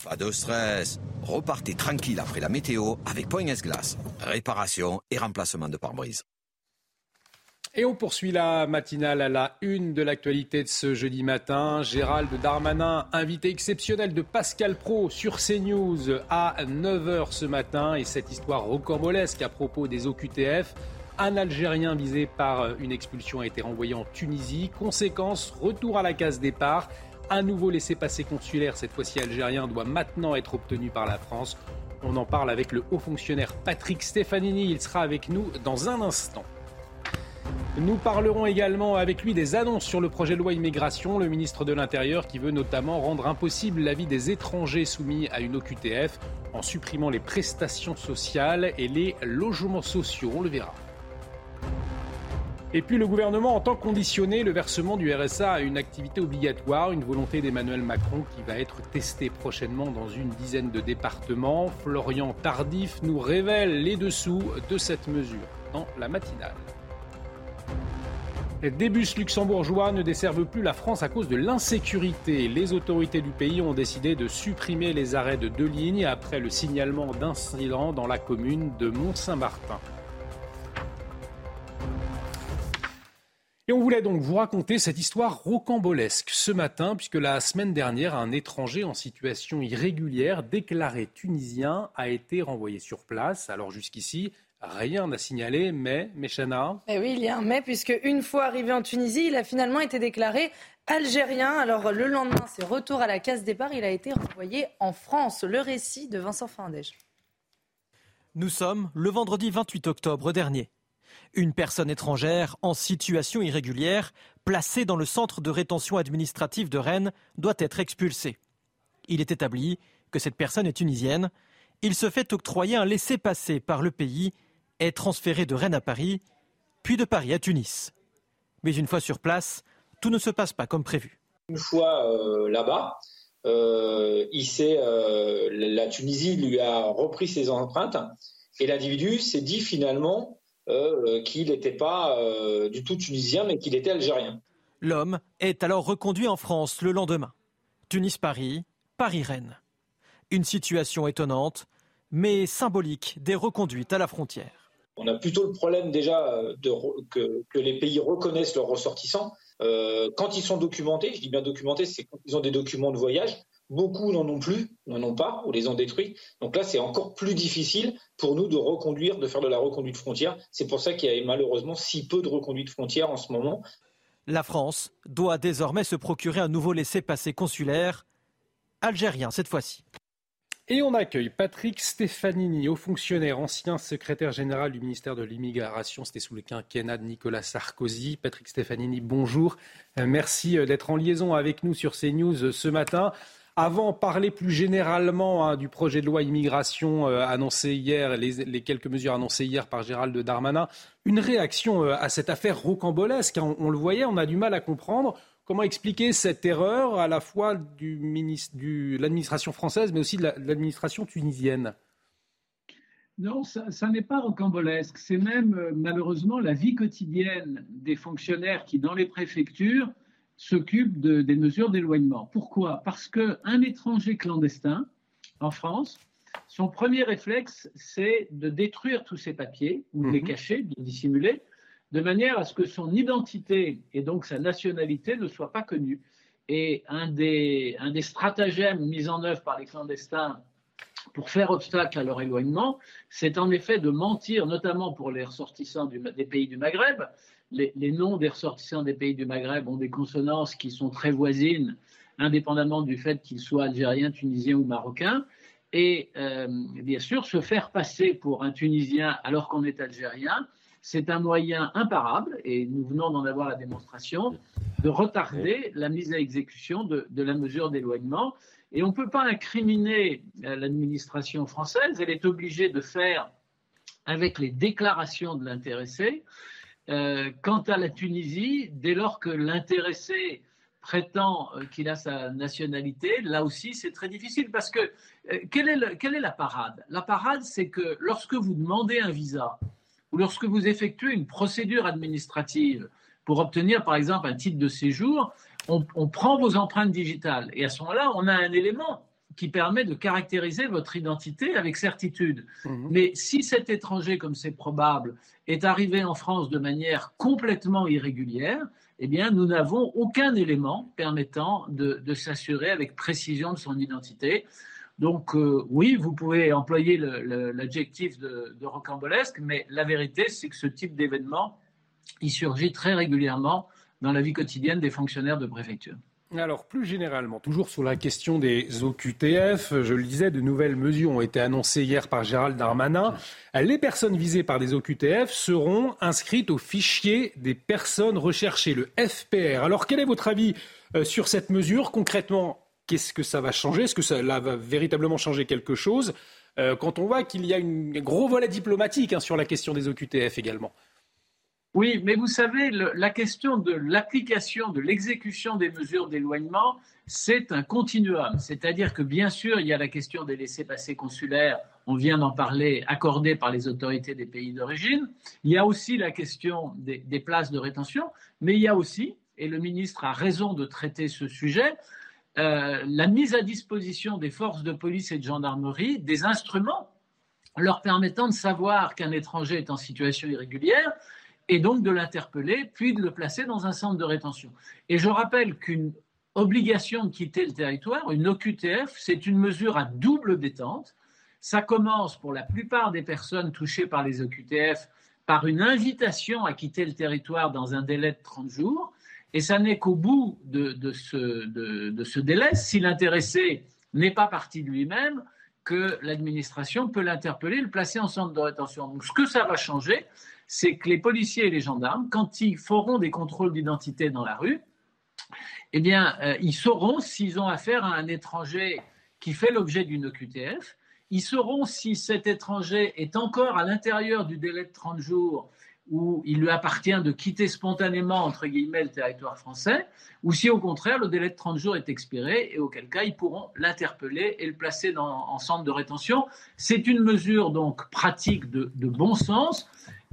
Pas de stress. Repartez tranquille après la météo avec Point S-Glace. Réparation et remplacement de pare-brise. Et on poursuit la matinale à la une de l'actualité de ce jeudi matin. Gérald Darmanin, invité exceptionnel de Pascal Pro sur CNews à 9h ce matin. Et cette histoire rocambolesque à propos des OQTF. Un Algérien visé par une expulsion a été renvoyé en Tunisie. Conséquence, retour à la case départ. Un nouveau laissez-passer consulaire, cette fois-ci algérien, doit maintenant être obtenu par la France. On en parle avec le haut fonctionnaire Patrick Stefanini. Il sera avec nous dans un instant. Nous parlerons également avec lui des annonces sur le projet de loi immigration, le ministre de l'Intérieur qui veut notamment rendre impossible la vie des étrangers soumis à une OQTF en supprimant les prestations sociales et les logements sociaux. On le verra. Et puis le gouvernement entend conditionner le versement du RSA à une activité obligatoire, une volonté d'Emmanuel Macron qui va être testée prochainement dans une dizaine de départements. Florian Tardif nous révèle les dessous de cette mesure dans la matinale. Des bus luxembourgeois ne desservent plus la France à cause de l'insécurité. Les autorités du pays ont décidé de supprimer les arrêts de deux lignes après le signalement d'incidents dans la commune de Mont-Saint-Martin. Et on voulait donc vous raconter cette histoire rocambolesque ce matin, puisque la semaine dernière, un étranger en situation irrégulière, déclaré tunisien, a été renvoyé sur place. Alors jusqu'ici, rien n'a signalé, mais, Méchana Eh oui, il y a un mais, puisque une fois arrivé en Tunisie, il a finalement été déclaré algérien. Alors le lendemain, c'est retour à la case départ, il a été renvoyé en France. Le récit de Vincent Fandège. Nous sommes le vendredi 28 octobre dernier. Une personne étrangère en situation irrégulière, placée dans le centre de rétention administrative de Rennes, doit être expulsée. Il est établi que cette personne est tunisienne Il se fait octroyer un laissez-passer par le pays, est transféré de Rennes à Paris, puis de Paris à Tunis. Mais une fois sur place, tout ne se passe pas comme prévu. Une fois euh, là-bas, euh, euh, la Tunisie lui a repris ses empreintes et l'individu s'est dit finalement qu'il n'était pas du tout tunisien mais qu'il était algérien. L'homme est alors reconduit en France le lendemain. Tunis-Paris, Paris-Rennes. Une situation étonnante, mais symbolique des reconduites à la frontière. On a plutôt le problème déjà que, les pays reconnaissent leurs ressortissants. Euh, quand ils sont documentés, je dis bien documentés, c'est quand ils ont des documents de voyage. Beaucoup n'en ont plus, n'en ont pas, ou les ont détruits. Donc là, c'est encore plus difficile pour nous de reconduire, de faire de la reconduite frontière. C'est pour ça qu'il y a malheureusement si peu de reconduite frontière en ce moment. La France doit désormais se procurer un nouveau laissez-passer consulaire, algérien cette fois-ci. Et on accueille Patrick Stefanini, haut fonctionnaire, ancien secrétaire général du ministère de l'Immigration. C'était sous le quinquennat de Nicolas Sarkozy. Patrick Stefanini, bonjour. Euh, merci euh, d'être en liaison avec nous sur CNews euh, ce matin. Avant, parler plus généralement hein, du projet de loi immigration annoncé hier, les, quelques mesures annoncées hier par Gérald Darmanin. Une réaction à cette affaire rocambolesque. Hein, on le voyait, on a du mal à comprendre. Comment expliquer cette erreur à la fois de l'administration française, mais aussi de l'administration tunisienne? Non, ça, n'est pas rocambolesque. C'est même euh, malheureusement la vie quotidienne des fonctionnaires qui, dans les préfectures, s'occupent des mesures d'éloignement. Pourquoi? Parce qu'un étranger clandestin en France, son premier réflexe, c'est de détruire tous ses papiers, ou de les mhm. cacher, de les dissimuler, de manière à ce que son identité et donc sa nationalité ne soient pas connues. Et un des, un des stratagèmes mis en œuvre par les clandestins pour faire obstacle à leur éloignement, c'est en effet de mentir, notamment pour les ressortissants des pays du Maghreb. Les, noms des ressortissants des pays du Maghreb ont des consonances qui sont très voisines, indépendamment du fait qu'ils soient algériens, tunisiens ou marocains. Et euh, bien sûr, se faire passer pour un Tunisien alors qu'on est algérien, c'est un moyen imparable, et nous venons d'en avoir la démonstration, de retarder la mise à exécution de, la mesure d'éloignement. Et on ne peut pas incriminer euh, l'administration française, elle est obligée de faire avec les déclarations de l'intéressé. Euh, quant à la Tunisie, dès lors que l'intéressé prétend euh, qu'il a sa nationalité, là aussi c'est très difficile parce que quelle, est quelle est la parade? La parade, c'est que lorsque vous demandez un visa, ou lorsque vous effectuez une procédure administrative pour obtenir, par exemple, un titre de séjour, on, prend vos empreintes digitales. Et à ce moment-là, on a un élément qui permet de caractériser votre identité avec certitude. Mhm. Mais si cet étranger, comme c'est probable, est arrivé en France de manière complètement irrégulière, eh bien, nous n'avons aucun élément permettant de s'assurer avec précision de son identité. Donc euh, oui, vous pouvez employer l'adjectif de, rocambolesque, mais la vérité, c'est que ce type d'événement, il surgit très régulièrement dans la vie quotidienne des fonctionnaires de préfecture. Alors plus généralement, toujours sur la question des OQTF, je le disais, de nouvelles mesures ont été annoncées hier par Gérald Darmanin. Les personnes visées par des OQTF seront inscrites au fichier des personnes recherchées, le FPR. Alors quel est votre avis euh, sur cette mesure Concrètement, Qu'est-ce que ça va changer? Est-ce que ça va véritablement changer quelque chose? Euh, quand on voit qu'il y a un gros volet diplomatique hein, sur la question des OQTF également. Oui, mais vous savez, la question de l'application, de l'exécution des mesures d'éloignement, c'est un continuum. C'est-à-dire que bien sûr, il y a la question des laissés-passer consulaires, on vient d'en parler, accordés par les autorités des pays d'origine. Il y a aussi la question des, places de rétention, mais il y a aussi, et le ministre a raison de traiter ce sujet, euh, la mise à disposition des forces de police et de gendarmerie des instruments leur permettant de savoir qu'un étranger est en situation irrégulière et donc de l'interpeller, puis de le placer dans un centre de rétention. Et je rappelle qu'une obligation de quitter le territoire, une OQTF, c'est une mesure à double détente. Ça commence pour la plupart des personnes touchées par les OQTF par une invitation à quitter le territoire dans un délai de 30 jours. Et ça n'est qu'au bout de, ce, délai, si l'intéressé n'est pas parti de lui-même, que l'administration peut l'interpeller, le placer en centre de rétention. Donc ce que ça va changer, c'est que les policiers et les gendarmes, quand ils feront des contrôles d'identité dans la rue, eh bien, euh, ils sauront s'ils ont affaire à un étranger qui fait l'objet d'une OQTF Ils sauront si cet étranger est encore à l'intérieur du délai de 30 jours où il lui appartient de quitter spontanément, entre guillemets, le territoire français, ou si au contraire le délai de 30 jours est expiré, et auquel cas ils pourront l'interpeller et le placer dans, en centre de rétention. C'est une mesure donc pratique de, bon sens.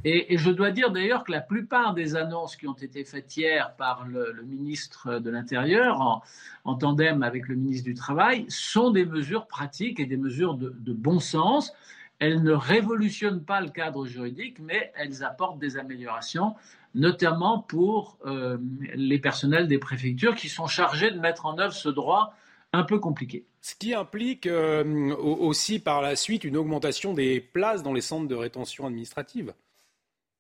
Et, je dois dire d'ailleurs que la plupart des annonces qui ont été faites hier par le, ministre de l'Intérieur, en, tandem avec le ministre du Travail, sont des mesures pratiques et des mesures de, de bon sens. Elles ne révolutionnent pas le cadre juridique, mais elles apportent des améliorations, notamment pour euh, les personnels des préfectures qui sont chargés de mettre en œuvre ce droit un peu compliqué. Ce qui implique euh, aussi par la suite une augmentation des places dans les centres de rétention administrative.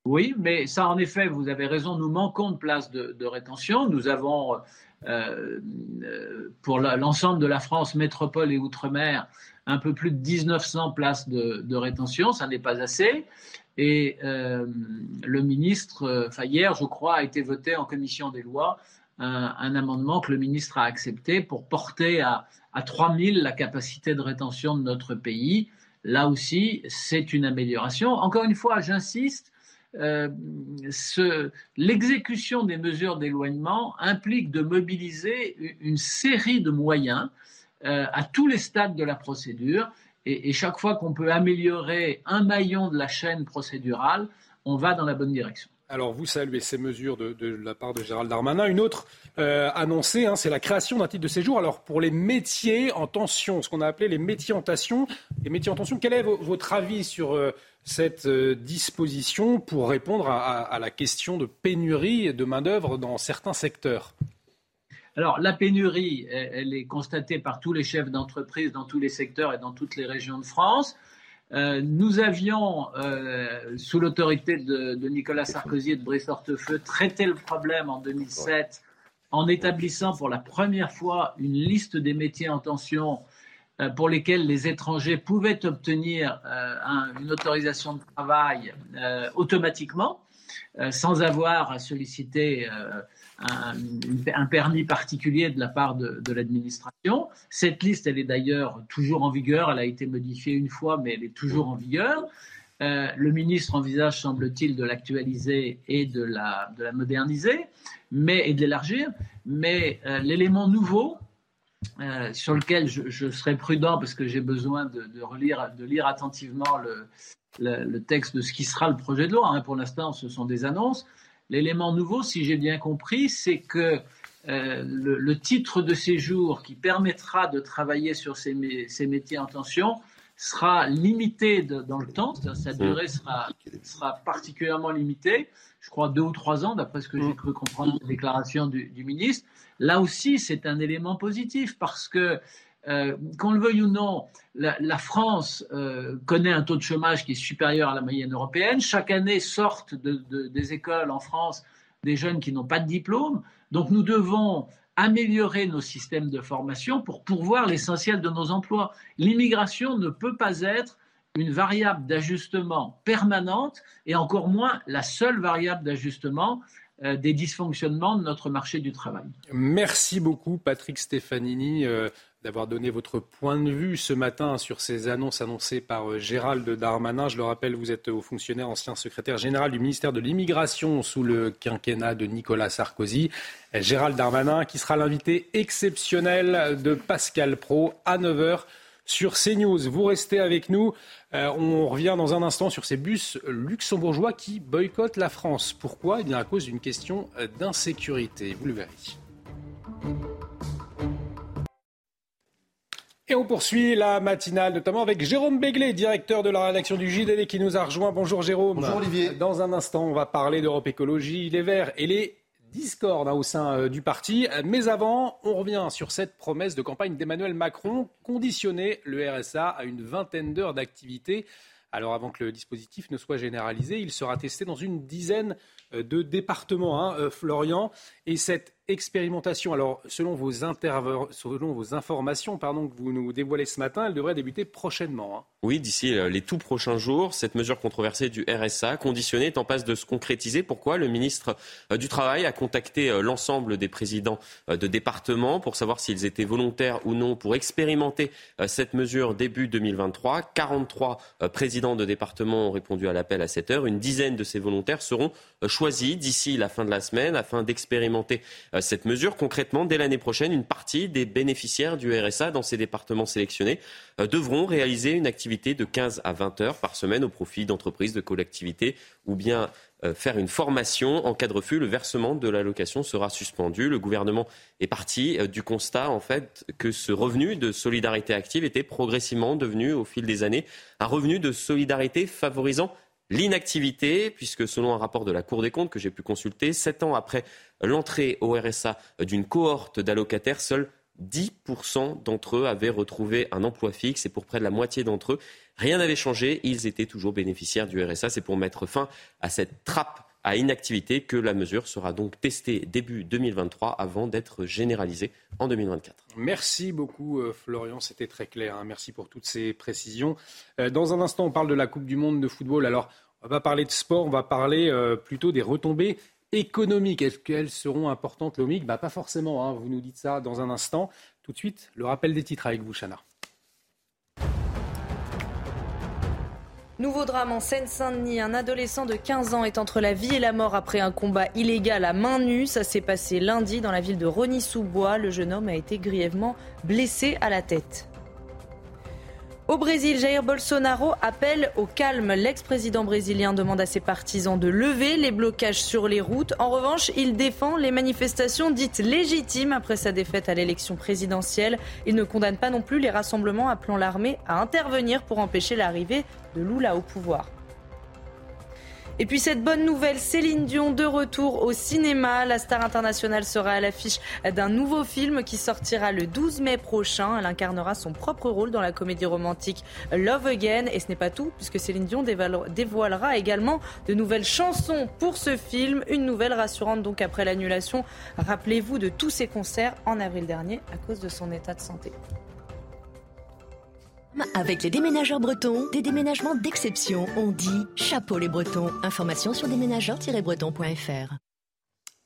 Oui, mais ça, en effet, vous avez raison, nous manquons de places de, rétention. Nous avons, euh, pour l'ensemble de la France, métropole et outre-mer, un peu plus de 1900 places de, rétention, ça n'est pas assez. Et euh, le ministre, euh, enfin hier, je crois, a été voté en commission des lois un, amendement que le ministre a accepté pour porter à, à 3000 la capacité de rétention de notre pays. Là aussi, c'est une amélioration. Encore une fois, j'insiste, euh, l'exécution des mesures d'éloignement implique de mobiliser une série de moyens euh, à tous les stades de la procédure. Et, chaque fois qu'on peut améliorer un maillon de la chaîne procédurale, on va dans la bonne direction. Alors vous saluez ces mesures de, la part de Gérald Darmanin. Une autre euh, annoncée, hein, c'est la création d'un titre de séjour. Alors pour les métiers en tension, ce qu'on a appelé les métiers en tension, les métiers en tension, quel est votre avis sur euh, cette disposition pour répondre à, la question de pénurie de main d'œuvre dans certains secteurs? Alors, la pénurie, elle est constatée par tous les chefs d'entreprise dans tous les secteurs et dans toutes les régions de France. Euh, nous avions, euh, sous l'autorité de, Nicolas Sarkozy et de Brice Hortefeux, traité le problème en 2007 en établissant pour la première fois une liste des métiers en tension euh, pour lesquels les étrangers pouvaient obtenir une autorisation de travail automatiquement, sans avoir à solliciter un, permis particulier de la part de, l'administration. Cette liste, elle est d'ailleurs toujours en vigueur. Elle a été modifiée une fois, mais elle est toujours en vigueur. Euh, le ministre envisage, semble-t-il, de l'actualiser et de la, de la moderniser, mais, et de l'élargir. Mais euh, l'élément nouveau, euh, sur lequel je, serai prudent parce que j'ai besoin de, relire, de lire attentivement le, le, texte de ce qui sera le projet de loi. Hein. Pour l'instant, ce sont des annonces. L'élément nouveau, si j'ai bien compris, c'est que euh, le, titre de séjour qui permettra de travailler sur ces, métiers en tension sera limité dans le temps, sa durée sera, particulièrement limitée, je crois deux ou trois ans, d'après ce que j'ai cru comprendre la déclaration du, ministre. Là aussi, c'est un élément positif parce que euh, qu'on le veuille ou non, la, France euh, connaît un taux de chômage qui est supérieur à la moyenne européenne. Chaque année sortent des écoles en France des jeunes qui n'ont pas de diplôme. Donc nous devons améliorer nos systèmes de formation pour pourvoir l'essentiel de nos emplois. L'immigration ne peut pas être une variable d'ajustement permanente et encore moins la seule variable d'ajustement euh, des dysfonctionnements de notre marché du travail. Merci beaucoup Patrick Stefanini d'avoir donné votre point de vue ce matin sur ces annonces annoncées par euh, Gérald Darmanin. Je le rappelle, vous êtes au fonctionnaire ancien secrétaire général du ministère de l'Immigration sous le quinquennat de Nicolas Sarkozy. Gérald Darmanin qui sera l'invité exceptionnel de Pascal Pro à 9h sur CNews. Vous restez avec nous. Euh, on revient dans un instant sur ces bus luxembourgeois qui boycottent la France. Pourquoi? Eh bien à cause d'une question euh, d'insécurité. Vous le verrez. Et on poursuit la matinale, notamment avec Jérôme Béglé, directeur de la rédaction du JDD, qui nous a rejoint. Bonjour Jérôme. Bonjour Olivier. Dans un instant, on va parler d'Europe Écologie, les Verts et les discordes hein, au sein euh, du parti. Mais avant, on revient sur cette promesse de campagne d'Emmanuel Macron, conditionner le RSA à une vingtaine d'heures d'activité. Alors avant que le dispositif ne soit généralisé, il sera testé dans une dizaine euh, de départements, hein, euh, Florian. Et cette expérimentation, alors selon vos, selon vos informations pardon, que vous nous dévoilez ce matin, elle devrait débuter prochainement. Hein. Oui, d'ici euh, les tout prochains jours, cette mesure controversée du RSA conditionnée est en passe de se concrétiser. Pourquoi Le ministre euh, du Travail a contacté euh, l'ensemble des présidents de départements pour savoir s'ils étaient volontaires ou non pour expérimenter cette mesure début 2023. 43 présidents de départements ont répondu à l'appel à cette heure. Une dizaine de ces volontaires seront choisis d'ici la fin de la semaine afin d'expérimenter cette mesure. Concrètement, dès l'année prochaine, une partie des bénéficiaires du RSA dans ces départements sélectionnés devront réaliser une activité de 15 à 20 heures par semaine au profit d'entreprises, de collectivités ou bien euh, faire une formation. En cas de refus, le versement de l'allocation sera suspendu. Le gouvernement est parti euh, du constat en fait que ce revenu de solidarité active était progressivement devenu au fil des années un revenu de solidarité favorisant l'inactivité, puisque selon un rapport de la Cour des comptes que j'ai pu consulter, sept ans après l'entrée au RSA d'une cohorte d'allocataires, seuls 10% d'entre eux avaient retrouvé un emploi fixe et pour près de la moitié d'entre eux, rien n'avait changé. Ils étaient toujours bénéficiaires du RSA. C'est pour mettre fin à cette trappe à inactivité que la mesure sera donc testée début 2023 avant d'être généralisée en 2024. Merci beaucoup euh, Florian, c'était très clair. Hein. Merci pour toutes ces précisions. Euh, dans un instant, on parle de la Coupe du Monde de football. Alors, on va parler de sport, on va parler euh, plutôt des retombées économiques. Est-ce qu'elles seront importantes, Lomique? Bah, Pas forcément, hein. vous nous dites ça dans un instant. Tout de suite, le rappel des titres avec vous, Chana. Nouveau drame en Seine-Saint-Denis. Un adolescent de 15 ans est entre la vie et la mort après un combat illégal à main nue. Ça s'est passé lundi dans la ville de Rony-sous-Bois. Le jeune homme a été grièvement blessé à la tête. Au Brésil, Jair Bolsonaro appelle au calme. L'ex-président brésilien demande à ses partisans de lever les blocages sur les routes. En revanche, il défend les manifestations dites légitimes après sa défaite à l'élection présidentielle. Il ne condamne pas non plus les rassemblements appelant l'armée à intervenir pour empêcher l'arrivée de Lula au pouvoir. Et puis cette bonne nouvelle, Céline Dion de retour au cinéma. La star internationale sera à l'affiche d'un nouveau film qui sortira le 12 mai prochain. Elle incarnera son propre rôle dans la comédie romantique Love Again. Et ce n'est pas tout, puisque Céline Dion dévoilera également de nouvelles chansons pour ce film. Une nouvelle rassurante donc après l'annulation, rappelez-vous, de tous ses concerts en avril dernier à cause de son état de santé. Avec les déménageurs bretons, des déménagements d'exception. On dit chapeau les bretons. Information sur déménageurs-bretons.fr.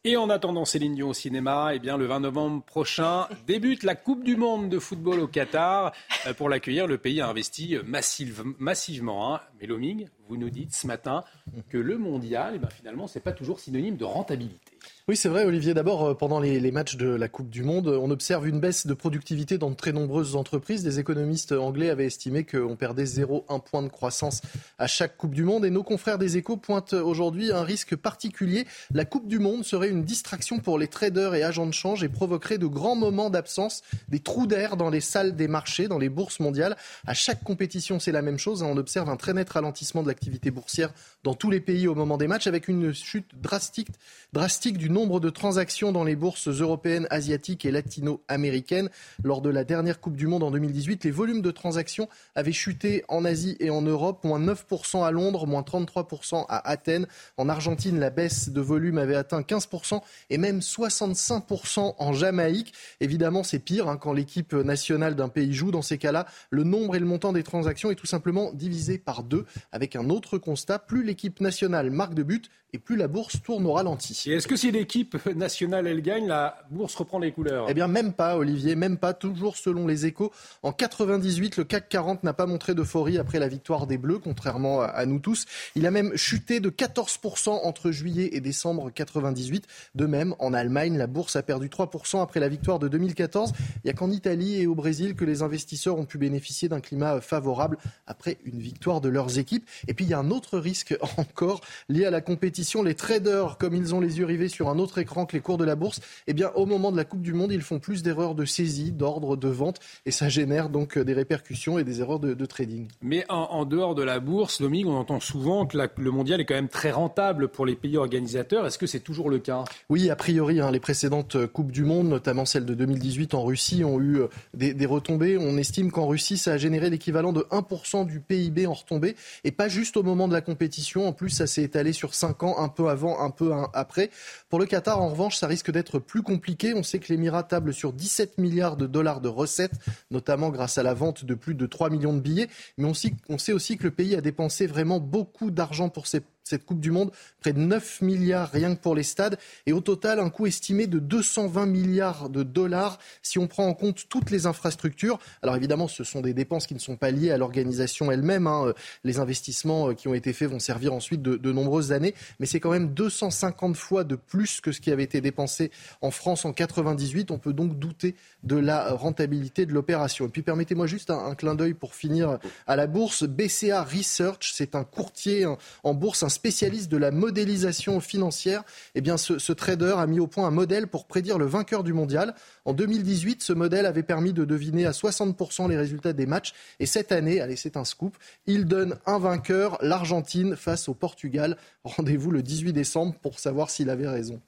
Et en attendant Céline Dion au cinéma, eh bien, le 20 novembre prochain [LAUGHS] débute la Coupe du Monde de football au Qatar. Euh, pour l'accueillir, le pays a investi massivement. Hein. Mais Loming, vous nous dites ce matin que le mondial, eh bien, finalement, ce n'est pas toujours synonyme de rentabilité. Oui, c'est vrai, Olivier. D'abord, euh, pendant les, matchs de la Coupe du Monde, on observe une baisse de productivité dans de très nombreuses entreprises. Des économistes anglais avaient estimé qu'on perdait 0,1 point de croissance à chaque Coupe du Monde. Et nos confrères des échos pointent aujourd'hui un risque particulier. La Coupe du Monde serait une distraction pour les traders et agents de change et provoquerait de grands moments d'absence, des trous d'air dans les salles des marchés, dans les bourses mondiales. À chaque compétition, c'est la même chose. On observe un très net ralentissement de l'activité boursière dans tous les pays au moment des matchs, avec une chute drastique, drastique du nombre de transactions dans les bourses européennes, asiatiques et latino-américaines. Lors de la dernière Coupe du Monde en 2018, les volumes de transactions avaient chuté en Asie et en Europe, moins 9% à Londres, moins 33% à Athènes. En Argentine, la baisse de volume avait atteint 15% et même 65% en Jamaïque. Évidemment, c'est pire hein, quand l'équipe nationale d'un pays joue. Dans ces cas-là, le nombre et le montant des transactions est tout simplement divisé par deux, avec un autre constat. Plus l'équipe nationale marque de but, et plus la bourse tourne au ralenti. Et est-ce que si l'équipe nationale elle gagne, la bourse reprend les couleurs? Eh bien même pas Olivier, même pas, toujours selon les échos. En 98, le CAC 40 n'a pas montré d'euphorie après la victoire des Bleus, contrairement à nous tous. Il a même chuté de 14% entre juillet et décembre 98. De même, en Allemagne, la bourse a perdu 3% après la victoire de 2014. Il n'y a qu'en Italie et au Brésil que les investisseurs ont pu bénéficier d'un climat favorable après une victoire de leurs équipes. Et puis il y a un autre risque [LAUGHS] encore lié à la compétition les traders, comme ils ont les yeux rivés sur un autre écran que les cours de la bourse, eh bien, au moment de la Coupe du Monde, ils font plus d'erreurs de saisie, d'ordre, de vente, et ça génère donc euh, des répercussions et des erreurs de, trading. Mais en, dehors de la bourse, Dominique, on entend souvent que le mondial est quand même très rentable pour les pays organisateurs. Est-ce que c'est toujours le cas? Oui, a priori, hein, les précédentes euh, Coupes du Monde, notamment celle de 2018 en Russie, ont eu euh, des, des retombées. On estime qu'en Russie, ça a généré l'équivalent de 1% du PIB en retombées, et pas juste au moment de la compétition. En plus, ça s'est étalé sur 5 ans un peu avant, un peu après. Pour le Qatar, en revanche, ça risque d'être plus compliqué. On sait que l'Émirat table sur 17 milliards de dollars de recettes, notamment grâce à la vente de plus de 3 millions de billets. Mais on sait aussi que le pays a dépensé vraiment beaucoup d'argent pour ses cette Coupe du Monde, près de 9 milliards rien que pour les stades, et au total un coût estimé de 220 milliards de dollars si on prend en compte toutes les infrastructures. Alors évidemment, ce sont des dépenses qui ne sont pas liées à l'organisation elle-même. Hein. Les investissements euh, qui ont été faits vont servir ensuite de, nombreuses années, mais c'est quand même 250 fois de plus que ce qui avait été dépensé en France en 98. On peut donc douter de la rentabilité de l'opération. Et puis permettez-moi juste un, clin d'œil pour finir à la bourse. BCA Research, c'est un courtier en bourse, un spécialiste de la modélisation financière, eh bien, ce, trader a mis au point un modèle pour prédire le vainqueur du mondial. En 2018, ce modèle avait permis de deviner à 60% les résultats des matchs. Et cette année, allez, c'est un scoop, il donne un vainqueur, l'Argentine face au Portugal. Rendez-vous le 18 décembre pour savoir s'il avait raison.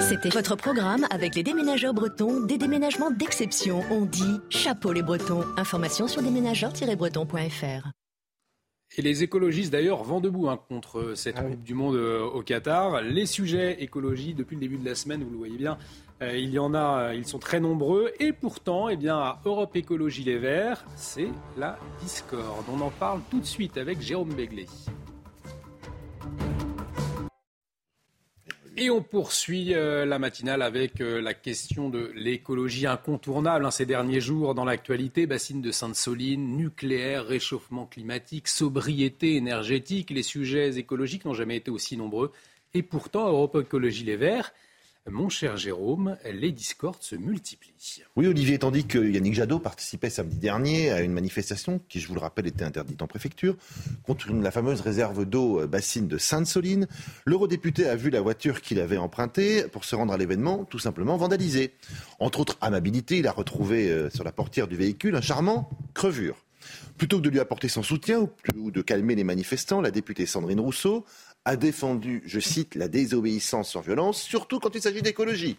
C'était votre programme avec les déménageurs bretons, des déménagements d'exception. On dit chapeau les bretons. Information sur déménageurs-bretons.fr. Et les écologistes d'ailleurs vont debout hein, contre cette ah Coupe du Monde euh, au Qatar. Les sujets écologie depuis le début de la semaine, vous le voyez bien, euh, il y en a, euh, ils sont très nombreux. Et pourtant, eh bien, à Europe Écologie Les Verts, c'est la discorde. On en parle tout de suite avec Jérôme Begley. Et on poursuit euh, la matinale avec euh, la question de l'écologie incontournable hein, ces derniers jours dans l'actualité. Bassine de Sainte-Soline, nucléaire, réchauffement climatique, sobriété énergétique. Les sujets écologiques n'ont jamais été aussi nombreux. Et pourtant, Europe Écologie Les Verts mon cher Jérôme, les discordes se multiplient. Oui, Olivier, tandis que Yannick Jadot participait samedi dernier à une manifestation qui, je vous le rappelle, était interdite en préfecture contre la fameuse réserve d'eau euh, bassine de Sainte-Soline, l'eurodéputé a vu la voiture qu'il avait empruntée pour se rendre à l'événement tout simplement vandalisée. Entre autres amabilités, il a retrouvé euh, sur la portière du véhicule un charmant crevure. Plutôt que de lui apporter son soutien ou de calmer les manifestants, la députée Sandrine Rousseau a défendu, je cite, la désobéissance sans violence, surtout quand il s'agit d'écologie.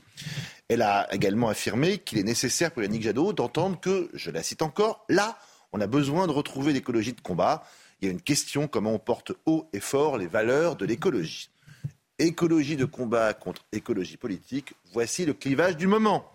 Elle a également affirmé qu'il est nécessaire pour Yannick Jadot d'entendre que, je la cite encore, là, on a besoin de retrouver l'écologie de combat. Il y a une question, comment on porte haut et fort les valeurs de l'écologie. Écologie de combat contre écologie politique, voici le clivage du moment.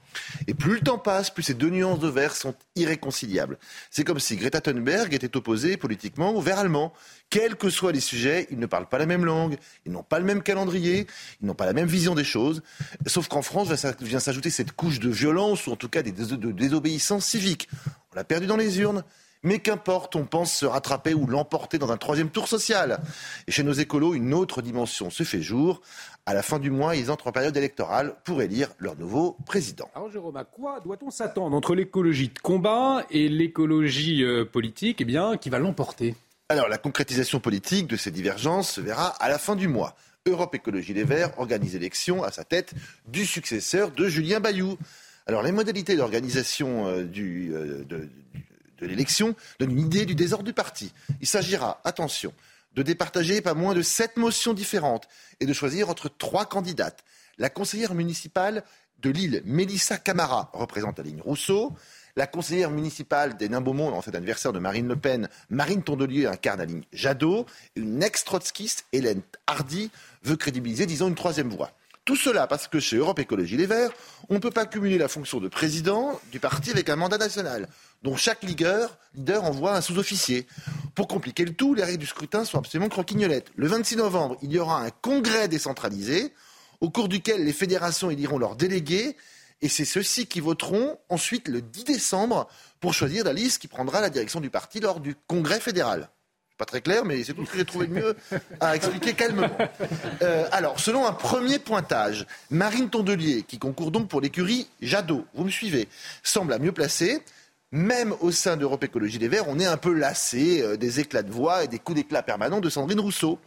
Et plus le temps passe, plus ces deux nuances de vert sont irréconciliables. C'est comme si Greta Thunberg était opposée politiquement au vert allemand. Quels que soient les sujets, ils ne parlent pas la même langue, ils n'ont pas le même calendrier, ils n'ont pas la même vision des choses. Sauf qu'en France vient s'ajouter cette couche de violence, ou en tout cas de désobéissance civique. On l'a perdu dans les urnes. Mais qu'importe, on pense se rattraper ou l'emporter dans un troisième tour social. Et chez nos écolos, une autre dimension se fait jour. À la fin du mois, ils entrent en période électorale pour élire leur nouveau président. Alors Jérôme, à quoi doit-on s'attendre entre l'écologie de combat et l'écologie euh, politique eh bien, qui va l'emporter? Alors la concrétisation politique de ces divergences se verra à la fin du mois. Europe Écologie Les Verts organise l'élection à sa tête du successeur de Julien Bayou. Alors les modalités d'organisation euh, du, euh, de, de l'élection donnent une idée du désordre du parti. Il s'agira, attention, de départager pas moins de sept motions différentes et de choisir entre trois candidates. La conseillère municipale de Lille, Mélissa Camara, représente la ligne Rousseau. La conseillère municipale des Nains-Beaumont, en fait adversaire de Marine Le Pen, Marine Tondelier, incarne la ligne Jadot. Une ex-trotskiste, Hélène Hardy, veut crédibiliser, disons, une troisième voie. Tout cela parce que chez Europe Écologie Les Verts, on ne peut pas cumuler la fonction de président du parti avec un mandat national dont chaque leader, envoie un sous-officier. Pour compliquer le tout, les règles du scrutin sont absolument croquignolettes. Le 26 novembre, il y aura un congrès décentralisé au cours duquel les fédérations éliront leurs délégués et c'est ceux-ci qui voteront ensuite le 10 décembre pour choisir la liste qui prendra la direction du parti lors du congrès fédéral. Pas très clair, mais c'est tout ce que j'ai trouvé de mieux à expliquer calmement. Euh, alors, selon un premier pointage, Marine Tondelier, qui concourt donc pour l'écurie Jadot, vous me suivez, semble la mieux placée même au sein d'Europe Écologie Les Verts, on est un peu lassé euh, des éclats de voix et des coups d'éclat permanents de Sandrine Rousseau.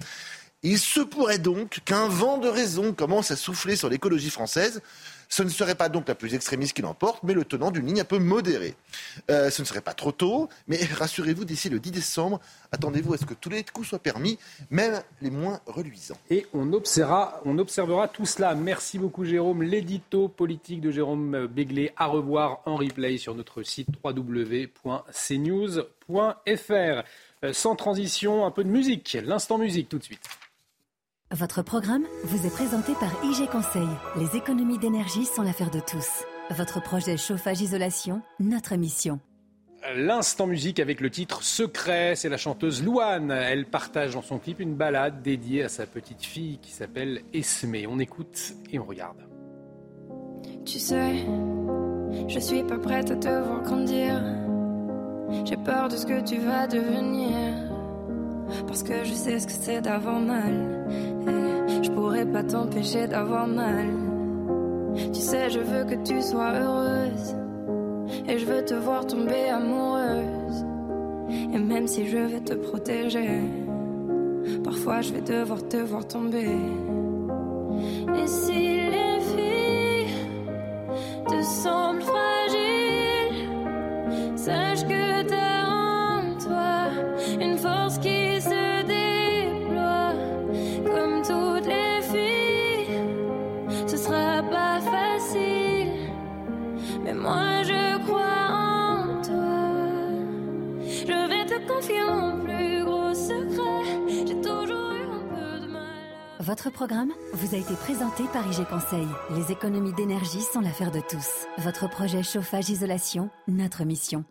Il se pourrait donc qu'un vent de raison commence à souffler sur l'écologie française. Ce ne serait pas donc la plus extrémiste qui l'emporte, mais le tenant d'une ligne un peu modérée. Euh, ce ne serait pas trop tôt, mais [LAUGHS] rassurez-vous, d'ici le 10 décembre, attendez-vous à ce que tous les coups soient permis, même les moins reluisants. Et on observera, on observera tout cela. Merci beaucoup Jérôme. L'édito politique de Jérôme Béglé à revoir en replay sur notre site www.cnews.fr. Euh, sans transition, un peu de musique. L'instant musique tout de suite. Votre programme vous est présenté par IG Conseil. Les économies d'énergie sont l'affaire de tous. Votre projet chauffage-isolation, notre mission. L'instant musique avec le titre Secret, c'est la chanteuse Louane. Elle partage dans son clip une balade dédiée à sa petite fille qui s'appelle Esme. On écoute et on regarde. Tu sais, je suis pas prête à te voir grandir. J'ai peur de ce que tu vas devenir. Parce que je sais ce que c'est d'avoir mal. Et je pourrais pas t'empêcher d'avoir mal. Tu sais, je veux que tu sois heureuse. Et je veux te voir tomber amoureuse. Et même si je vais te protéger, parfois je vais devoir te voir tomber. Et si les filles te semblent fragiles, sache que Votre programme vous a été présenté par IG Conseil. Les économies d'énergie sont l'affaire de tous. Votre projet chauffage-isolation, notre mission.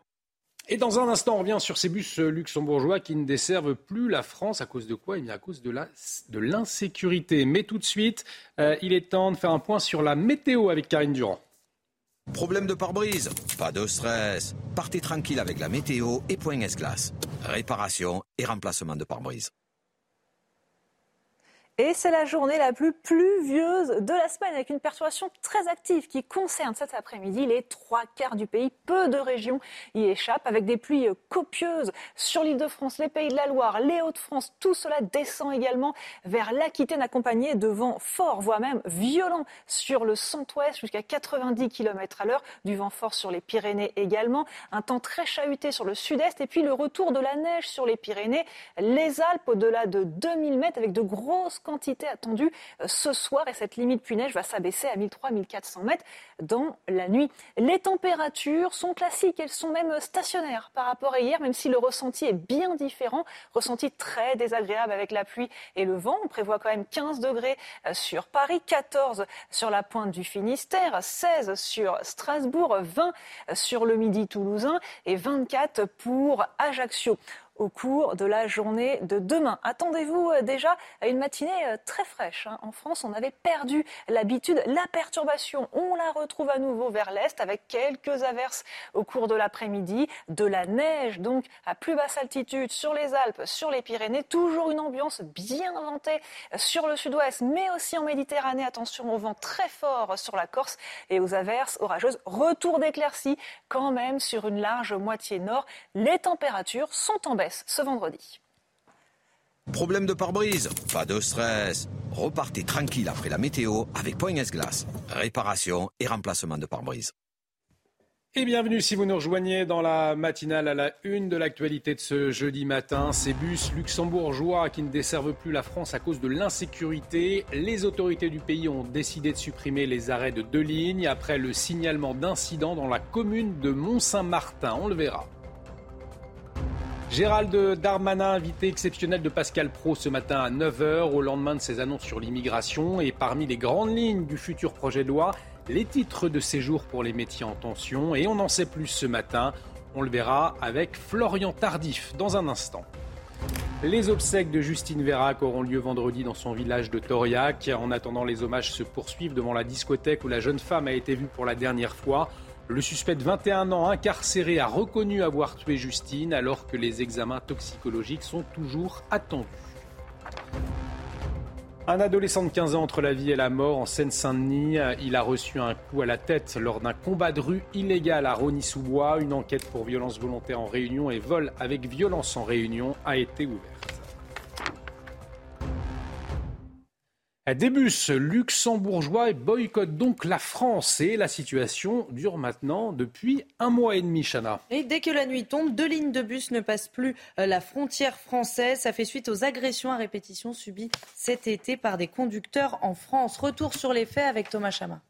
Et dans un instant, on revient sur ces bus luxembourgeois qui ne desservent plus la France. À cause de quoi? Eh bien, à cause de la- de l'insécurité. Mais tout de suite, euh, il est temps de faire un point sur la météo avec Karine Durand. Problème de pare-brise? Pas de stress. Partez tranquille avec la météo et Point S-Glace. Réparation et remplacement de pare-brise. Et c'est la journée la plus pluvieuse de la semaine avec une perturbation très active qui concerne cet après-midi les trois quarts du pays. Peu de régions y échappent avec des pluies copieuses sur l'île de France, les pays de la Loire, les Hauts-de-France. Tout cela descend également vers l'Aquitaine accompagné de vents forts, voire même violents sur le centre-ouest jusqu'à 90 km à l'heure. Du vent fort sur les Pyrénées également. Un temps très chahuté sur le sud-est et puis le retour de la neige sur les Pyrénées. Les Alpes au-delà de 2000 mètres avec de grosses quantités attendues euh, ce soir et cette limite pluie-neige va s'abaisser à 1300-1400 mètres dans la nuit. Les températures sont classiques, elles sont même stationnaires par rapport à hier, même si le ressenti est bien différent. Ressenti très désagréable avec la pluie et le vent. On prévoit quand même 15 degrés euh, sur Paris, 14 sur la pointe du Finistère, 16 sur Strasbourg, 20 sur le midi toulousain et 24 pour Ajaccio au cours de la journée de demain. Attendez-vous euh, déjà à une matinée euh, très fraîche. hein. En France, on avait perdu l'habitude. La perturbation, on la retrouve à nouveau vers l'est avec quelques averses au cours de l'après-midi. De la neige, donc, à plus basse altitude sur les Alpes, sur les Pyrénées. Toujours une ambiance bien ventée sur le sud-ouest, mais aussi en Méditerranée. Attention au vent très fort sur la Corse et aux averses orageuses. Retour d'éclaircies quand même sur une large moitié nord. Les températures sont en baisse ce vendredi. Problème de pare-brise Pas de stress. Repartez tranquille après la météo avec Point S-Glace. Réparation et remplacement de pare-brise. Et bienvenue si vous nous rejoignez dans la matinale à la une de l'actualité de ce jeudi matin. Ces bus luxembourgeois qui ne desservent plus la France à cause de l'insécurité. Les autorités du pays ont décidé de supprimer les arrêts de deux lignes après le signalement d'incidents dans la commune de Mont-Saint-Martin. On le verra. Gérald Darmanin, invité exceptionnel de Pascal Pro ce matin à 9h au lendemain de ses annonces sur l'immigration et parmi les grandes lignes du futur projet de loi, les titres de séjour pour les métiers en tension et on en sait plus ce matin. On le verra avec Florian Tardif dans un instant. Les obsèques de Justine Vérac auront lieu vendredi dans son village de Toriac. En attendant, les hommages se poursuivent devant la discothèque où la jeune femme a été vue pour la dernière fois. Le suspect de 21 ans incarcéré a reconnu avoir tué Justine alors que les examens toxicologiques sont toujours attendus. Un adolescent de 15 ans entre la vie et la mort en Seine-Saint-Denis. Il a reçu un coup à la tête lors d'un combat de rue illégal à Rony-sous-Bois. Une enquête pour violence volontaire en réunion et vol avec violence en réunion a été ouverte. Des bus luxembourgeois boycottent donc la France et la situation dure maintenant depuis un mois et demi, Chana. Et dès que la nuit tombe, deux lignes de bus ne passent plus euh, la frontière française. Ça fait suite aux agressions à répétition subies cet été par des conducteurs en France. Retour sur les faits avec Thomas Chama.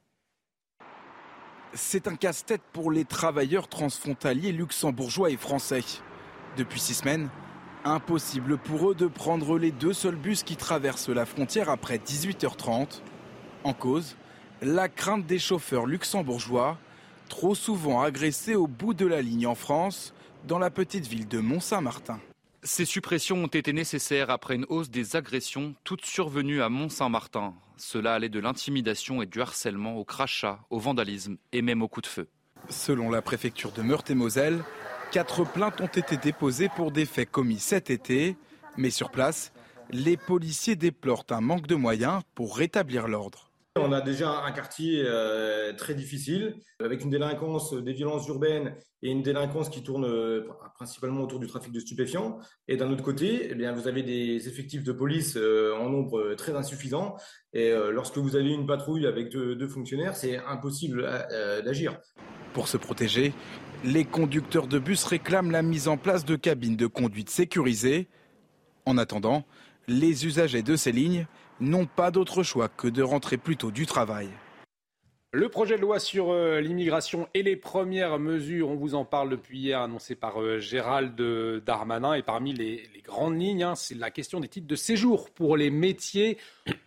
C'est un casse-tête pour les travailleurs transfrontaliers luxembourgeois et français. Depuis six semaines, Impossible pour eux de prendre les deux seuls bus qui traversent la frontière après 18h30. En cause, la crainte des chauffeurs luxembourgeois, trop souvent agressés au bout de la ligne en France, dans la petite ville de Mont-Saint-Martin. Ces suppressions ont été nécessaires après une hausse des agressions, toutes survenues à Mont-Saint-Martin. Cela allait de l'intimidation et du harcèlement au crachat, au vandalisme et même au coup de feu. Selon la préfecture de Meurthe-et-Moselle, quatre plaintes ont été déposées pour des faits commis cet été. Mais sur place, les policiers déplorent un manque de moyens pour rétablir l'ordre. On a déjà un quartier euh, très difficile, avec une délinquance des violences urbaines et une délinquance qui tourne euh, principalement autour du trafic de stupéfiants. Et d'un autre côté, eh bien, vous avez des effectifs de police euh, en nombre très insuffisant. Et lorsque vous avez une patrouille avec deux, deux fonctionnaires, c'est impossible d'agir. Pour se protéger, les conducteurs de bus réclament la mise en place de cabines de conduite sécurisées. En attendant, les usagers de ces lignes n'ont pas d'autre choix que de rentrer plus tôt du travail. Le projet de loi sur euh, l'immigration et les premières mesures, on vous en parle depuis hier, annoncé par euh, Gérald Darmanin. Et parmi les, grandes lignes, hein, c'est la question des titres de séjour pour les métiers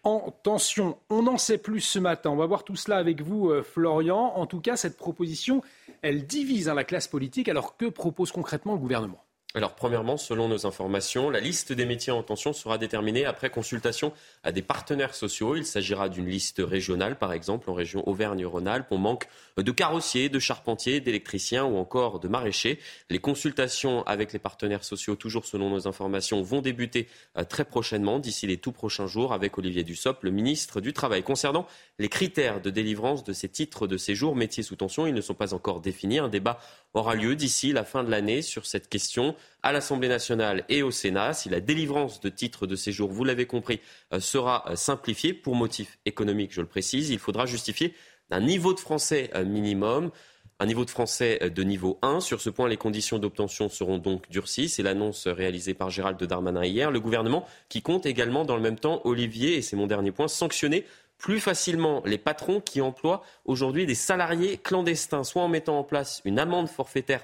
en tension. On en sait plus ce matin. On va voir tout cela avec vous, euh, Florian. En tout cas, cette proposition, elle divise hein, la classe politique. Alors que propose concrètement le gouvernement? Alors, premièrement, selon nos informations, la liste des métiers en tension sera déterminée après consultation à des partenaires sociaux. Il s'agira d'une liste régionale, par exemple, en région Auvergne-Rhône-Alpes. On manque de carrossiers, de charpentiers, d'électriciens ou encore de maraîchers. Les consultations avec les partenaires sociaux, toujours selon nos informations, vont débuter euh, très prochainement, d'ici les tout prochains jours, avec Olivier Dussopt, le ministre du Travail. Concernant les critères de délivrance de ces titres de séjour métiers sous tension, ils ne sont pas encore définis. Un débat aura lieu d'ici la fin de l'année sur cette question à l'Assemblée nationale et au Sénat. Si la délivrance de titres de séjour, vous l'avez compris, euh, sera euh, simplifiée pour motif économique, je le précise, il faudra justifier d'un niveau de français euh, minimum un niveau de français de niveau 1. Sur ce point, les conditions d'obtention seront donc durcies. C'est l'annonce réalisée par Gérald Darmanin hier. Le gouvernement qui compte également, dans le même temps, Olivier, et c'est mon dernier point, sanctionner plus facilement les patrons qui emploient aujourd'hui des salariés clandestins, soit en mettant en place une amende forfaitaire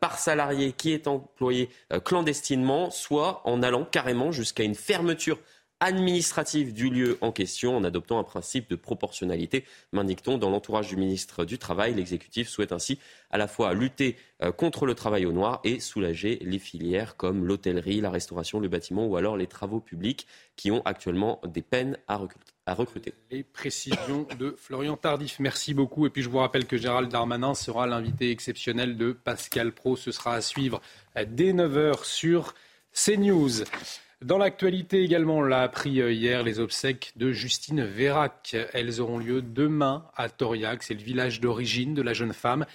par salarié qui est employé euh, clandestinement, soit en allant carrément jusqu'à une fermeture administrative du lieu en question en adoptant un principe de proportionnalité, m'indique-t-on. Dans l'entourage du ministre du Travail, l'exécutif souhaite ainsi à la fois lutter euh, contre le travail au noir et soulager les filières comme l'hôtellerie, la restauration, le bâtiment ou alors les travaux publics qui ont actuellement des peines à recruter. Les précisions de Florian Tardif. Merci beaucoup. Et puis je vous rappelle que Gérald Darmanin sera l'invité exceptionnel de Pascal Pro. Ce sera à suivre dès 9h sur CNews. Dans l'actualité également, on l'a appris euh, hier, les obsèques de Justine Vérac. Elles auront lieu demain à Toriac. C'est le village d'origine de la jeune femme.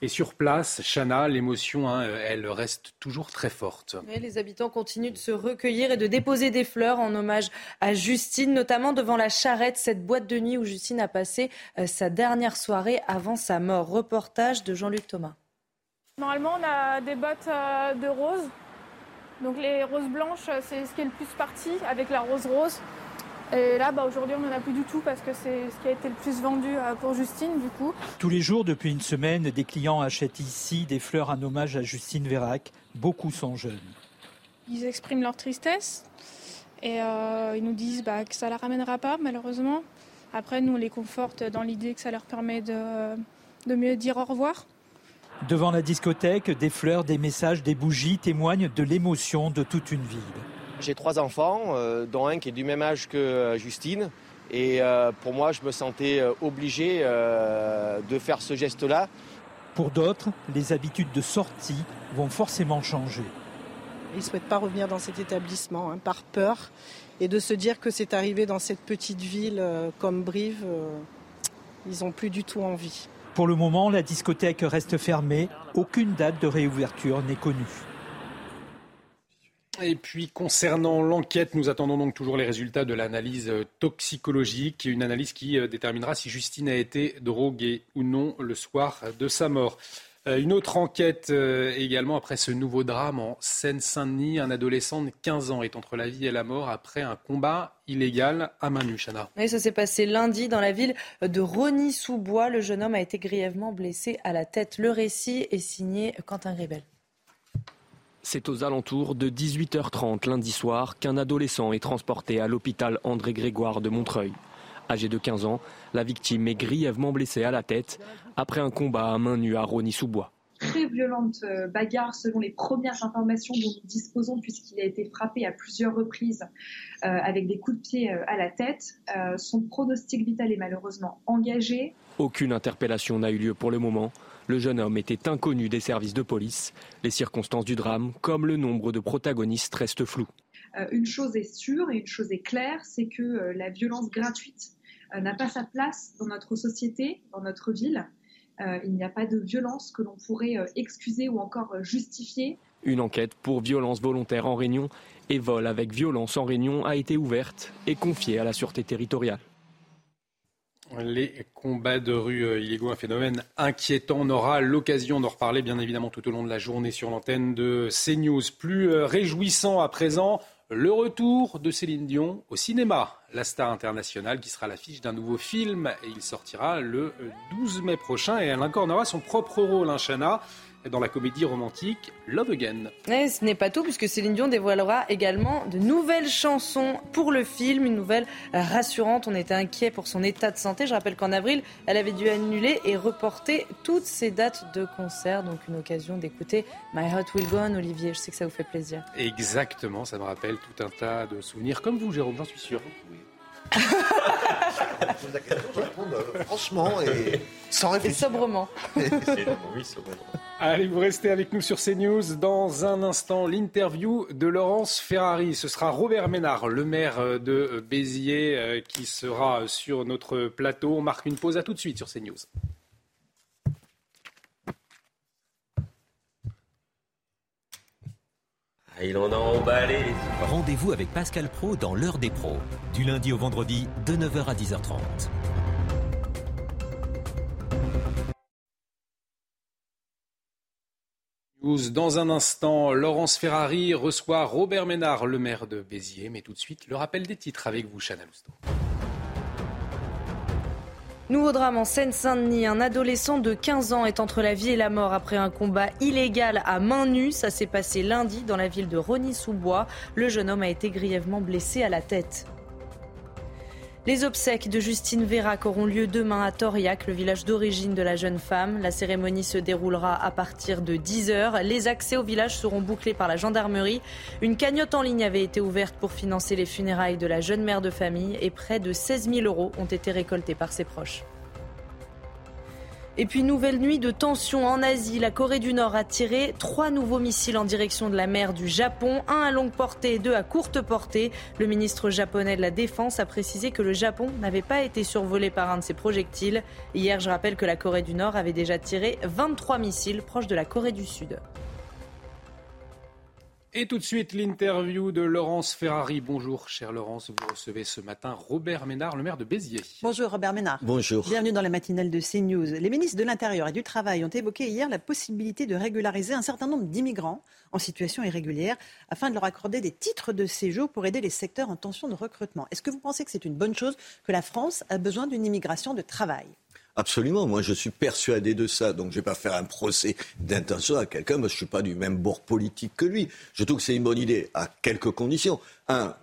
Et sur place, Chana, l'émotion, hein, elle reste toujours très forte. les habitants continuent de se recueillir et de déposer des fleurs en hommage à Justine, notamment devant la charrette, cette boîte de nuit où Justine a passé euh, sa dernière soirée avant sa mort. Reportage de Jean-Luc Thomas. Normalement, on a des bottes euh, de rose donc les roses blanches, c'est ce qui est le plus parti avec la rose rose. Et là, bah, aujourd'hui, on n'en a plus du tout parce que c'est ce qui a été le plus vendu euh, pour Justine, du coup. Tous les jours, depuis une semaine, des clients achètent ici des fleurs en hommage à Justine Vérac. Beaucoup sont jeunes. Ils expriment leur tristesse et euh, ils nous disent bah, que ça ne la ramènera pas, malheureusement. Après, nous, on les conforte dans l'idée que ça leur permet de, de mieux dire au revoir. Devant la discothèque, des fleurs, des messages, des bougies témoignent de l'émotion de toute une ville. J'ai trois enfants, euh, dont un qui est du même âge que euh, Justine. Et euh, pour moi, je me sentais obligé de faire ce geste-là. Pour d'autres, les habitudes de sortie vont forcément changer. Ils ne souhaitent pas revenir dans cet établissement hein, par peur et de se dire que c'est arrivé dans cette petite ville comme Brive, ils n'ont plus du tout envie. Pour le moment, la discothèque reste fermée. Aucune date de réouverture n'est connue. Et puis concernant l'enquête, nous attendons donc toujours les résultats de l'analyse toxicologique, une analyse qui euh, déterminera si Justine a été droguée ou non le soir de sa mort. Euh, une autre enquête euh, également après ce nouveau drame en Seine-Saint-Denis. Un adolescent de 15 ans est entre la vie et la mort après un combat illégal à main nue, Chana. Oui, ça s'est passé lundi dans la ville de Rony-sous-Bois. Le jeune homme a été grièvement blessé à la tête. Le récit est signé Quentin Gribel. C'est aux alentours de 18h30 lundi soir qu'un adolescent est transporté à l'hôpital André Grégoire de Montreuil. Âgé de 15 ans, la victime est grièvement blessée à la tête après un combat à main nue à Rony-sous-Bois très violente euh, bagarre selon les premières informations dont nous disposons puisqu'il a été frappé à plusieurs reprises euh, avec des coups de pied euh, à la tête. son pronostic vital est malheureusement engagé. Aucune interpellation n'a eu lieu pour le moment. Le jeune homme était inconnu des services de police. Les circonstances du drame, comme le nombre de protagonistes, restent floues. une chose est sûre et une chose est claire, c'est que la violence gratuite n'a pas sa place dans notre société, dans notre ville. Euh, il n'y a pas de violence que l'on pourrait euh, excuser ou encore euh, justifier. Une enquête pour violence volontaire en Réunion et vol avec violence en Réunion a été ouverte et confiée à la Sûreté territoriale. Les combats de rue illégaux, un phénomène inquiétant. On aura l'occasion d'en reparler, bien évidemment, tout au long de la journée sur l'antenne de CNews. Plus réjouissant à présent, le retour de Céline Dion au cinéma. La star internationale qui sera l'affiche d'un nouveau film et il sortira le 12 mai prochain et elle incarnera son propre rôle, un Chana dans la comédie romantique Love Again. Et ce n'est pas tout, puisque Céline Dion dévoilera également de nouvelles chansons pour le film, une nouvelle rassurante. On était inquiet pour son état de santé. Je rappelle qu'en avril, elle avait dû annuler et reporter toutes ses dates de concert. Donc une occasion d'écouter My Heart Will Go On, Olivier. Je sais que ça vous fait plaisir. Exactement, ça me rappelle tout un tas de souvenirs, comme vous, Jérôme, j'en suis sûr. franchement et sans réfléchir. Et sobrement. oui, sobrement. Allez, vous restez avec nous sur CNews. Dans un instant, l'interview de Laurence Ferrari. Ce sera Robert Ménard, le maire de Béziers, euh, qui sera sur notre plateau. On marque une pause. À tout de suite sur CNews. Ah, il en a emballé. Rendez-vous avec Pascal Pro dans l'heure des pros, du lundi au vendredi de 9h à 10h30. Dans un instant, Laurence Ferrari reçoit Robert Ménard, le maire de Béziers. Mais tout de suite, le rappel des titres avec vous, Chana Lousteau. Nouveau drame en Seine-Saint-Denis. Un adolescent de 15 ans est entre la vie et la mort après un combat illégal à main nue. Ça s'est passé lundi dans la ville de Rony-sous-Bois. Le jeune homme a été grièvement blessé à la tête. Les obsèques de Justine Vérac auront lieu demain à Toriac, le village d'origine de la jeune femme. La cérémonie se déroulera à partir de 10h. Les accès au village seront bouclés par la gendarmerie. Une cagnotte en ligne avait été ouverte pour financer les funérailles de la jeune mère de famille et près de 16 000 euros ont été récoltés par ses proches. Et puis nouvelle nuit de tension en Asie. La Corée du Nord a tiré trois nouveaux missiles en direction de la mer du Japon, un à longue portée et deux à courte portée. Le ministre japonais de la Défense a précisé que le Japon n'avait pas été survolé par un de ces projectiles. Hier, je rappelle que la Corée du Nord avait déjà tiré 23 missiles proches de la Corée du Sud. Et tout de suite, l'interview de Laurence Ferrari. Bonjour, cher Laurence. Vous recevez ce matin Robert Ménard, le maire de Béziers. Bonjour, Robert Ménard. Bonjour. Bienvenue dans la matinale de CNews. Les ministres de l'Intérieur et du Travail ont évoqué hier la possibilité de régulariser un certain nombre d'immigrants en situation irrégulière afin de leur accorder des titres de séjour pour aider les secteurs en tension de recrutement. Est-ce que vous pensez que c'est une bonne chose que la France a besoin d'une immigration de travail? Absolument, moi je suis persuadé de ça, donc je ne vais pas faire un procès d'intention à quelqu'un, parce que je ne suis pas du même bord politique que lui. Je trouve que c'est une bonne idée, à quelques conditions.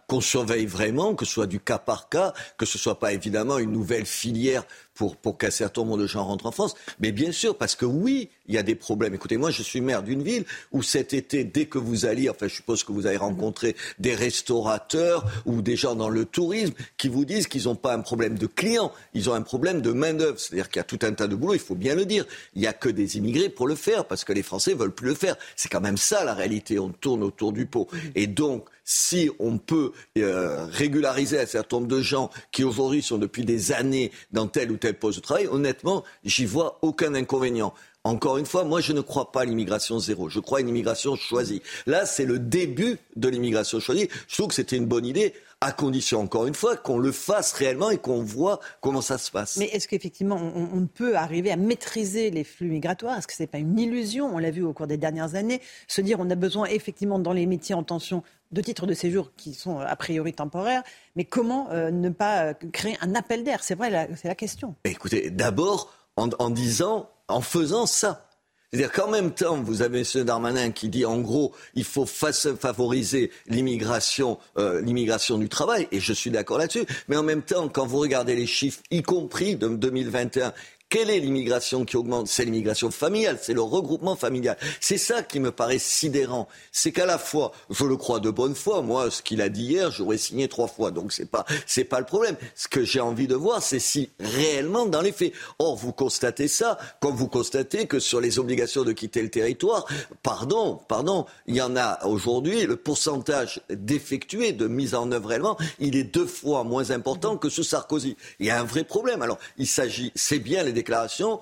Qu'on surveille vraiment, que ce soit du cas par cas, que ce soit pas évidemment une nouvelle filière pour, pour qu'un certain nombre de gens rentrent en France. Mais bien sûr, parce que oui, il y a des problèmes. Écoutez, moi, je suis maire d'une ville où cet été, dès que vous alliez, enfin, je suppose que vous avez rencontré des restaurateurs ou des gens dans le tourisme qui vous disent qu'ils n'ont pas un problème de clients, ils ont un problème de main-d'œuvre. C'est-à-dire qu'il y a tout un tas de boulot, il faut bien le dire. Il n'y a que des immigrés pour le faire parce que les Français veulent plus le faire. C'est quand même ça la réalité. On tourne autour du pot. Et donc, si on peut euh, régulariser un certain nombre de gens qui aujourd'hui sont depuis des années dans tel ou tel poste de travail, honnêtement, j'y vois aucun inconvénient. Encore une fois, moi, je ne crois pas à l'immigration zéro. Je crois à une immigration choisie. Là, c'est le début de l'immigration choisie. Je trouve que c'était une bonne idée, à condition, encore une fois, qu'on le fasse réellement et qu'on voit comment ça se passe. Mais est-ce qu'effectivement, on, peut arriver à maîtriser les flux migratoires? Est-ce que ce n'est pas une illusion? On l'a vu au cours des dernières années. Se dire, on a besoin effectivement, dans les métiers en tension, de titres de séjour qui sont a priori temporaires, mais comment euh, ne pas euh, créer un appel d'air? C'est vrai, c'est la question. Écoutez, d'abord, en, disant, en faisant ça. C'est-à-dire qu'en même temps, vous avez M. Darmanin qui dit en gros, il faut favoriser l'immigration, euh, l'immigration du travail, et je suis d'accord là-dessus. Mais en même temps, quand vous regardez les chiffres, y compris de 2021, quelle est l'immigration qui augmente? C'est l'immigration familiale, c'est le regroupement familial. C'est ça qui me paraît sidérant. C'est qu'à la fois, je le crois de bonne foi, moi, ce qu'il a dit hier, j'aurais signé trois fois, donc c'est pas c'est pas le problème. Ce que j'ai envie de voir, c'est si réellement dans les faits. Or, vous constatez ça, comme vous constatez que sur les obligations de quitter le territoire, pardon, pardon, il y en a aujourd'hui le pourcentage d'effectués, de mise en œuvre réellement, il est deux fois moins important que sous Sarkozy. Il y a un vrai problème. Alors, il s'agit, c'est bien les déclaration.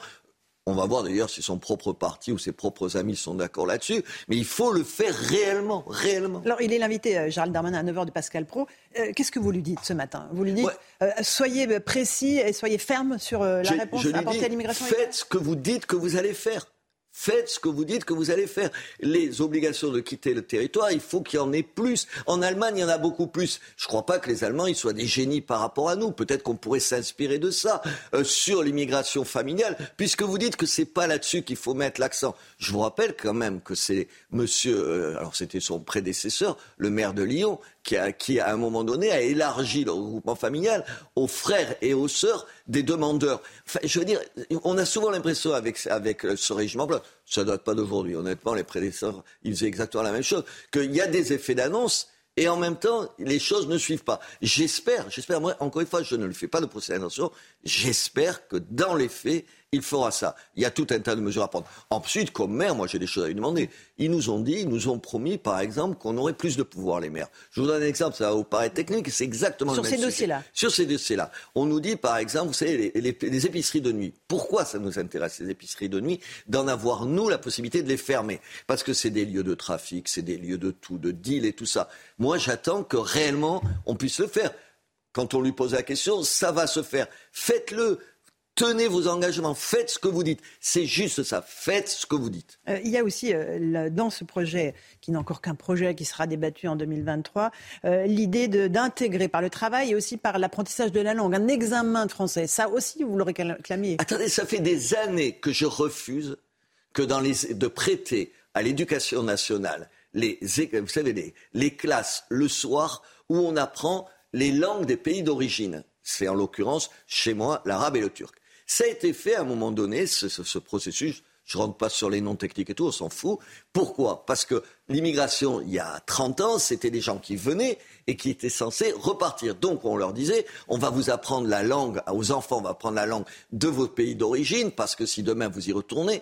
On va voir d'ailleurs si son propre parti ou ses propres amis sont d'accord là-dessus. Mais il faut le faire réellement, réellement. Alors, il est l'invité, euh, Gérald Darmanin, à 9h de Pascal Pro. Euh, qu'est-ce que vous lui dites ce matin? Vous lui dites, euh, soyez précis et soyez ferme sur la réponse apportée à l'immigration Faites ce que vous dites que vous allez faire. Faites ce que vous dites que vous allez faire. Les obligations de quitter le territoire, il faut qu'il y en ait plus. En Allemagne, il y en a beaucoup plus. Je ne crois pas que les Allemands ils soient des génies par rapport à nous. Peut-être qu'on pourrait s'inspirer de ça euh, sur l'immigration familiale, puisque vous dites que c'est pas là-dessus qu'il faut mettre l'accent. Je vous rappelle quand même que c'est Monsieur, euh, alors c'était son prédécesseur, le maire de Lyon, qui, a, qui à un moment donné a élargi le regroupement familial aux frères et aux sœurs des demandeurs. je veux dire, on a souvent l'impression avec, avec ce régime en place, ça date pas d'aujourd'hui, honnêtement, les prédécesseurs, ils faisaient exactement la même chose, qu'il y a des effets d'annonce et en même temps, les choses ne suivent pas. J'espère, j'espère, moi, encore une fois, je ne le fais pas de procès d'intention, j'espère que dans les faits, il fera ça. Il y a tout un tas de mesures à prendre. Ensuite, comme maire, moi j'ai des choses à lui demander. Ils nous ont dit, ils nous ont promis, par exemple, qu'on aurait plus de pouvoir, les maires. Je vous donne un exemple, ça va vous paraître technique, c'est exactement Sur le même ces dossiers-là. Sur ces dossiers-là. On nous dit, par exemple, vous savez, les, épiceries de nuit. Pourquoi ça nous intéresse, les épiceries de nuit D'en avoir, nous, la possibilité de les fermer? Parce que c'est des lieux de trafic, c'est des lieux de tout, de deal et tout ça. Moi, j'attends que réellement, on puisse le faire. Quand on lui pose la question, ça va se faire. Faites-le tenez vos engagements, faites ce que vous dites. C'est juste ça, faites ce que vous dites. Euh, il y a aussi euh, dans ce projet, qui n'est encore qu'un projet qui sera débattu en 2023, euh, l'idée d'intégrer par le travail et aussi par l'apprentissage de la langue un examen de français. Ça aussi, vous l'aurez réclamé. Attendez, ça fait des années que je refuse que dans les, de prêter à l'éducation nationale les, vous savez, les, les classes le soir où on apprend les langues des pays d'origine. C'est en l'occurrence chez moi l'arabe et le turc. Ça a été fait à un moment donné, ce, processus. Je ne rentre pas sur les noms techniques et tout, on s'en fout. Pourquoi? Parce que l'immigration, il y a 30 ans, c'était des gens qui venaient et qui étaient censés repartir. Donc on leur disait, on va vous apprendre la langue, aux enfants, on va apprendre la langue de votre pays d'origine, parce que si demain vous y retournez,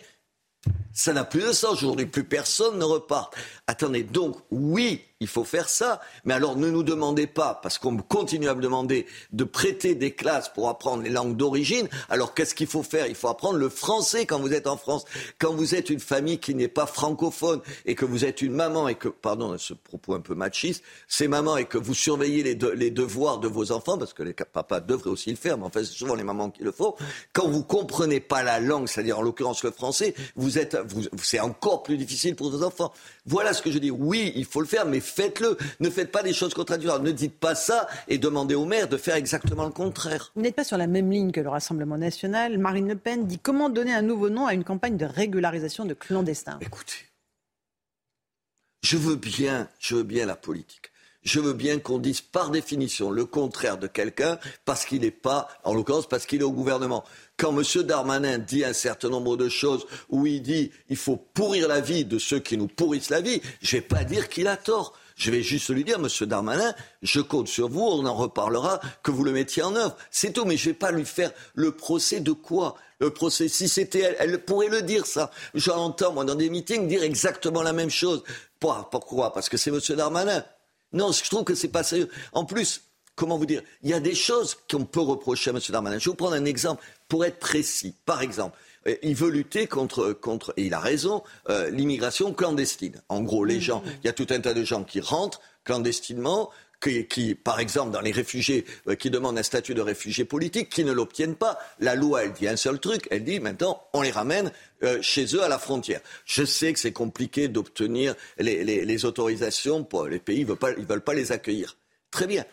ça n'a plus de sens. Aujourd'hui, plus personne ne repart. Attendez, donc, oui, il faut faire ça. Mais alors, ne nous demandez pas, parce qu'on continue à me demander de prêter des classes pour apprendre les langues d'origine. Alors, qu'est-ce qu'il faut faire? Il faut apprendre le français quand vous êtes en France. Quand vous êtes une famille qui n'est pas francophone et que vous êtes une maman et que, pardon, ce propos un peu machiste, c'est maman et que vous surveillez les, devoirs de vos enfants, parce que les papas devraient aussi le faire, mais en fait, c'est souvent les mamans qui le font. Quand vous comprenez pas la langue, c'est-à-dire en l'occurrence le français, vous êtes c'est encore plus difficile pour vos enfants. Voilà ce que je dis. Oui, il faut le faire, mais faites-le. Ne faites pas des choses contradictoires. Ne dites pas ça et demandez au maire de faire exactement le contraire. Vous n'êtes pas sur la même ligne que le Rassemblement national. Marine Le Pen dit comment donner un nouveau nom à une campagne de régularisation de clandestins? Écoutez, je veux bien, je veux bien la politique je veux bien qu'on dise par définition le contraire de quelqu'un parce qu'il n'est pas, en l'occurrence, parce qu'il est au gouvernement. Quand M. Darmanin dit un certain nombre de choses où il dit il faut pourrir la vie de ceux qui nous pourrissent la vie, je ne vais pas dire qu'il a tort. Je vais juste lui dire, Monsieur Darmanin, je compte sur vous, on en reparlera, que vous le mettiez en œuvre. C'est tout, mais je ne vais pas lui faire le procès de quoi? Le procès, si c'était elle, elle pourrait le dire, ça. J'entends, moi, dans des meetings, dire exactement la même chose. Pourquoi? Parce que c'est Monsieur Darmanin. Non, je trouve que c'est pas sérieux. En plus, comment vous dire Il y a des choses qu'on peut reprocher à M. Darmanin. Je vais vous prendre un exemple pour être précis. Par exemple, euh, il veut lutter contre, contre et il a raison, euh, l'immigration clandestine. En gros, les gens, il y a tout un tas de gens qui rentrent clandestinement, qui, par exemple, dans les réfugiés euh, qui demandent un statut de réfugié politique, qui ne l'obtiennent pas. La loi, elle dit un seul truc, elle dit maintenant, on les ramène euh, chez eux à la frontière. Je sais que c'est compliqué d'obtenir les, les, autorisations, pour, les pays ne veulent, pas, veulent pas les accueillir. Très bien.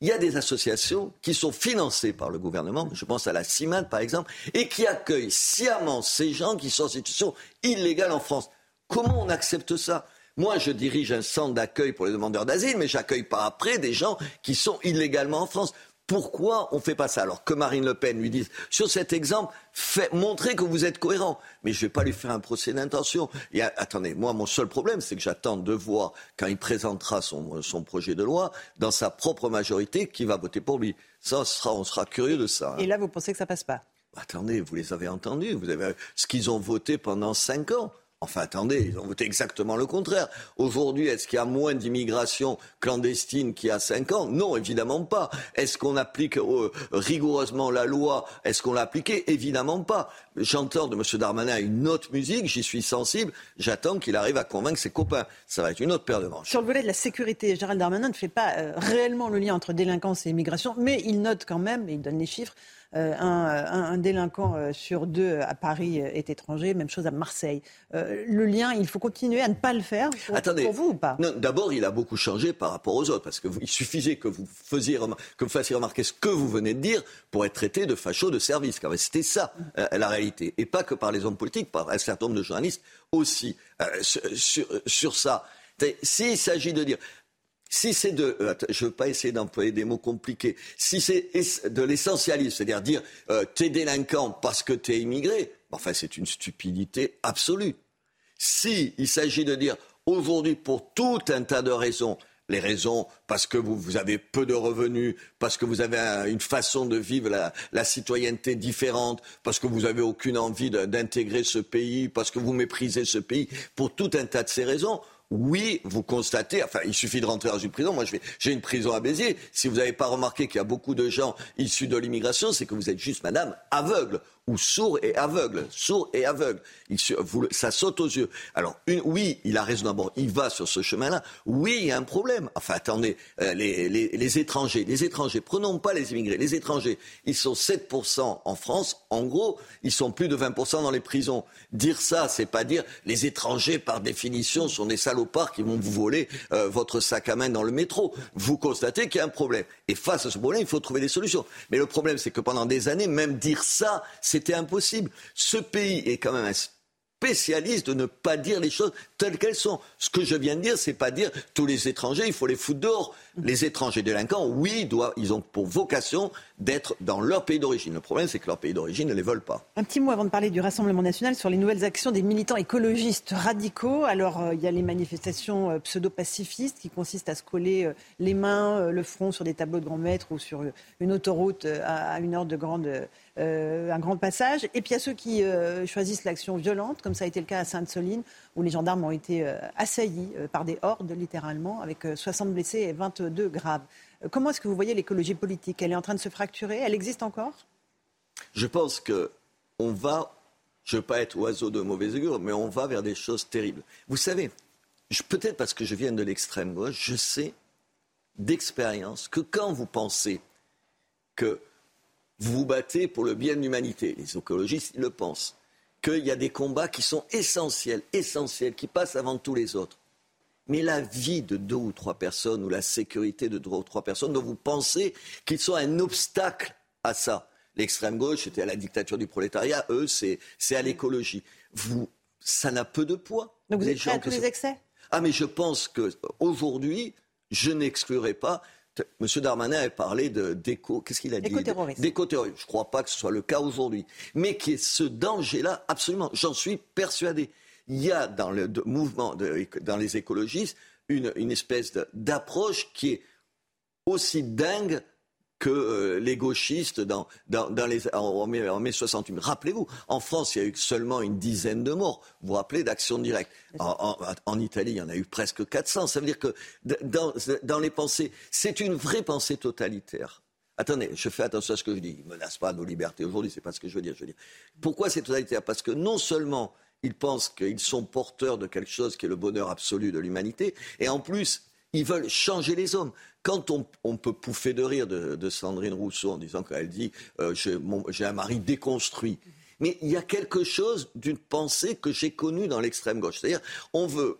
Il y a des associations qui sont financées par le gouvernement, je pense à la CIMAD par exemple, et qui accueillent sciemment ces gens qui sont en situation illégale en France. Comment on accepte ça? Moi, je dirige un centre d'accueil pour les demandeurs d'asile, mais j'accueille pas après des gens qui sont illégalement en France. Pourquoi on ne fait pas ça Alors que Marine Le Pen lui dise, sur cet exemple, fait, montrez que vous êtes cohérent. Mais je ne vais pas lui faire un procès d'intention. Attendez, moi, mon seul problème, c'est que j'attends de voir, quand il présentera son, son, projet de loi, dans sa propre majorité, qui va voter pour lui. Ça, on sera, on sera curieux de ça. Hein. Et là, vous pensez que ça passe pas? Attendez, vous les avez entendus. Vous avez ce qu'ils ont voté pendant cinq ans. Enfin, attendez, ils ont voté exactement le contraire. Aujourd'hui, est-ce qu'il y a moins d'immigration clandestine qu'il y a cinq ans? Non, évidemment pas. Est-ce qu'on applique euh, rigoureusement la loi? Est-ce qu'on l'a appliquée? Évidemment pas. J'entends de M. Darmanin une autre musique, j'y suis sensible. J'attends qu'il arrive à convaincre ses copains. Ça va être une autre paire de manches. Sur le volet de la sécurité, Gérald Darmanin ne fait pas euh, réellement le lien entre délinquance et immigration, mais il note quand même, et il donne les chiffres, euh, un, délinquant euh, sur deux à Paris est étranger, même chose à Marseille. Euh, le lien, il faut continuer à ne pas le faire pour, Attendez, vous ou pas? D'abord, il a beaucoup changé par rapport aux autres, parce qu'il suffisait que vous, faisiez, que vous fassiez remarquer ce que vous venez de dire pour être traité de facho de service. C'était ça la réalité, et pas que par les hommes politiques, par un certain nombre de journalistes aussi. sur, sur ça, s'il s'agit de dire si c'est de, euh, je veux pas essayer d'employer des mots compliqués, si c'est de l'essentialisme, c'est-à-dire dire, euh, t'es délinquant parce que t'es immigré, enfin c'est une stupidité absolue. Si il s'agit de dire aujourd'hui pour tout un tas de raisons, les raisons parce que vous, avez peu de revenus, parce que vous avez une façon de vivre la, citoyenneté différente, parce que vous n'avez aucune envie d'intégrer ce pays, parce que vous méprisez ce pays, pour tout un tas de ces raisons, oui, vous constatez, enfin, il suffit de rentrer dans une prison. Moi, j'ai une prison à Béziers. Si vous n'avez pas remarqué qu'il y a beaucoup de gens issus de l'immigration, c'est que vous êtes juste, madame, aveugle ou sourd et aveugle. Sourd et aveugle. ça saute aux yeux. Alors, oui, il a raison d'abord, il va sur ce chemin-là. Oui, il y a un problème. Enfin, attendez, euh, les, étrangers, les étrangers, prenons pas les immigrés, les étrangers, ils sont 7% en France. En gros, ils sont plus de 20% dans les prisons. Dire ça, c'est pas dire les étrangers, par définition, sont des salopards qui vont vous voler euh, votre sac à main dans le métro. Vous constatez qu'il y a un problème. Et face à ce problème, il faut trouver des solutions. Mais le problème, c'est que pendant des années, même dire ça, c'était impossible. Ce pays est quand même un spécialiste de ne pas dire les choses telles qu'elles sont. Ce que je viens de dire, c'est pas dire tous les étrangers, il faut les foutre dehors. Les étrangers délinquants, oui, doivent, ils ont pour vocation d'être dans leur pays d'origine. Le problème, c'est que leur pays d'origine ne les veulent pas. Un petit mot avant de parler du Rassemblement national sur les nouvelles actions des militants écologistes radicaux. Alors, euh, il y a les manifestations euh, pseudo-pacifistes qui consistent à se coller euh, les mains, le front sur des tableaux de grand mètre ou sur une autoroute à, une heure de grande, un grand passage. Et puis, il y a ceux qui choisissent l'action violente, comme ça a été le cas à Sainte-Soline, où les gendarmes ont été euh, assaillis euh, par des hordes, littéralement, avec 60 euh, blessés et 22 graves. Comment est-ce que vous voyez l'écologie politique? Elle est en train de se fracturer? Elle existe encore? Je pense que on va, je ne veux pas être oiseau de mauvais augure, mais on va vers des choses terribles. Vous savez, peut-être parce que je viens de l'extrême gauche, je sais d'expérience que quand vous pensez que vous vous battez pour le bien de l'humanité, les écologistes le pensent, qu'il y a des combats qui sont essentiels, essentiels, qui passent avant tous les autres. Mais la vie de deux ou trois personnes ou la sécurité de deux ou trois personnes dont vous pensez qu'ils sont un obstacle à ça. L'extrême gauche, c'était à la dictature du prolétariat. Eux, c'est à l'écologie. Vous, ça n'a peu de poids. Donc vous êtes prêt à tous les excès? Ah, mais je pense qu'aujourd'hui, je n'exclurai pas M. Darmanin a parlé d'éco. Qu'est-ce qu'il a dit? D'éco-terrorisme. D'éco-terrorisme. Je ne crois pas que ce soit le cas aujourd'hui. Mais qui est ce danger-là, absolument. J'en suis persuadé. Il y a dans le mouvement, dans les écologistes, une, une espèce d'approche qui est aussi dingue que euh, les gauchistes dans, dans, les, en, mai, 68. Rappelez-vous, en France, il y a eu seulement une dizaine de morts. Vous vous rappelez d'Action Directe? En, Italie, il y en a eu presque 400. Ça veut dire que dans, dans les pensées, c'est une vraie pensée totalitaire. Attendez, je fais attention à ce que je dis. Ils ne menacent pas nos libertés aujourd'hui, c'est pas ce que je veux dire. Je veux dire. Pourquoi c'est totalitaire? Parce que non seulement ils pensent qu'ils sont porteurs de quelque chose qui est le bonheur absolu de l'humanité, et en plus, ils veulent changer les hommes. Quand on, peut pouffer de rire de, Sandrine Rousseau en disant qu'elle dit euh, j'ai un mari déconstruit. Mais il y a quelque chose d'une pensée que j'ai connue dans l'extrême gauche. C'est-à-dire, on veut,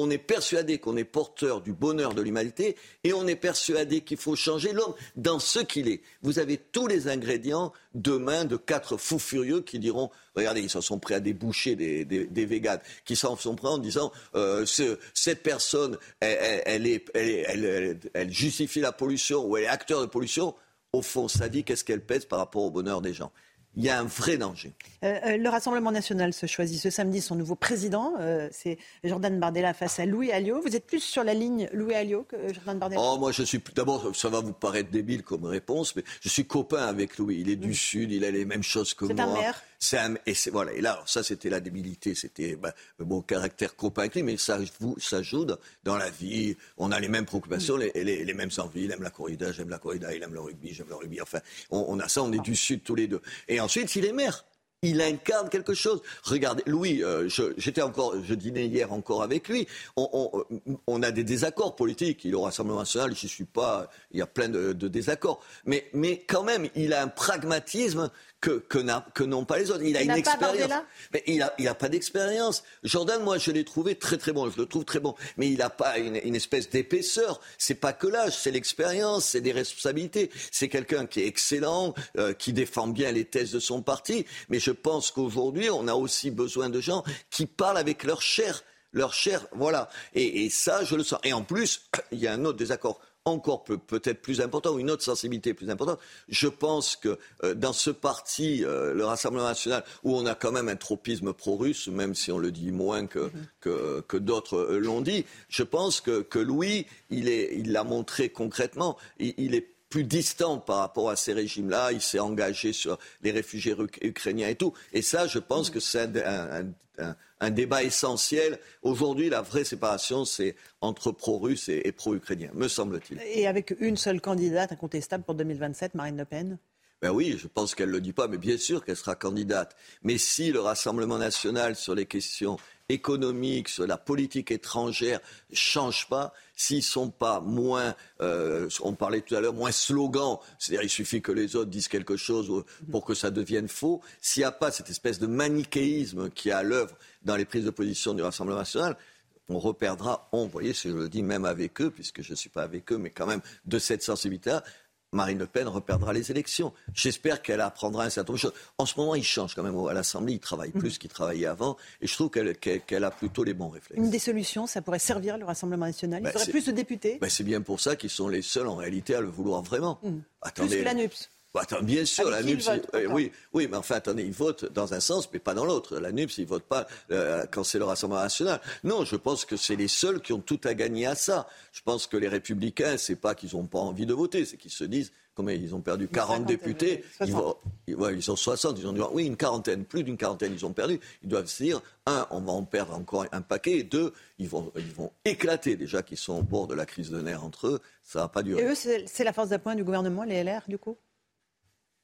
on est persuadé qu'on est porteur du bonheur de l'humanité et on est persuadé qu'il faut changer l'homme dans ce qu'il est. Vous avez tous les ingrédients demain de quatre fous furieux qui diront regardez, ils s'en sont prêts à déboucher des, des, véganes, qui s'en sont prêts en disant euh, ce, cette personne, elle, elle justifie la pollution ou elle est acteur de pollution. Au fond, sa vie, qu'est-ce qu'elle pèse par rapport au bonheur des gens il y a un vrai danger. Euh, euh, le Rassemblement national se choisit ce samedi son nouveau président. Euh, c'est Jordan Bardella face à Louis Alliot. Vous êtes plus sur la ligne Louis Alliot que Jordan Bardella Oh, moi, je suis. D'abord, ça va vous paraître débile comme réponse, mais je suis copain avec Louis. Il est du Sud, il a les mêmes choses que moi. C'est un maire. C'est un, et c'est, voilà. Et là, ça, c'était la débilité, c'était bah, mon caractère lui, mais ça, vous, ça joue dans, dans la vie. On a les mêmes préoccupations, les, les, les, mêmes envies. Il aime la corrida, j'aime la corrida, il aime le rugby, j'aime le rugby. Enfin, on, on a ça, on est du Sud tous les deux. Et ensuite, il est maire il incarne quelque chose. Regardez, Louis, euh, je, j'étais encore, je dînais hier encore avec lui. On, on, on a des désaccords politiques. Il est au Rassemblement national, je suis pas. Il y a plein de, de désaccords. Mais, mais quand même, il a un pragmatisme que, que, n'a, n'ont pas les autres. Il a Il une n'a expérience. Mais il a, il a pas d'expérience. Jordan, moi, je l'ai trouvé très très bon. Je le trouve très bon. Mais il n'a pas une, une espèce d'épaisseur. C'est pas que l'âge, c'est l'expérience, c'est des responsabilités. C'est quelqu'un qui est excellent, euh, qui défend bien les thèses de son parti. Mais je pense qu'aujourd'hui, on a aussi besoin de gens qui parlent avec leur chair. Leur chair, voilà. Et, et ça, je le sens. Et en plus, [CLEARS THROAT] il y a un autre désaccord encore peut, peut-être plus important, ou une autre sensibilité plus importante. Je pense que euh, dans ce parti, euh, le Rassemblement national, où on a quand même un tropisme pro-russe, même si on le dit moins que, que, que d'autres euh, l'ont dit, je pense que, que Louis, il l'a montré concrètement, il, il est plus distant par rapport à ces régimes-là. Il s'est engagé sur les réfugiés ukrainiens et tout. Et ça, je pense que c'est un débat essentiel. Aujourd'hui, la vraie séparation, c'est entre pro-russe et, et pro-ukrainien, me semble-t-il. Et avec une seule candidate incontestable pour 2027, Marine Le Pen? Ben oui, je pense qu'elle ne le dit pas, mais bien sûr qu'elle sera candidate. Mais si le Rassemblement national sur les questions économiques, sur la politique étrangère, change pas, s'ils sont pas moins, euh, on parlait tout à l'heure, moins slogan, c'est-à-dire il suffit que les autres disent quelque chose pour que ça devienne faux, s'il n'y a pas cette espèce de manichéisme qui est à l'œuvre dans les prises de position du Rassemblement national, on reperdra, on, vous voyez, si je le dis même avec eux, puisque je ne suis pas avec eux, mais quand même de cette sensibilité-là, Marine Le Pen reperdra les élections. J'espère qu'elle apprendra un certain nombre de choses. En ce moment, il change quand même à l'Assemblée, il travaille plus qu'il travaillait avant, et je trouve qu'elle a plutôt les bons réflexes. Une des solutions, ça pourrait servir le Rassemblement national. Ils Ben, auraient c'est- plus de députés. Ben, c'est bien pour ça qu'ils sont les seuls en réalité à le vouloir vraiment. Mmh. Attendez. Plus que la NUPS. Bah, attends, bien sûr, Avec la NUPS, oui, oui, mais enfin, attendez, ils votent dans un sens, mais pas dans l'autre. La NUPS, ils votent pas euh, quand c'est le Rassemblement national. Non, je pense que c'est les seuls qui ont tout à gagner à ça. Je pense que les Républicains, c'est pas qu'ils n'ont pas envie de voter, c'est qu'ils se disent, comme ils ont perdu 40 députés, ils, vont, ils, ouais, ils sont 60, ils ont dit, oui, une quarantaine, plus d'une quarantaine, ils ont perdu. Ils doivent se dire, un, on va en perdre encore un paquet, et deux, ils vont, ils vont éclater déjà qu'ils sont au bord de la crise de nerfs entre eux. Ça va pas durer. Et eux, c'est la force d'appoint du gouvernement, les LR, du coup?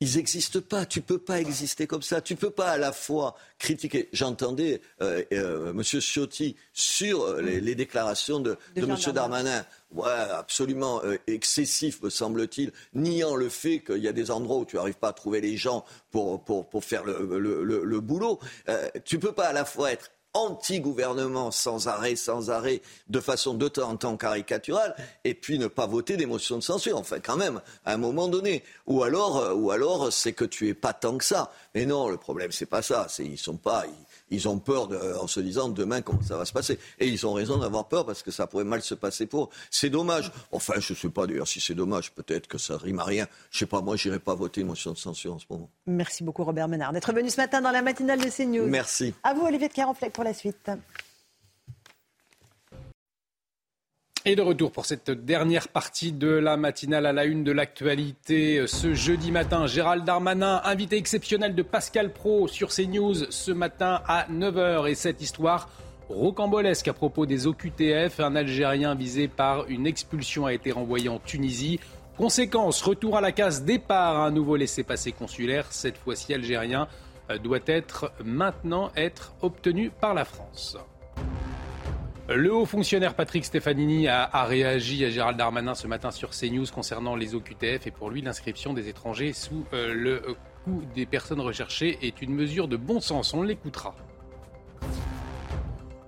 Ils n'existent pas. Tu peux pas exister comme ça. Tu peux pas à la fois critiquer. J'entendais euh, euh, Monsieur Ciotti sur euh, les, les déclarations de, De de Monsieur Darmanin. Ouais, absolument euh, excessif, me semble-t-il, niant le fait qu'il y a des endroits où tu n'arrives pas à trouver les gens pour, pour, pour faire le, le, le, le boulot. Euh, tu peux pas à la fois être anti-gouvernement sans arrêt, sans arrêt, de façon de temps en temps caricaturale, et puis ne pas voter des motions de censure, enfin quand même, à un moment donné. Ou alors, euh, c'est que tu es pas tant que ça. Mais non, le problème c'est pas ça. Ils sont pas, ils ont peur de, en se disant demain comment ça va se passer. Et ils ont raison d'avoir peur parce que ça pourrait mal se passer pour. eux. C'est dommage. Enfin, je sais pas d'ailleurs si c'est dommage. Peut-être que ça rime à rien. Je sais pas. Moi, j'irai pas voter une motion de censure en ce moment. Merci beaucoup, Robert Ménard, d'être venu ce matin dans la matinale de CNews. Merci. À vous, Olivier de Carenfleck, pour la suite. Et de retour pour cette dernière partie de la matinale à la une de l'actualité. Ce jeudi matin, Gérald Darmanin, invité exceptionnel de Pascal Pro sur CNews ce matin à 9h. Et cette histoire rocambolesque à propos des OQTF, un Algérien visé par une expulsion a été renvoyé en Tunisie. Conséquence, retour à la case départ, un nouveau laissez-passer consulaire, cette fois-ci algérien, euh, doit être maintenant être obtenu par la France. Le haut fonctionnaire Patrick Stefanini a, réagi à Gérald Darmanin ce matin sur CNews concernant les OQTF et pour lui l'inscription des étrangers sous euh, le coup des personnes recherchées est une mesure de bon sens. On l'écoutera.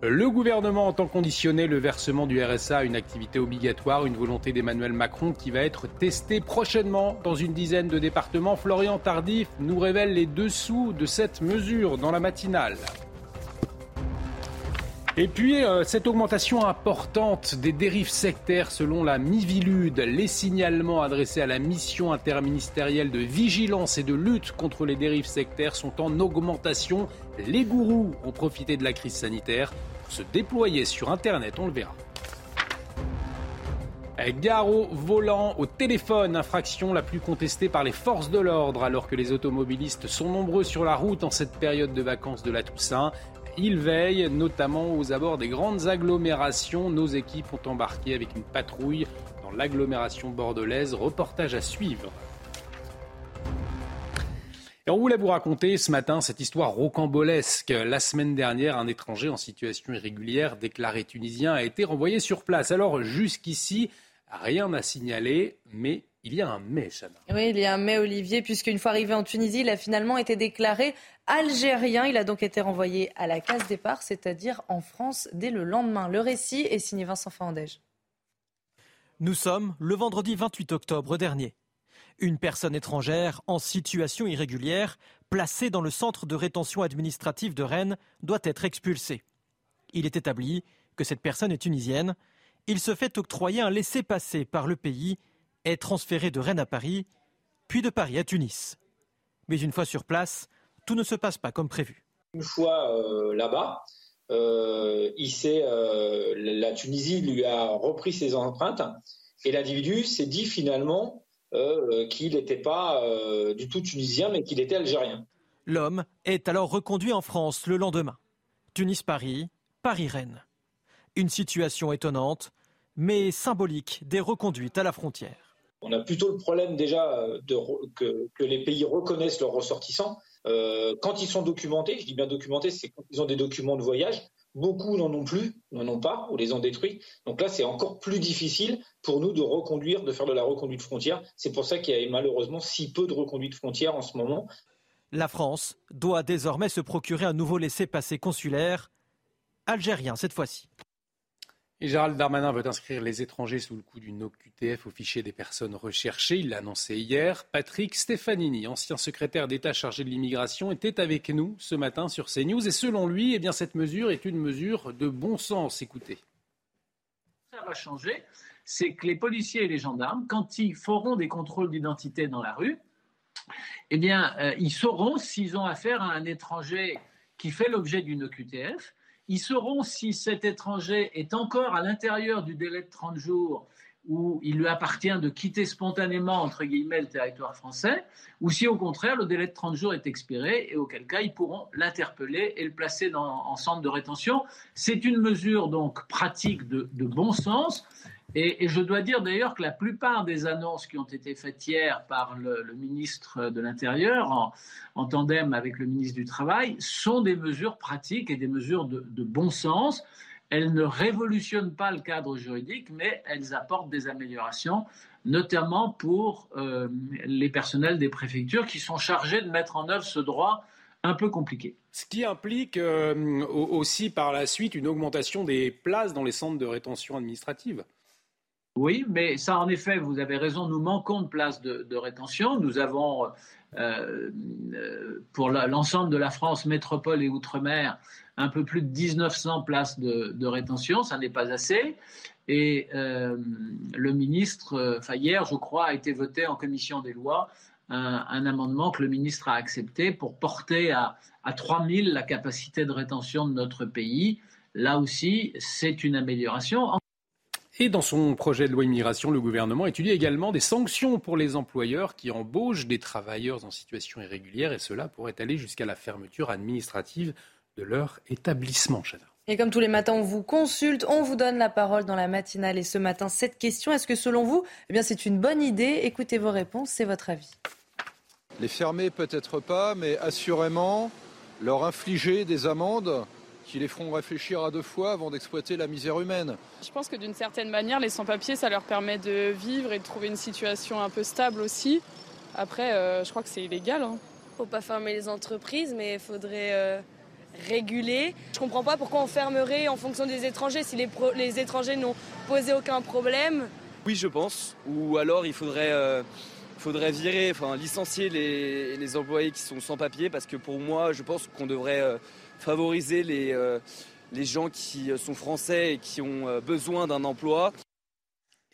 Le gouvernement entend conditionner le versement du RSA à une activité obligatoire, une volonté d'Emmanuel Macron qui va être testée prochainement dans une dizaine de départements. Florian Tardif nous révèle les dessous de cette mesure dans la matinale. Et puis, euh, cette augmentation importante des dérives sectaires selon la Mivilude, les signalements adressés à la mission interministérielle de vigilance et de lutte contre les dérives sectaires sont en augmentation. Les gourous ont profité de la crise sanitaire pour se déployer sur Internet, on le verra. Gare au volant, au téléphone, infraction la plus contestée par les forces de l'ordre alors que les automobilistes sont nombreux sur la route en cette période de vacances de la Toussaint. Il veille notamment aux abords des grandes agglomérations. Nos équipes ont embarqué avec une patrouille dans l'agglomération bordelaise. Reportage à suivre. Et on voulait vous raconter ce matin cette histoire rocambolesque. La semaine dernière, un étranger en situation irrégulière déclaré tunisien a été renvoyé sur place. Alors jusqu'ici, rien n'a signalé, mais il y a un mais, Chana. Oui, il y a un mais, Olivier, puisqu'une fois arrivé en Tunisie, il a finalement été déclaré algérien. Il a donc été renvoyé à la case départ, c'est-à-dire en France, dès le lendemain. Le récit est signé Vincent Fandège. Nous sommes le vendredi 28 octobre dernier. Une personne étrangère en situation irrégulière, placée dans le centre de rétention administrative de Rennes, doit être expulsée. Il est établi que cette personne est tunisienne. Il se fait octroyer un laissez-passer par le pays, est transféré de Rennes à Paris, puis de Paris à Tunis. Mais une fois sur place, tout ne se passe pas comme prévu. Une fois euh, là-bas, euh, euh, la Tunisie lui a repris ses empreintes et l'individu s'est dit finalement qu'il n'était pas du tout tunisien mais qu'il était algérien. L'homme est alors reconduit en France le lendemain. Tunis-Paris, Paris-Rennes. Une situation étonnante, mais symbolique des reconduites à la frontière. On a plutôt le problème déjà que, les pays reconnaissent leurs ressortissants. Euh, quand ils sont documentés, je dis bien documentés, c'est quand ils ont des documents de voyage. Beaucoup n'en ont plus, n'en ont pas, ou les ont détruits. Donc là, c'est encore plus difficile pour nous de reconduire, de faire de la reconduite frontière. C'est pour ça qu'il y a malheureusement si peu de reconduite frontière en ce moment. La France doit désormais se procurer un nouveau laissez-passer consulaire, algérien cette fois-ci. Et Gérald Darmanin veut inscrire les étrangers sous le coup d'une OQTF au fichier des personnes recherchées. Il l'a annoncé hier. Patrick Stefanini, ancien secrétaire d'État chargé de l'immigration, était avec nous ce matin sur CNews. Et selon lui, eh bien, cette mesure est une mesure de bon sens. Écoutez. Ça va changer. C'est que les policiers et les gendarmes, quand ils feront des contrôles d'identité dans la rue, eh bien, euh, ils sauront s'ils ont affaire à un étranger qui fait l'objet d'une OQTF ils sauront si cet étranger est encore à l'intérieur du délai de 30 jours où il lui appartient de quitter spontanément, entre guillemets, le territoire français, ou si au contraire le délai de 30 jours est expiré et auquel cas ils pourront l'interpeller et le placer dans, en centre de rétention. C'est une mesure donc pratique de, de bon sens et, je dois dire d'ailleurs que la plupart des annonces qui ont été faites hier par le, ministre de l'Intérieur, en, tandem avec le ministre du Travail, sont des mesures pratiques et des mesures de, bon sens. Elles ne révolutionnent pas le cadre juridique, mais elles apportent des améliorations, notamment pour euh, les personnels des préfectures qui sont chargés de mettre en œuvre ce droit un peu compliqué. Ce qui implique euh, aussi par la suite une augmentation des places dans les centres de rétention administrative. Oui, mais ça, en effet, vous avez raison, nous manquons de places de, rétention. Nous avons, euh, euh, pour l'ensemble de la France, métropole et outre-mer, un peu plus de 1900 places de, rétention. Ça n'est pas assez. Et euh, le ministre, enfin hier, je crois, a été voté en commission des lois un, amendement que le ministre a accepté pour porter à, à 3000 la capacité de rétention de notre pays. Là aussi, c'est une amélioration. Et dans son projet de loi immigration, le gouvernement étudie également des sanctions pour les employeurs qui embauchent des travailleurs en situation irrégulière et cela pourrait aller jusqu'à la fermeture administrative de leur établissement. Et comme tous les matins, on vous consulte, on vous donne la parole dans la matinale. Et ce matin, cette question, est-ce que selon vous, eh bien, c'est une bonne idée? Écoutez vos réponses, c'est votre avis. Les fermer peut-être pas, mais assurément leur infliger des amendes qui les feront réfléchir à deux fois avant d'exploiter la misère humaine. Je pense que d'une certaine manière, les sans-papiers, ça leur permet de vivre et de trouver une situation un peu stable aussi. Après, euh, je crois que c'est illégal. Hein. Faut pas fermer les entreprises, mais il faudrait euh, régulé. Je comprends pas pourquoi on fermerait en fonction des étrangers si les, les étrangers n'ont posé aucun problème. Oui, je pense. Ou alors il faudrait, euh, faudrait virer, enfin licencier les, les, employés qui sont sans papier parce que pour moi, je pense qu'on devrait euh, favoriser les, euh, les gens qui sont français et qui ont besoin d'un emploi.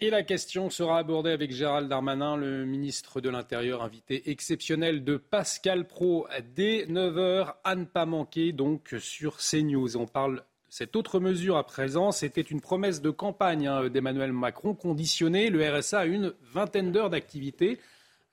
Et la question sera abordée avec Gérald Darmanin, le ministre de l'Intérieur, invité exceptionnel de Pascal Pro dès 9h, à ne pas manquer donc sur CNews. On parle de cette autre mesure à présent, c'était une promesse de campagne hein, d'Emmanuel Macron, conditionner le RSA à une vingtaine d'heures d'activité.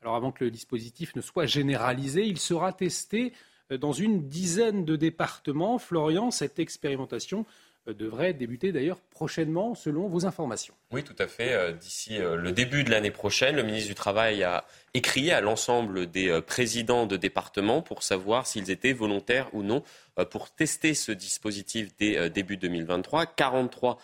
Alors avant que le dispositif ne soit généralisé, il sera testé dans une dizaine de départements. Florian, cette expérimentation euh, devrait débuter d'ailleurs prochainement selon vos informations. Oui, tout à fait. Euh, d'ici euh, le début de l'année prochaine, le ministre du Travail a écrit à l'ensemble des présidents de départements pour savoir s'ils étaient volontaires ou non pour tester ce dispositif dès début 2023. 43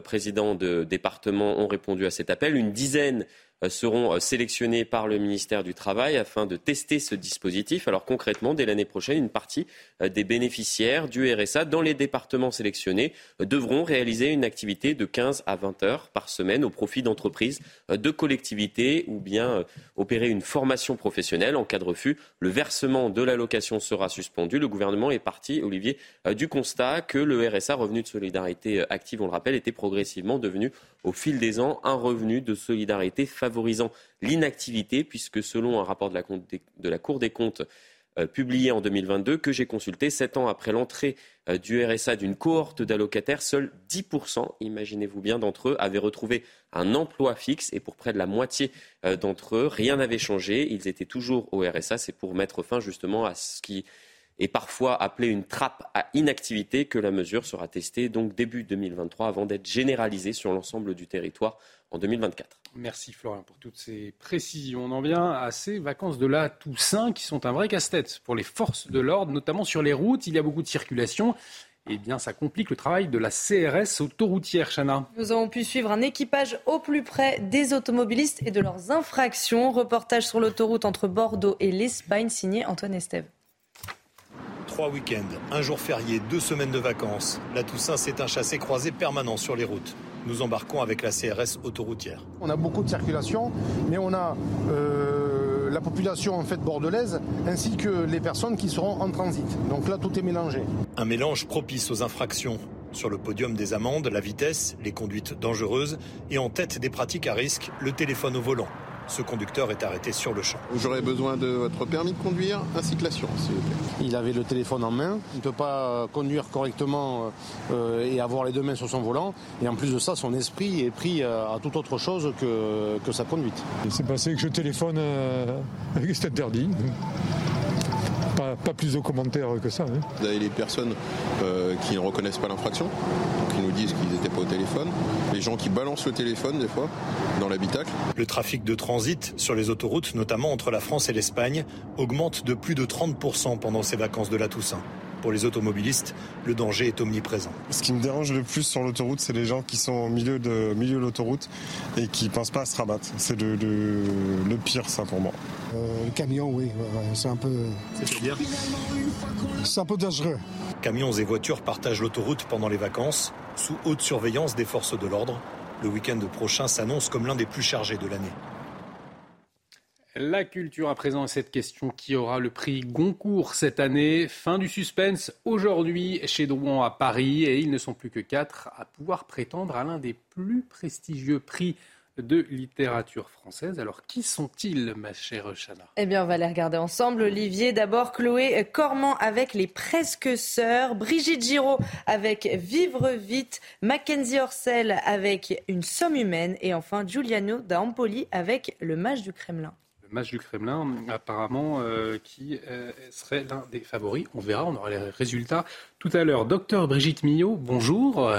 présidents de départements ont répondu à cet appel. Une dizaine euh, seront euh, sélectionnés par le ministère du Travail afin de tester ce dispositif. Alors concrètement, dès l'année prochaine, une partie euh, des bénéficiaires du RSA dans les départements sélectionnés devront réaliser une activité de 15 à 20 heures par semaine au profit d'entreprises, de collectivités ou bien opérer une formation professionnelle. En cas de refus, le versement de l'allocation sera suspendu. Le gouvernement est parti, Olivier, du constat que le RSA, revenu de solidarité active, on le rappelle, était progressivement devenu au fil des ans un revenu de solidarité favorisant l'inactivité, puisque selon un rapport de la, Cour des comptes euh, publié en 2022 que j'ai consulté, sept ans après l'entrée euh, du RSA d'une cohorte d'allocataires, seuls 10%, imaginez-vous bien, d'entre eux avaient retrouvé un emploi fixe et pour près de la moitié euh, d'entre eux, rien n'avait changé. Ils étaient toujours au RSA. C'est pour mettre fin justement à ce qui est parfois appelée une trappe à inactivité que la mesure sera testée donc début 2023 avant d'être généralisée sur l'ensemble du territoire en 2024. Merci Florian pour toutes ces précisions. On en vient à ces vacances de la Toussaint qui sont un vrai casse-tête pour les forces de l'ordre, notamment sur les routes. Il y a beaucoup de circulation. Eh bien, ça complique le travail de la CRS autoroutière, Chana. Nous avons pu suivre un équipage au plus près des automobilistes et de leurs infractions. Reportage sur l'autoroute entre Bordeaux et l'Espagne, signé Antoine Estève. Trois week-ends, un jour férié, deux semaines de vacances. La Toussaint, c'est un chassé croisé permanent sur les routes. Nous embarquons avec la CRS autoroutière. On a beaucoup de circulation, mais on a euh, la population en fait bordelaise ainsi que les personnes qui seront en transit. Donc là, tout est mélangé. Un mélange propice aux infractions. Sur le podium des amendes, la vitesse, les conduites dangereuses et en tête des pratiques à risque, le téléphone au volant. Ce conducteur est arrêté sur le champ. J'aurais besoin de votre permis de conduire ainsi que l'assurance, s'il vous plaît. Il avait le téléphone en main, il ne peut pas conduire correctement euh, et avoir les deux mains sur son volant. Et en plus de ça, son esprit est pris à, toute autre chose que, que sa conduite. Il s'est passé que je téléphone euh, [LAUGHS] avec cet interdit. Pas, plus de commentaires que ça. Hein. Vous avez les personnes euh, qui ne reconnaissent pas l'infraction, qui nous disent qu'ils n'étaient pas au téléphone, les gens qui balancent le téléphone des fois dans l'habitacle. Le trafic de transit sur les autoroutes, notamment entre la France et l'Espagne, augmente de plus de 30% pendant ces vacances de la Toussaint pour les automobilistes, le danger est omniprésent. Ce qui me dérange le plus sur l'autoroute, c'est les gens qui sont au milieu de, milieu de l'autoroute et qui ne pensent pas à se rabattre. C'est le, le, pire, ça, pour moi. Euh, le camion, oui, c'est un peu... C'est-à-dire C'est un peu dangereux. Camions et voitures partagent l'autoroute pendant les vacances, sous haute surveillance des forces de l'ordre. Le week-end prochain s'annonce comme l'un des plus chargés de l'année. La culture à présent cette question qui aura le prix Goncourt cette année. Fin du suspense aujourd'hui chez Drouan à Paris et ils ne sont plus que quatre à pouvoir prétendre à l'un des plus prestigieux prix de littérature française. Alors, qui sont-ils, ma chère Chana? Eh bien, on va les regarder ensemble. Olivier, d'abord, Chloé Cormand avec Les Presque Sœurs, Brigitte Giraud avec Vivre Vite, Mackenzie Orsel avec Une Somme Humaine et enfin Giuliano da Empoli avec Le Mage du Kremlin match du Kremlin, apparemment, euh, qui euh, serait l'un des favoris. On verra, on aura les résultats tout à l'heure. Docteur Brigitte Millot, bonjour.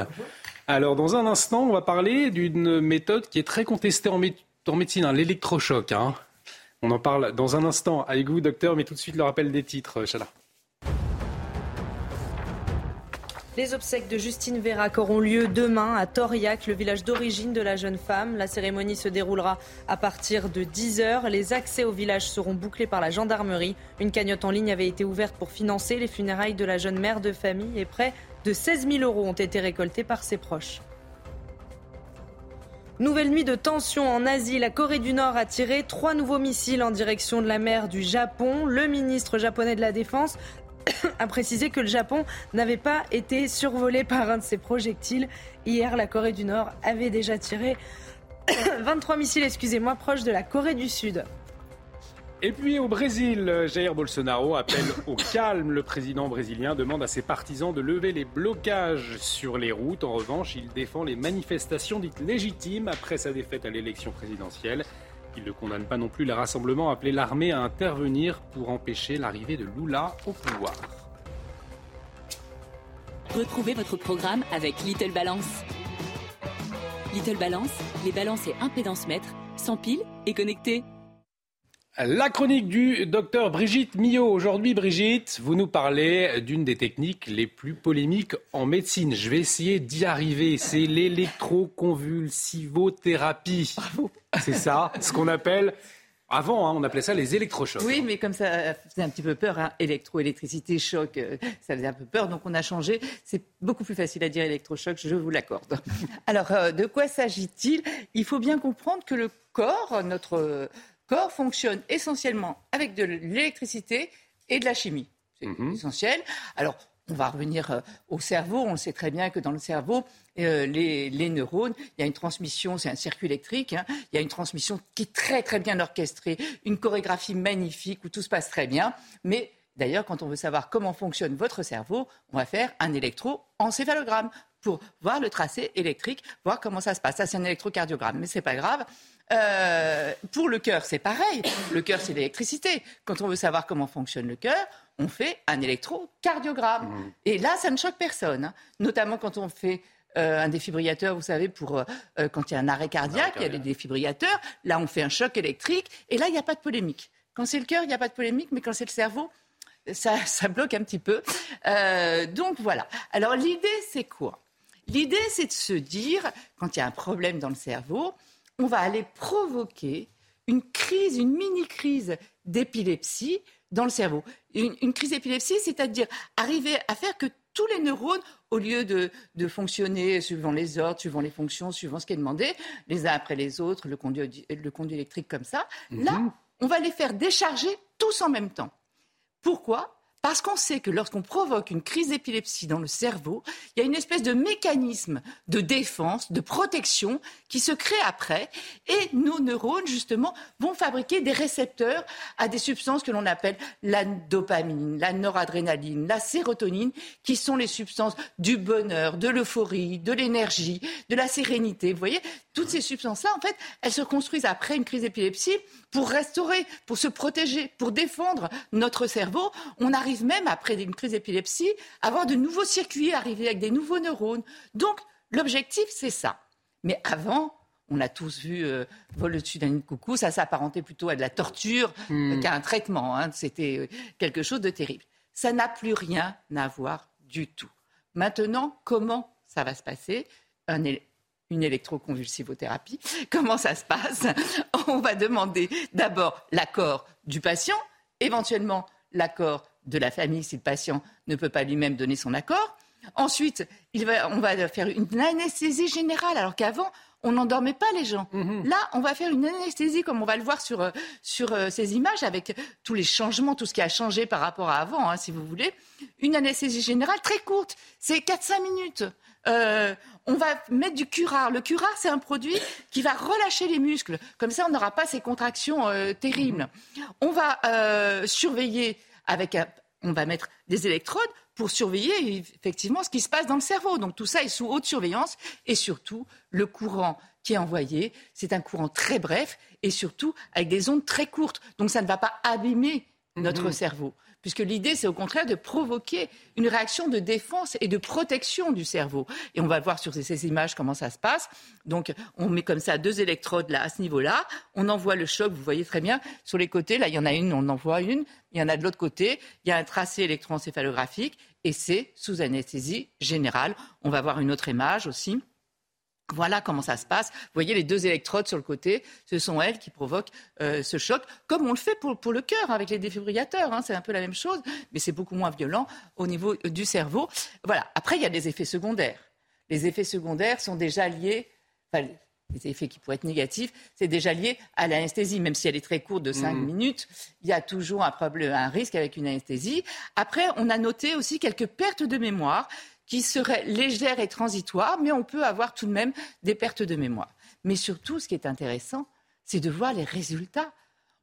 Alors, dans un instant, on va parler d'une méthode qui est très contestée en, médecine, hein, l'électrochoc. Hein. On en parle dans un instant avec vous, docteur, mais tout de suite le rappel des titres, Chala. Les obsèques de Justine Vérac auront lieu demain à Toriac, le village d'origine de la jeune femme. La cérémonie se déroulera à partir de 10h. Les accès au village seront bouclés par la gendarmerie. Une cagnotte en ligne avait été ouverte pour financer les funérailles de la jeune mère de famille et près de 16 000 euros ont été récoltés par ses proches. Nouvelle nuit de tension en Asie. La Corée du Nord a tiré trois nouveaux missiles en direction de la mer du Japon. Le ministre japonais de la Défense [COUGHS] a précisé que le Japon n'avait pas été survolé par un de ces projectiles. Hier, la Corée du Nord avait déjà tiré [COUGHS] 23 missiles, excusez-moi, proches de la Corée du Sud. Et puis au Brésil, Jair Bolsonaro appelle au [COUGHS] calme. Le président brésilien demande à ses partisans de lever les blocages sur les routes. En revanche, il défend les manifestations dites légitimes après sa défaite à l'élection présidentielle. Il ne condamne pas non plus les rassemblements, appelé l'armée à intervenir pour empêcher l'arrivée de Lula au pouvoir. Retrouvez votre programme avec Little Balance. Little Balance, les balances et impédance mètres, sans pile et connectés. La chronique du docteur Brigitte Millot. Aujourd'hui, Brigitte, vous nous parlez d'une des techniques les plus polémiques en médecine. Je vais essayer d'y arriver. C'est l'électroconvulsivothérapie. Bravo. C'est ça, ce qu'on appelle avant, hein, on appelait ça les électrochocs. Oui, mais comme ça faisait un petit peu peur, hein, électro, électricité, choc, euh, ça faisait un peu peur, donc on a changé. C'est beaucoup plus facile à dire électrochoc, je vous l'accorde. Alors, euh, de quoi s'agit-il? Il faut bien comprendre que le corps, notre corps fonctionne essentiellement avec de l'électricité et de la chimie. C'est Mhm. essentiel. Alors, on va revenir euh, au cerveau. On sait très bien que dans le cerveau, euh, les, les neurones, il y a une transmission, c'est un circuit électrique, hein, il y a une transmission qui est très très bien orchestrée, une chorégraphie magnifique où tout se passe très bien. Mais d'ailleurs, quand on veut savoir comment fonctionne votre cerveau, on va faire un électroencéphalogramme pour voir le tracé électrique, voir comment ça se passe. Ça, c'est un électrocardiogramme, mais c'est pas grave. Euh, pour le cœur, c'est pareil. Le cœur, c'est l'électricité. Quand on veut savoir comment fonctionne le cœur, on fait un électrocardiogramme. Et là, ça ne choque personne, hein. notamment quand on fait euh, un défibrillateur, vous savez, pour euh, euh, quand il y a un arrêt cardiaque, il y a des défibrillateurs. Là, on fait un choc électrique, et là, il n'y a pas de polémique. Quand c'est le cœur, il n'y a pas de polémique, mais quand c'est le cerveau, ça, [LAUGHS] ça bloque un petit peu. Euh, donc voilà. Alors l'idée, c'est quoi? L'idée, c'est de se dire, quand il y a un problème dans le cerveau, on va aller provoquer une crise, une mini-crise d'épilepsie dans le cerveau. Une, une crise d'épilepsie, c'est-à-dire arriver à faire que tous les neurones, au lieu de, de fonctionner suivant les ordres, suivant les fonctions, suivant ce qui est demandé, les uns après les autres, le conduit, le conduit électrique comme ça, là, on va les faire décharger tous en même temps. Pourquoi? Parce qu'on sait que lorsqu'on provoque une crise d'épilepsie dans le cerveau, il y a une espèce de mécanisme de défense, de protection qui se crée après. Et nos neurones, justement, vont fabriquer des récepteurs à des substances que l'on appelle la dopamine, la noradrénaline, la sérotonine, qui sont les substances du bonheur, de l'euphorie, de l'énergie, de la sérénité. Vous voyez, toutes ces substances-là, en fait, elles se construisent après une crise d'épilepsie pour restaurer, pour se protéger, pour défendre notre cerveau. On arrive même, après une crise d'épilepsie, à avoir de nouveaux circuits, arriver avec des nouveaux neurones. Donc, l'objectif, c'est ça. Mais avant, on a tous vu euh, Vol au-dessus d'un de coucou, ça s'apparentait plutôt à de la torture Hmm. qu'à un traitement. hein. C'était euh, quelque chose de terrible. Ça n'a plus rien à voir du tout. Maintenant, comment ça va se passer? Un une électroconvulsivothérapie. [LAUGHS] Comment ça se passe? On va demander d'abord l'accord du patient, éventuellement l'accord de la famille si le patient ne peut pas lui-même donner son accord. Ensuite, il va- on va faire une anesthésie générale, alors qu'avant, on n'endormait pas les gens. Là, on va faire une anesthésie, comme on va le voir sur, euh, sur euh, ces images, avec tous les changements, tout ce qui a changé par rapport à avant, hein, si vous voulez. Une anesthésie générale très courte, c'est 4-5 minutes. Euh, on va mettre du curare. Le curare, c'est un produit qui va relâcher les muscles. Comme ça, on n'aura pas ces contractions euh, terribles. On va surveiller avec un- on va mettre des électrodes pour surveiller effectivement ce qui se passe dans le cerveau. Donc tout ça est sous haute surveillance et surtout le courant qui est envoyé, c'est un courant très bref et surtout avec des ondes très courtes. Donc ça ne va pas abîmer notre cerveau. Puisque l'idée, c'est au contraire de provoquer une réaction de défense et de protection du cerveau. Et on va voir sur ces images comment ça se passe. Donc, on met comme ça deux électrodes là, à ce niveau-là. On envoie le choc, vous voyez très bien, sur les côtés. Là, il y en a une, on envoie une. Il y en a de l'autre côté. Il y a un tracé électroencéphalographique et c'est sous anesthésie générale. On va voir une autre image aussi. Voilà comment ça se passe. Vous voyez les deux électrodes sur le côté, ce sont elles qui provoquent euh, ce choc, comme on le fait pour, le cœur avec les défibrillateurs. Hein. c'est un peu la même chose, mais c'est beaucoup moins violent au niveau euh, du cerveau. Voilà. Après, il y a des effets secondaires. Les effets secondaires sont déjà liés, enfin, les effets qui pourraient être négatifs, c'est déjà lié à l'anesthésie. Même si elle est très courte de 5 mmh. minutes, il y a toujours un, problème, un risque avec une anesthésie. Après, on a noté aussi quelques pertes de mémoire qui serait légère et transitoire, mais on peut avoir tout de même des pertes de mémoire. Mais surtout, ce qui est intéressant, c'est de voir les résultats.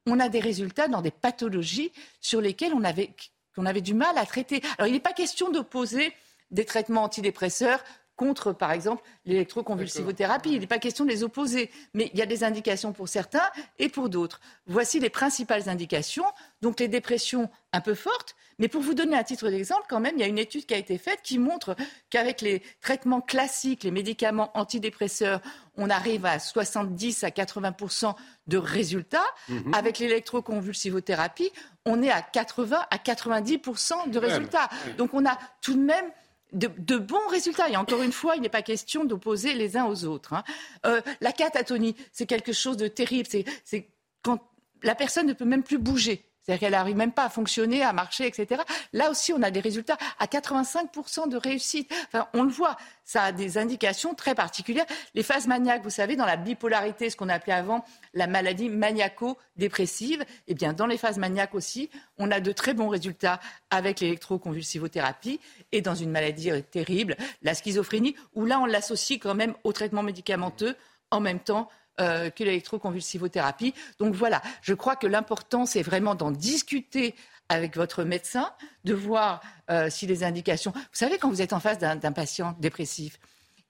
On a des résultats dans des pathologies sur lesquelles on avait, avait du mal à traiter. Alors, il n'est pas question d'opposer des traitements antidépresseurs contre, par exemple, l'électroconvulsivothérapie. Il n'est pas question de les opposer, mais il y a des indications pour certains et pour d'autres. Voici les principales indications. Donc les dépressions un peu fortes, mais pour vous donner un titre d'exemple, quand même, il y a une étude qui a été faite qui montre qu'avec les traitements classiques, les médicaments antidépresseurs, on arrive à 70 à 80% de résultats. Mhm. Avec l'électroconvulsivothérapie, on est à 80 à 90% de résultats. Donc on a tout de même de, bons résultats. Et encore une fois, il n'est pas question d'opposer les uns aux autres. Hein. Euh, la catatonie, c'est quelque chose de terrible. C'est quand la personne ne peut même plus bouger. C'est-à-dire qu'elle n'arrive même pas à fonctionner, à marcher, etc. Là aussi, on a des résultats à 85% de réussite. On le voit, ça a des indications très particulières. Les phases maniaques, vous savez, dans la bipolarité, ce qu'on appelait avant la maladie maniaco-dépressive, eh bien, dans les phases maniaques aussi, on a de très bons résultats avec l'électroconvulsivothérapie et dans une maladie terrible, la schizophrénie, où là, on l'associe quand même au traitement médicamenteux en même temps euh, que l'électroconvulsivothérapie. Donc voilà, je crois que l'important, c'est vraiment d'en discuter avec votre médecin, de voir euh, si les indications. Vous savez, quand vous êtes en face d'un patient dépressif,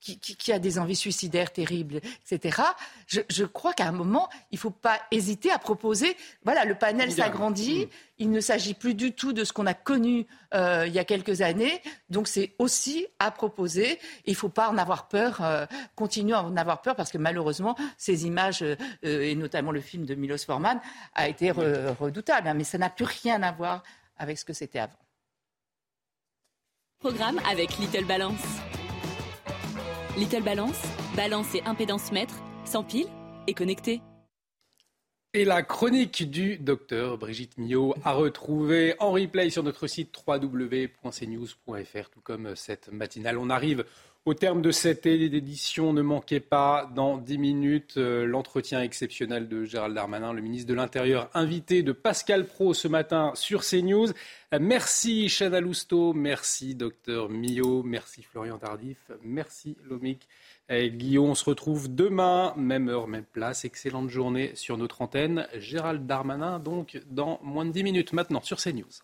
qui, a des envies suicidaires terribles, etc. Je, crois qu'à un moment, il ne faut pas hésiter à proposer. Voilà, le panel s'agrandit. Mm. Il ne s'agit plus du tout de ce qu'on a connu euh, il y a quelques années. Donc, c'est aussi à proposer. Il ne faut pas en avoir peur, euh, continuer à en avoir peur, parce que malheureusement, ces images, euh, et notamment le film de Milos Forman, a été redoutable. Hein. mais ça n'a plus rien à voir avec ce que c'était avant. Programme avec Little Balance. Little Balance, balance et impédance mètre, sans pile et connecté. Et la chronique du docteur Brigitte Millot a retrouvé en replay sur notre site www.cnews.fr, tout comme cette matinale. On arrive au terme de cette édition, ne manquez pas dans 10 minutes euh, l'entretien exceptionnel de Gérald Darmanin, le ministre de l'Intérieur, invité de Pascal Pro ce matin sur CNews. Euh, merci Chana Lousteau, merci docteur Millot, merci Florian Tardif, merci Lomic. Guillaume, on se retrouve demain, même heure, même place. Excellente journée sur notre antenne. Gérald Darmanin, donc, dans moins de 10 minutes maintenant sur CNews.